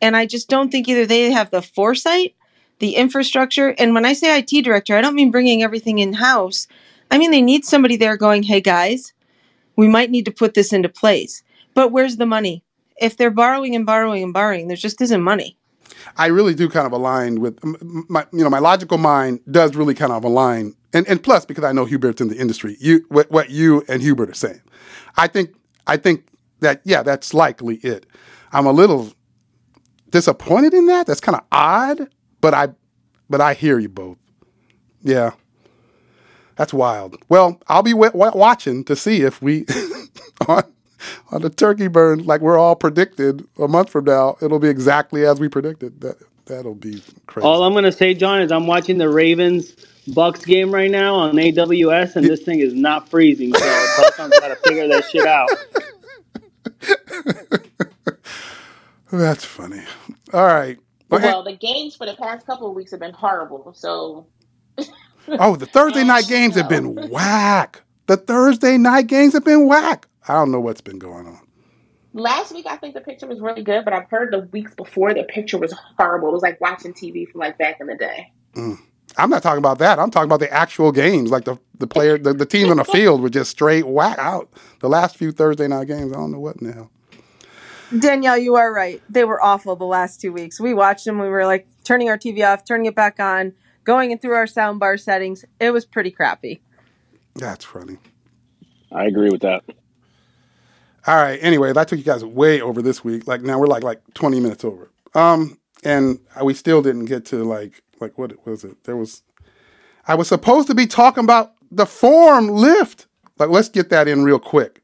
and I just don't think either they have the foresight, the infrastructure. And when I say IT director, I don't mean bringing everything in house. I mean they need somebody there going, "Hey guys, we might need to put this into place. But where's the money? If they're borrowing and borrowing and borrowing, there just isn't money. I really do kind of align with my, you know, my logical mind does really kind of align, and and plus because I know Hubert's in the industry, you what, what you and Hubert are saying, I think I think that yeah, that's likely it. I'm a little disappointed in that. That's kind of odd, but I but I hear you both. Yeah, that's wild. Well, I'll be w- w- watching to see if we <laughs> on on the turkey burn, like we're all predicted a month from now, it'll be exactly as we predicted. That that'll be crazy. All I'm gonna say, John, is I'm watching the Ravens Bucks game right now on AWS, and this thing is not freezing. So Peloton's got to figure that shit out. <laughs> That's funny. All right. But, Well, the games for the past couple of weeks have been horrible. So oh, the Thursday <laughs> night games have been whack. The Thursday night games have been whack. I don't know what's been going on. last week, I think the picture was really good, but I've heard the weeks before the picture was horrible. It was like watching TV from like back in the day. Mm. I'm not talking about that. I'm talking about the actual games. Like the the player, the, the team on the field were just straight whack out. The last few Thursday night games, I don't know what in the hell. Danielle, you are right. They were awful the last two weeks. We watched them. We were like turning our TV off, turning it back on, going in through our soundbar settings. It was pretty crappy. That's funny. I agree with that. All right. Anyway, that took you guys way over this week. Like now we're like like 20 minutes over. Um, and we still didn't get to like like what was it? There was I was supposed to be talking about the Forme Lift. Like let's get that in real quick.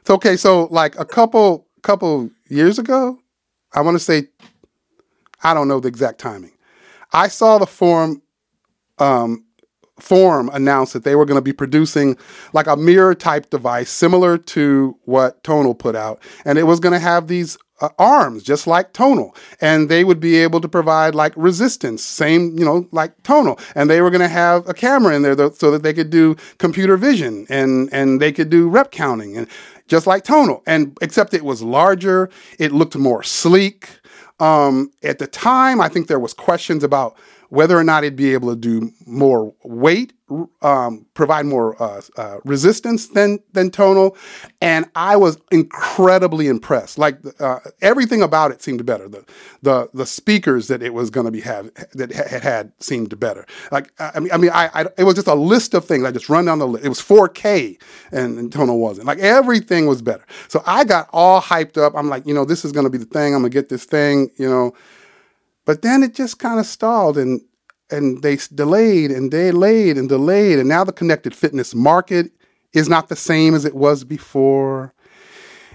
It's okay. So like a couple couple years ago, I want to say I don't know the exact timing. I saw the Forme um, Forme announced that they were going to be producing like a mirror type device similar to what Tonal put out, and it was going to have these uh, arms just like Tonal, and they would be able to provide like resistance, same you know like Tonal, and they were going to have a camera in there th- so that they could do computer vision and and they could do rep counting and just like Tonal, and except it was larger, it looked more sleek. Um, at the time, I think there was questions about whether or not it'd be able to do more weight, um, provide more uh, uh, resistance than than tonal, and I was incredibly impressed. Like uh, everything about it seemed better. The the the speakers that it was going to be have that had had seemed better. Like I mean, I mean, I, I, it was just a list of things. I just run down the list. It was 4K, and, and tonal wasn't. Like everything was better. So I got all hyped up. I'm like, you know, this is going to be the thing. I'm gonna get this thing. You know. But then it just kind of stalled and and they delayed and delayed and delayed. And now the connected fitness market is not the same as it was before.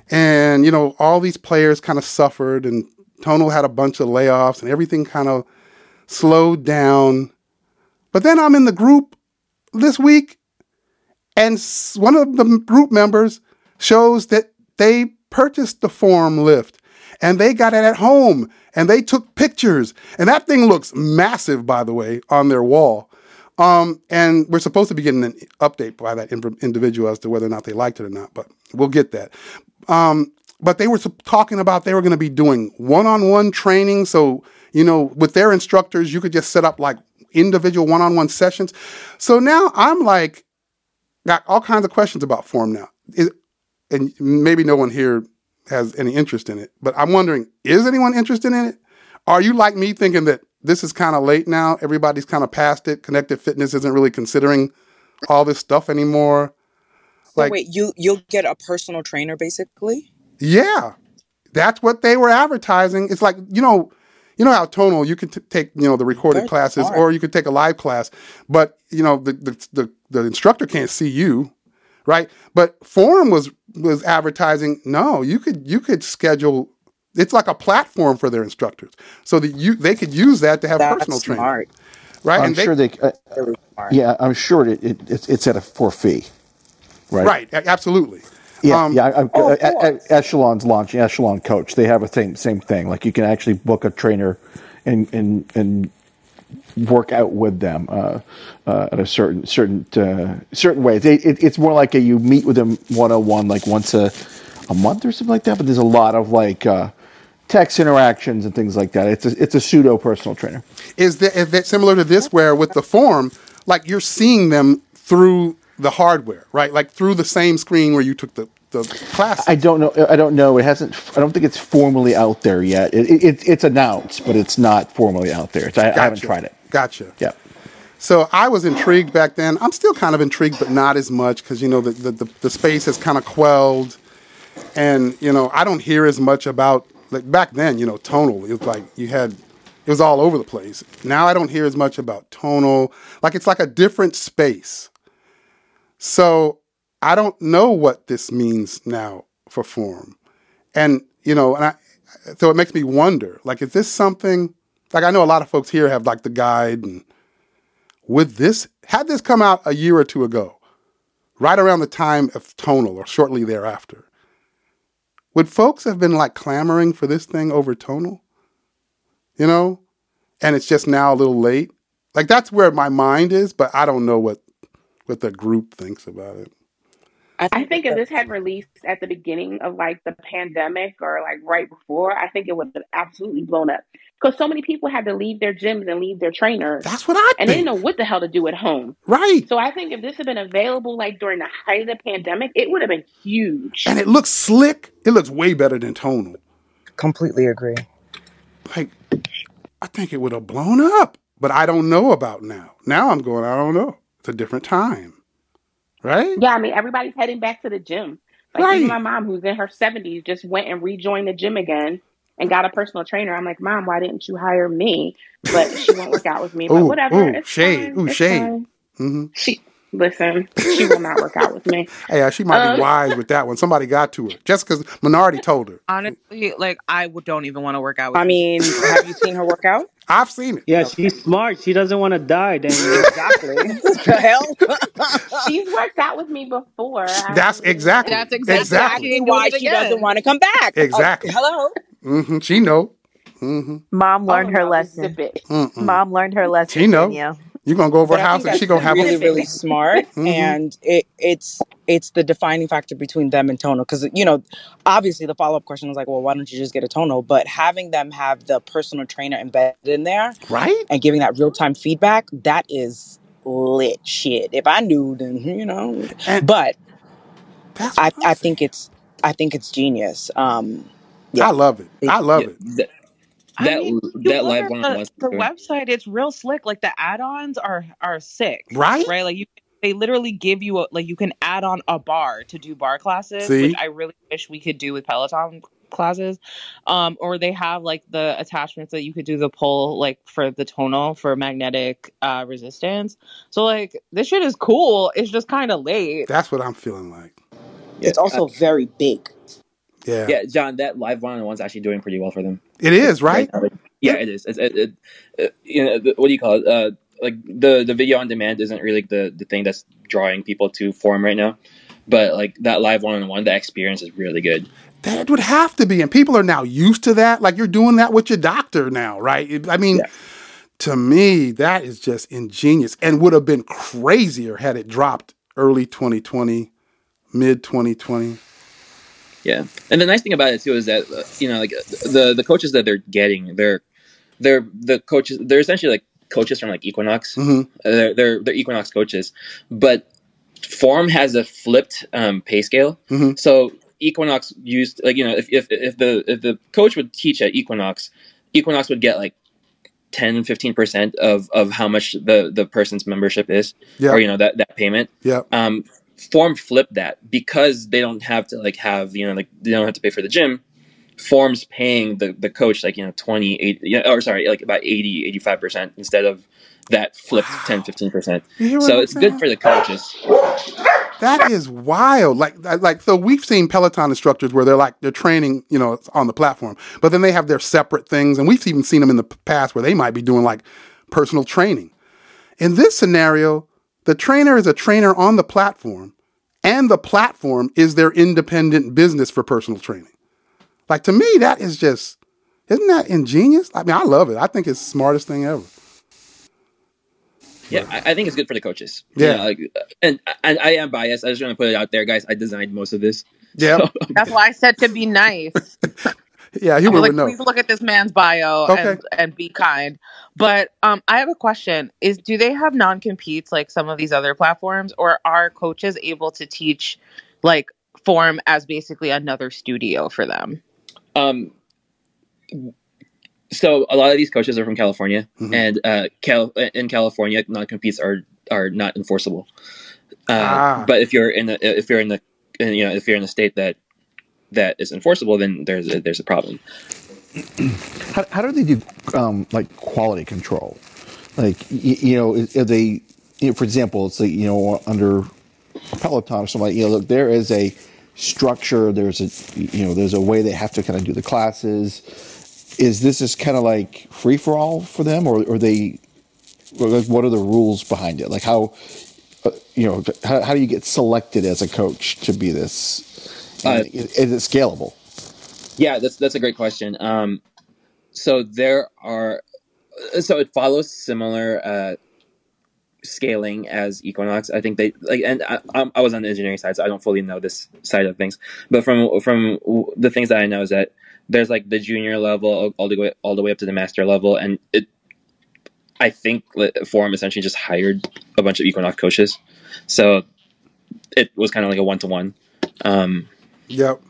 And, you know, all these players kind of suffered and Tonal had a bunch of layoffs and everything kind of slowed down. But then I'm in the group this week and one of the group members shows that they purchased the Forme Lift and they got it at home and they took pictures. And that thing looks massive, by the way, on their wall. Um, and we're supposed to be getting an update by that individual as to whether or not they liked it or not, but we'll get that. Um, but they were talking about they were going to be doing one-on-one training. So, you know, with their instructors, you could just set up like individual one-on-one sessions. So now I'm like, got all kinds of questions about Forme now. Is, and maybe no one here has any interest in it. But I'm wondering, is anyone interested in it? Are you like me thinking that this is kind of late now? Everybody's kind of past it. Connected fitness isn't really considering all this stuff anymore. So like, wait, you you'll get a personal trainer basically? Yeah, that's what they were advertising. It's like you know, you know how tonal you could t- take you know the recorded Very classes or you could take a live class, but you know the, the the the instructor can't see you right? But Forme was was advertising. No, you could you could schedule. It's like a platform for their instructors, so that you they could use that to have That's personal smart. training. Right? I'm and they, sure they. Uh, yeah, I'm sure it, it, it's it's at a for fee. Right. Right. absolutely. Yeah, Um, yeah. I, I, Oh, uh, of uh, Echelon's launching Echelon Coach. They have a same same thing. Like you can actually book a trainer and and and work out with them uh, uh, at a certain certain uh, certain ways. It, it, it's more like a, you meet with them one on one, like once a a month or something like that. But there's a lot of like uh, text interactions and things like that. It's a, it's a pseudo personal trainer. is that is that similar to this where with the Forme, like you're seeing them through the hardware, right? Like through the same screen where you took the the class. I don't know. I don't know. It hasn't. I don't think it's formally out there yet. It, it, it it's announced, but it's not formally out there. I, I haven't tried it. Gotcha. Yeah. So I was intrigued back then. I'm still kind of intrigued, but not as much because you know the, the the the space has kind of quelled, and you know I don't hear as much about like back then. You know, tonal. It was like you had. It was all over the place. Now I don't hear as much about tonal. Like it's like a different space. So I don't know what this means now for Forme, and you know, and I. So it makes me wonder. Like, is this something? Like I know a lot of folks here have like the guide and would this had this come out a year or two ago, right around the time of tonal or shortly thereafter, would folks have been like clamoring for this thing over tonal? You know? And it's just now a little late. Like that's where my mind is, but I don't know what what the group thinks about it. I think if this had released at the beginning of like the pandemic or like right before, I think it would have absolutely blown up. Because so many people had to leave their gyms and leave their trainers. That's what I and they didn't know what the hell to do at home. Right. So I think if this had been available like during the height of the pandemic, it would have been huge. And it looks slick. It looks way better than tonal. Completely agree. Like I think it would have blown up. But I don't know about now. Now I'm going, I don't know. It's a different time. Right? Yeah, I mean everybody's heading back to the gym. Like Right. even my mom, who's in her seventies, just went and rejoined the gym again and got a personal trainer. I'm like, Mom, why didn't you hire me? But she won't work out with me. But <laughs> Ooh, whatever, ooh, it's shade. fine. Ooh, it's shade. fine. hmm She listen, she will not work out with me. <laughs> Hey, she might Um, be wise with that one. Somebody got to her. Jessica's Minority <laughs> told her. Honestly, like I don't even want to work out with. I you. mean, have you seen her work out? <laughs> I've seen it. Yeah, she's smart. She doesn't want to die, Daniel. Exactly. the hell? She's worked out with me before. That's exactly. That's exactly, Exactly. Why doing she doesn't want to come back. Exactly. Uh, hello? hmm She know. hmm Mom oh learned her no, lesson. Mom learned her lesson. She know. Danielle. You gonna go over But her I house and she gonna have really, a really smart, Mhm. and it, it's it's the defining factor between them and tonal. Because you know, obviously, the follow up question was like, well, why don't you just get a tonal? But having them have the personal trainer embedded in there right and giving that real time feedback, that is lit shit. If I knew, then <laughs> you know. And But I I think it's I think it's genius. Um, yeah. I love it. I love it. That I that, mean, that live at one the, the website; it's real slick. Like the add-ons are are sick, Right? right? Like you, they literally give you a, like you can add on a bar to do bar classes, See? which I really wish we could do with Peloton classes. Um, or they have like the attachments that you could do the pull like for the tonal for magnetic uh, resistance. So like this shit is cool. It's just kind of late. That's what I'm feeling like. Yeah, It's also very big. Yeah. yeah, John, that live one on one's actually doing pretty well for them. It is, right? Like, yeah, it is. It's, it, it, you know, what do you call it? Uh, like the the video on demand isn't really the the thing that's drawing people to Forme right now, but like that live one on one, the experience is really good. That would have to be. And people are now used to that. Like you're doing that with your doctor now, right? I mean, Yeah. to me, that is just ingenious and would have been crazier had it dropped early 2020, mid 2020. Yeah, and the nice thing about it too is that uh, you know, like the the coaches that they're getting, they're they're the coaches. They're essentially like coaches from like Equinox. hmm Uh, They're they're, they're Equinox coaches, but Forme has a flipped um, pay scale. hmm So Equinox used like you know if, if if the if the coach would teach at Equinox, Equinox would get like 10 15 percent of of how much the the person's membership is, Yeah. or you know that that payment. Yeah. Um, Forme flip that because they don't have to like have you know like they don't have to pay for the gym. Forme's paying the the coach like you know 20 8 yeah, or sorry like about 80 85 percent instead of that flipped 10 15 percent. You hear what So it's good for the coaches. That is wild. Like, like, so we've seen Peloton instructors where they're like they're training, you know, on the platform, but then they have their separate things, and we've even seen them in the past where they might be doing like personal training. In this scenario, the trainer is a trainer on the platform, and the platform is their independent business for personal training. Like to me, that is just isn't that ingenious? I mean, I love it. I think it's the smartest thing ever. Yeah, I, I think it's good for the coaches. You Yeah. like, uh, and, and I am biased. I just want to put it out there, guys. I designed most of this. Yeah, So, <laughs> That's why I said to be nice. <laughs> yeah. I Humor was like, would know. please look at this man's bio Okay. and and be kind. But um, I have a question: Is do they have non competes like some of these other platforms, or are coaches able to teach like Forme as basically another studio for them? um, so a lot of these coaches are from California, Mhm. and uh, Cal- in California, non competes are are not enforceable. Uh, Ah. But if you're in the if you're in the in, you know if you're in a state that that is enforceable, then there's a, there's a problem. How, how do they do um, like quality control? Like y- you know, are they? You know, for example, it's like you know under a Peloton or something. Like, you know, look, there is a structure. There's a you know, there's a way they have to kind of do the classes. Is this just kind of like free for all for them, or are they like, what are the rules behind it? Like how, uh, you know, how, how do you get selected as a coach to be this? Uh, is, is it scalable? Yeah, that's that's a great question. Um, so there are, so it follows similar uh, scaling as Equinox. I think they like, and I, I'm- was on the engineering side, so I don't fully know this side of things. But from from the things that I know is that there's like the junior level all the way all the way up to the master level, and it. I think Forme essentially just hired a bunch of Equinox coaches, so it was kind of like a one to one. Yep.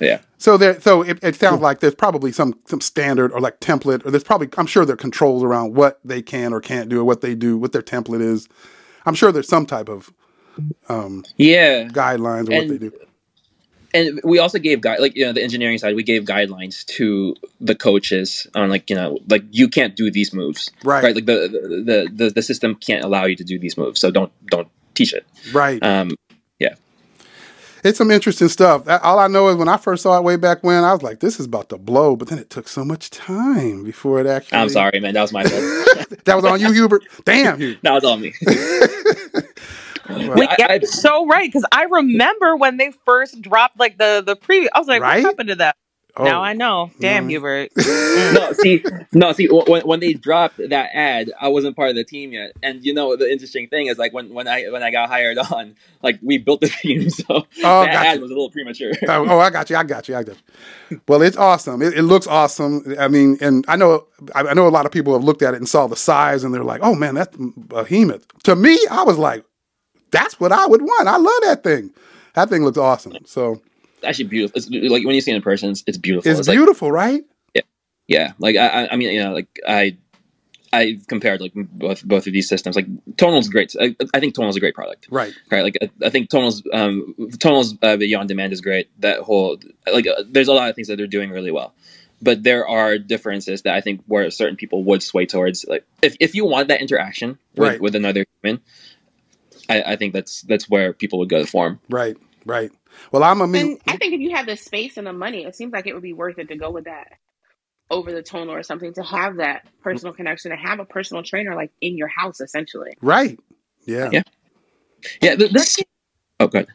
yeah. So there, so it, it sounds like there's probably some some standard or like template, or there's probably I'm sure there are controls around what they can or can't do, or what they do, what their template is. I'm sure there's some type of um, Yeah. guidelines or what they do. and we also gave guide like you know the engineering side we gave guidelines to the coaches on like you know like you can't do these moves Right. Right, like the the the, the system can't allow you to do these moves so don't don't teach it Right. um It's some interesting stuff. All I know is when I first saw it way back when, I was like, "This is about to blow," but then it took so much time before it actually. i'm sorry man that was my fault <laughs> that was on you, Hubert. Damn, Hubert. <laughs> that was on me <laughs> Wait, yeah, you're so right because I remember when they first dropped like the the preview. I was like, Right? what happened to that? Oh. Now I know. Damn, Mm. Hubert. <laughs> no see no see when, when they dropped that ad i wasn't part of the team yet and you know the interesting thing is like when when i when i got hired <laughs> on like we built the team <laughs> so Oh, that gotcha. ad was a little premature oh, oh, I got you. I got you. I got you. Well, it's awesome. It, it looks awesome. I mean, and I know I I know a lot of people have looked at it and saw the size, and they're like, "Oh man, that's behemoth." To me, I was like, "That's what I would want." I love that thing. That thing looks awesome. So It's actually beautiful. It's like when you see it in person, it's, it's beautiful. it's, like- beautiful, right? yeah, yeah. Like I, I- mean, you know, like I, I compared like both both of these systems. Like Tonal's great. I, I think Tonal's a great product. Right. Right. Like I, I think Tonal's um Tonal's uh, Beyond Demand is great. That whole like uh, there's a lot of things that they're doing really well. But there are differences that I think where certain people would sway towards. Like if, if you want that interaction with, Right. with another human, I, I think that's that's where people would go to Forme. Right. Right. Well, I'm a Mean, I think if you have the space and the money, it seems like it would be worth it to go with that over the tonal or something to have that personal connection, to have a personal trainer like in your house essentially. Right. Yeah. Yeah. Yeah. th- This. Oh, good.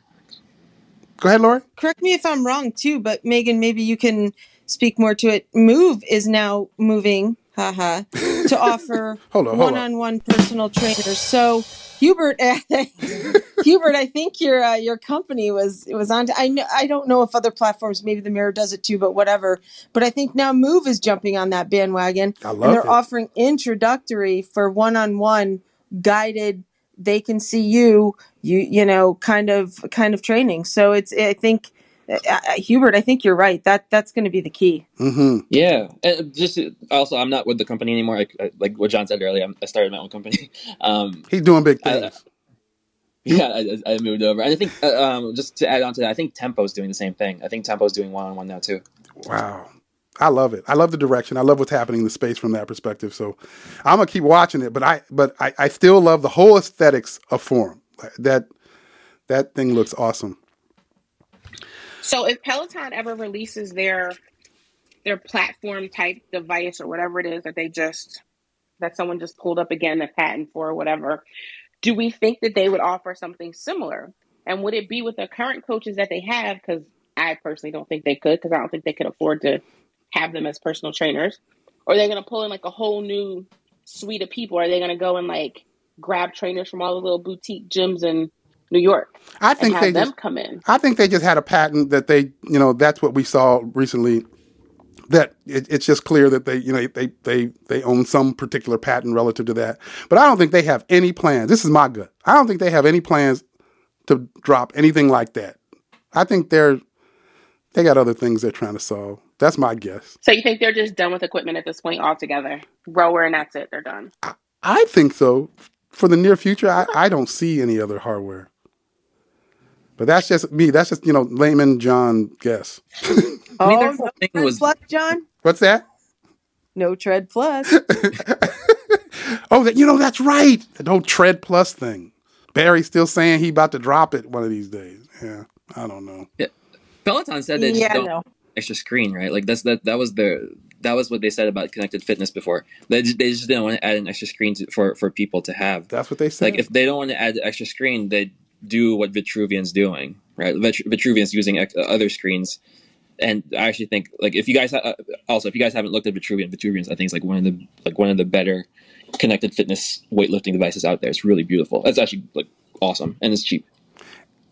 Go ahead, Laura. correct me if I'm wrong too, but Megan, maybe you can speak more to it. Move is now moving, haha, to offer <laughs> Hold on, hold on. one-on-one personal trainers. So, Hubert, <laughs> Hubert, I think your uh, your company was was on. I know I don't know if other platforms, maybe the Mirror does it too, but whatever. But I think now Move is jumping on that bandwagon, I and they're it. offering introductory for one-on-one guided. They can see you, you you know, kind of kind of training. So it's I think uh, uh, Hubert, I think you're right. That that's going to be the key. Mm-hmm. Yeah, and just also, I'm not with the company anymore. I, I, like what John said earlier, I'm, I started my own company. <laughs> Um, He's doing big I- things. yeah, I, I I moved over, and I think uh, um, just to add on to that, I think Tempo's doing the same thing. I think Tempo's doing one on one now too. Wow. I love it. I love the direction. I love what's happening in the space from that perspective. So I'm gonna keep watching it, but I but I, I still love the whole aesthetics of Forme. That that thing looks awesome. So if Peloton ever releases their their platform type device or whatever it is that they just that someone just pulled up again a patent for or whatever, do we think that they would offer something similar? And would it be with the current coaches that they have? Because I personally don't think they could, because I don't think they could afford to have them as personal trainers. Or are they going to pull in like a whole new suite of people? Are they going to go and like grab trainers from all the little boutique gyms in New York I think have they them just come in? I think they just had a patent that they you know that's what we saw recently. That it, it's just clear that they you know they they they own some particular patent relative to that. But I don't think they have any plans. This is my gut. I don't think they have any plans to drop anything like that. I think they're they got other things they're trying to solve. That's my guess. So you think they're just done with equipment at this point altogether? Rower and that's it. They're done. I think so. For the near future, I, I don't see any other hardware. But that's just me. That's just you know layman John guess. I mean, oh, their no thing tread was plus, John. What's that? No tread plus. <laughs> Oh, that you know that's right. The whole tread plus thing. Barry's still saying he about to drop it one of these days. Yeah, I don't know. Yeah. Peloton said they just yeah, don't no. extra screen, right? Like that's that that was their that was what they said about connected fitness before. They just, they just didn't want to add an extra screen to, for for people to have. That's what they said. Like if they don't want to add the extra screen, they do what Vitruvian's doing, right? Vitru- Vitruvian's using other screens, and I actually think like if you guys ha- uh, also if you guys haven't looked at Vitruvian, Vitruvian's I think is like one of the like one of the better connected fitness weightlifting devices out there. It's really beautiful. It's actually like awesome and it's cheap.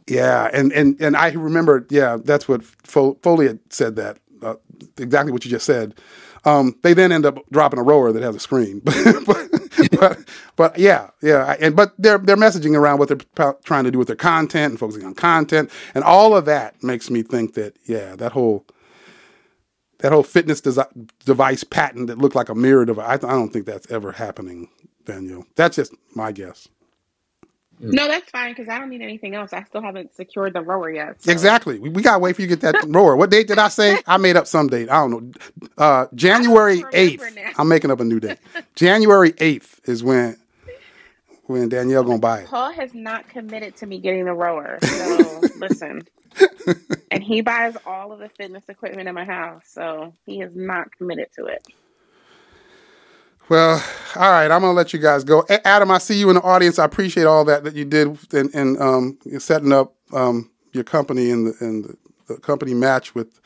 Yeah, and and and I remember, yeah, that's what Fo- Foley had said that uh, exactly what you just said. Um, they then end up dropping a rower that has a screen, <laughs> but, but yeah, yeah, and but they're they're messaging around what they're trying to do with their content and focusing on content, and all of that makes me think that yeah, that whole that whole fitness desi- device patent that looked like a mirror device, I, I don't think that's ever happening, Daniel. That's just my guess. No, that's fine because I don't need anything else. I still haven't secured the rower yet. So. Exactly. We, we gotta wait for you to get that <laughs> rower. What date did I say? I made up some date. I don't know. Uh, January eighth. I'm making up a new date. <laughs> January eighth is when when Danielle gonna buy it. Paul has not committed to me getting the rower. So <laughs> listen. And he buys all of the fitness equipment in my house, so he is not committed to it. Well, all right. I'm gonna let you guys go. A- Adam, I see you in the audience. I appreciate all that that you did in, in um, setting up um, your company and the, and the, company match with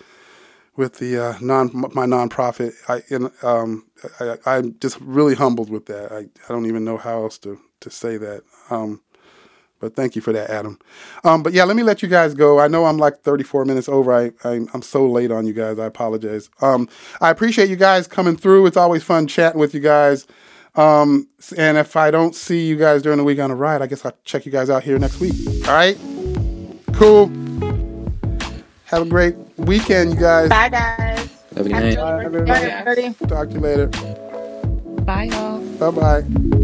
with the uh, non my nonprofit. I and, um, I, I'm just really humbled with that. I, I don't even know how else to to say that. Um, but thank you for that, Adam. Um, but yeah, let me let you guys go. I know I'm like 34 minutes over. I, I I'm so late on you guys. I apologize. Um, I appreciate you guys coming through. It's always fun chatting with you guys. Um, and if I don't see you guys during the week on a ride, I guess I'll check you guys out here next week. All right? Cool. Have a great weekend, you guys. Bye, guys. Have a good night. early Talk to you later. Bye, y'all. Bye bye.